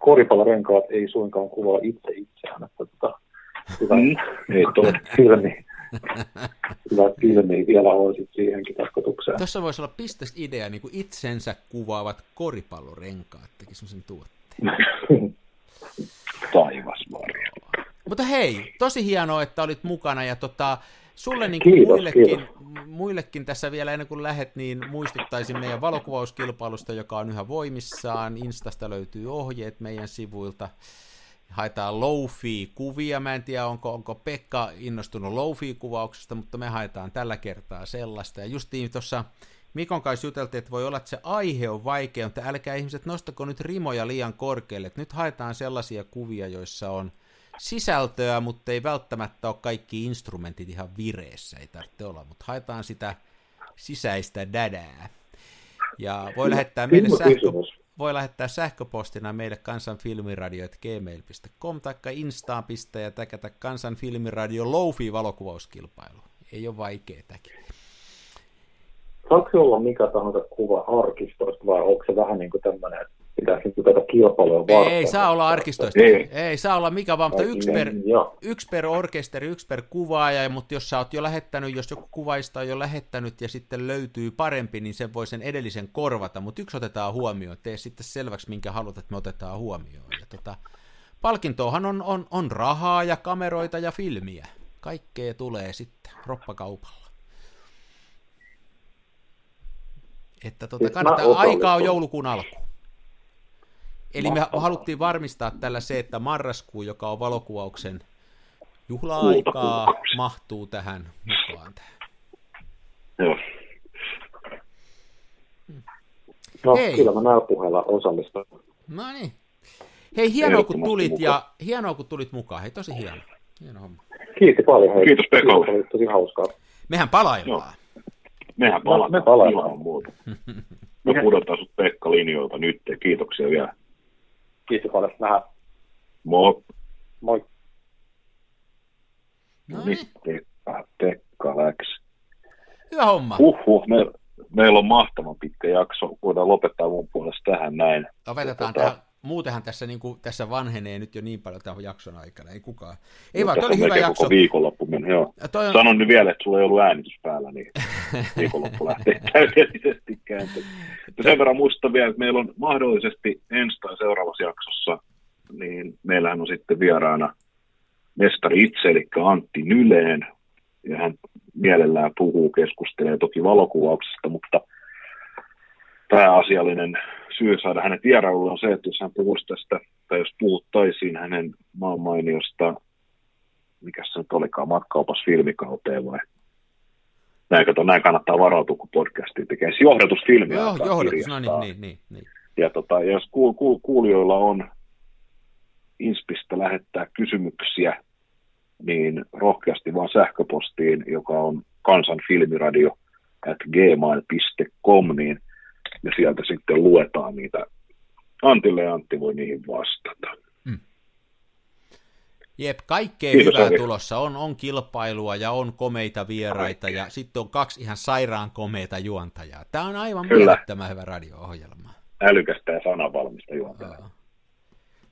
koripallorenkaat ei suinkaan kuvaa itse itseään, että tota, hyvä, Mm, ei toi. filmi, hyvä filmi vielä on sit siihenkin tarkoitukseen. Tuossa voisi olla pistes idea, niin kuin itsensä kuvaavat koripallorenkaat teki semmoisen tuotteen. Taivas Maria. Mutta hei, tosi hienoa, että olit mukana ja tota, sulle niin kuin Kiitos, muillekin, kiitos. muillekin tässä vielä ennen kuin lähet, niin muistuttaisin meidän valokuvauskilpailusta, joka on yhä voimissaan. Instasta löytyy ohjeet meidän sivuilta. Haetaan low-fi-kuvia. Mä en tiedä, onko, onko Pekka innostunut low-fi-kuvauksesta, mutta me haetaan tällä kertaa sellaista. Ja justiin tuossa Mikon kanssa juteltiin, että voi olla, että se aihe on vaikea, mutta älkää ihmiset nostako nyt rimoja liian korkealle. Että nyt haetaan sellaisia kuvia, joissa on sisältöä, mutta ei välttämättä ole kaikki instrumentit ihan vireessä, ei tarvitse olla, mutta haetaan sitä sisäistä dädää. Ja voi lähettää meille sähkö, voi lähettää sähköpostina meille kansanfilmiradio.gmail.com tai instaan ja täkätä kansanfilmiradio Loufi valokuvauskilpailu. Ei ole vaikea täkin. Saako se olla mikä tahansa kuva arkistoista vai onko se vähän niin kuin tämmöinen, että pitäisi niin tätä kilpailua varten? Ei saa olla arkistoista. Ei, ei saa olla mikä vaan, mutta yksi per, yksi per orkesteri, yksi per kuvaaja, mutta jos sä oot jo lähettänyt, jos joku kuvaista on jo lähettänyt ja sitten löytyy parempi, niin sen voi sen edellisen korvata, mutta yksi otetaan huomioon. Tee sitten selväksi, minkä haluat, että me otetaan huomioon. Ja tota, palkintoahan on, on, on rahaa ja kameroita ja filmiä. Kaikkea tulee sitten roppakaupalla. Että tota, siis kannattaa, aikaa on joulukuun alku. Eli me haluttiin varmistaa tällä se, että marraskuu, joka on valokuvauksen juhla-aikaa, mahtuu tähän mukaan. Tähän. Joo. No, Hei. kyllä mä näillä puheilla osallistun. No niin. Hei, hienoa kun tulit mukaan. ja hienoa kun tulit mukaan. Hei, tosi hieno. Hieno homma. Kiitos paljon. Hei. Kiitos Pekka. Oli tosi hauskaa. Mehän palaillaan. Mehän palataan. Me palataan. muuta. Me pudotaan sut Pekka linjoilta nyt. Kiitoksia vielä. Kiitos paljon. Nähdään. Moi. Moi. No niin. Pekka, Pekka läks. Hyvä homma. Uhuh, me, meillä on mahtavan pitkä jakso. Voidaan lopettaa mun puolesta tähän näin. Lopetetaan tota, tähän muutenhan tässä, niin kuin, tässä vanhenee nyt jo niin paljon tämän jakson aikana, ei kukaan. Ei no, vaan, oli hyvä jakso. Koko viikonloppu meni, joo. On... Sanon nyt vielä, että sulla ei ollut äänitys päällä, niin viikonloppu lähtee täydellisesti kääntämään. Sen verran muista vielä, että meillä on mahdollisesti ensi tai seuraavassa jaksossa, niin meillähän on sitten vieraana mestari itse, eli Antti Nyleen, ja hän mielellään puhuu, keskustelee toki valokuvauksesta, mutta pääasiallinen syy saada hänet vierailulle on se, että jos hän puhuisi tästä, tai jos puhuttaisiin hänen maanmainiosta, mikä se nyt olikaan, matkaupas filmikauteen vai näin, kato, näin kannattaa varautua, kun podcastiin tekee siis johdatusfilmiä. Joo, johdatus, no niin, niin, niin, niin. Ja tota, jos kuul, kuul, kuulijoilla on Inspistä lähettää kysymyksiä, niin rohkeasti vaan sähköpostiin, joka on kansanfilmiradio at gmail.com, niin ja sieltä sitten luetaan niitä. Antille ja Antti voi niihin vastata. Mm. Jep, kaikkea Kiitos, hyvää Ari. tulossa. On, on kilpailua ja on komeita vieraita Kaikkea. ja sitten on kaksi ihan sairaan komeita juontajaa. Tämä on aivan mielettömän hyvä radio-ohjelma. Älykästä ja sananvalmista juontajaa.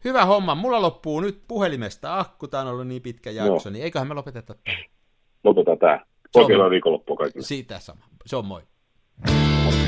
Hyvä homma. Mulla loppuu nyt puhelimesta akku. Tämä on ollut niin pitkä jakso, no. niin eiköhän me lopeteta tähän. Lopetetaan tämä. Oikein viikonloppua kaikille. Siitä sama. Se on moi. ole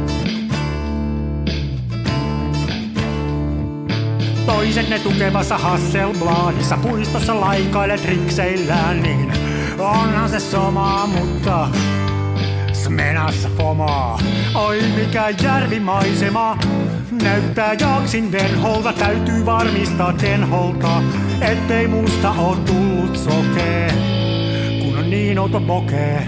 Toiset ne tukevassa Hasselbladissa puistossa laikailet rikseillään, niin onhan se sama, mutta Smenassa fomaa. Oi mikä järvimaisema, näyttää jaksin venholta, täytyy varmistaa tenholta, ettei musta oo tullut sokee, kun on niin outo pokee.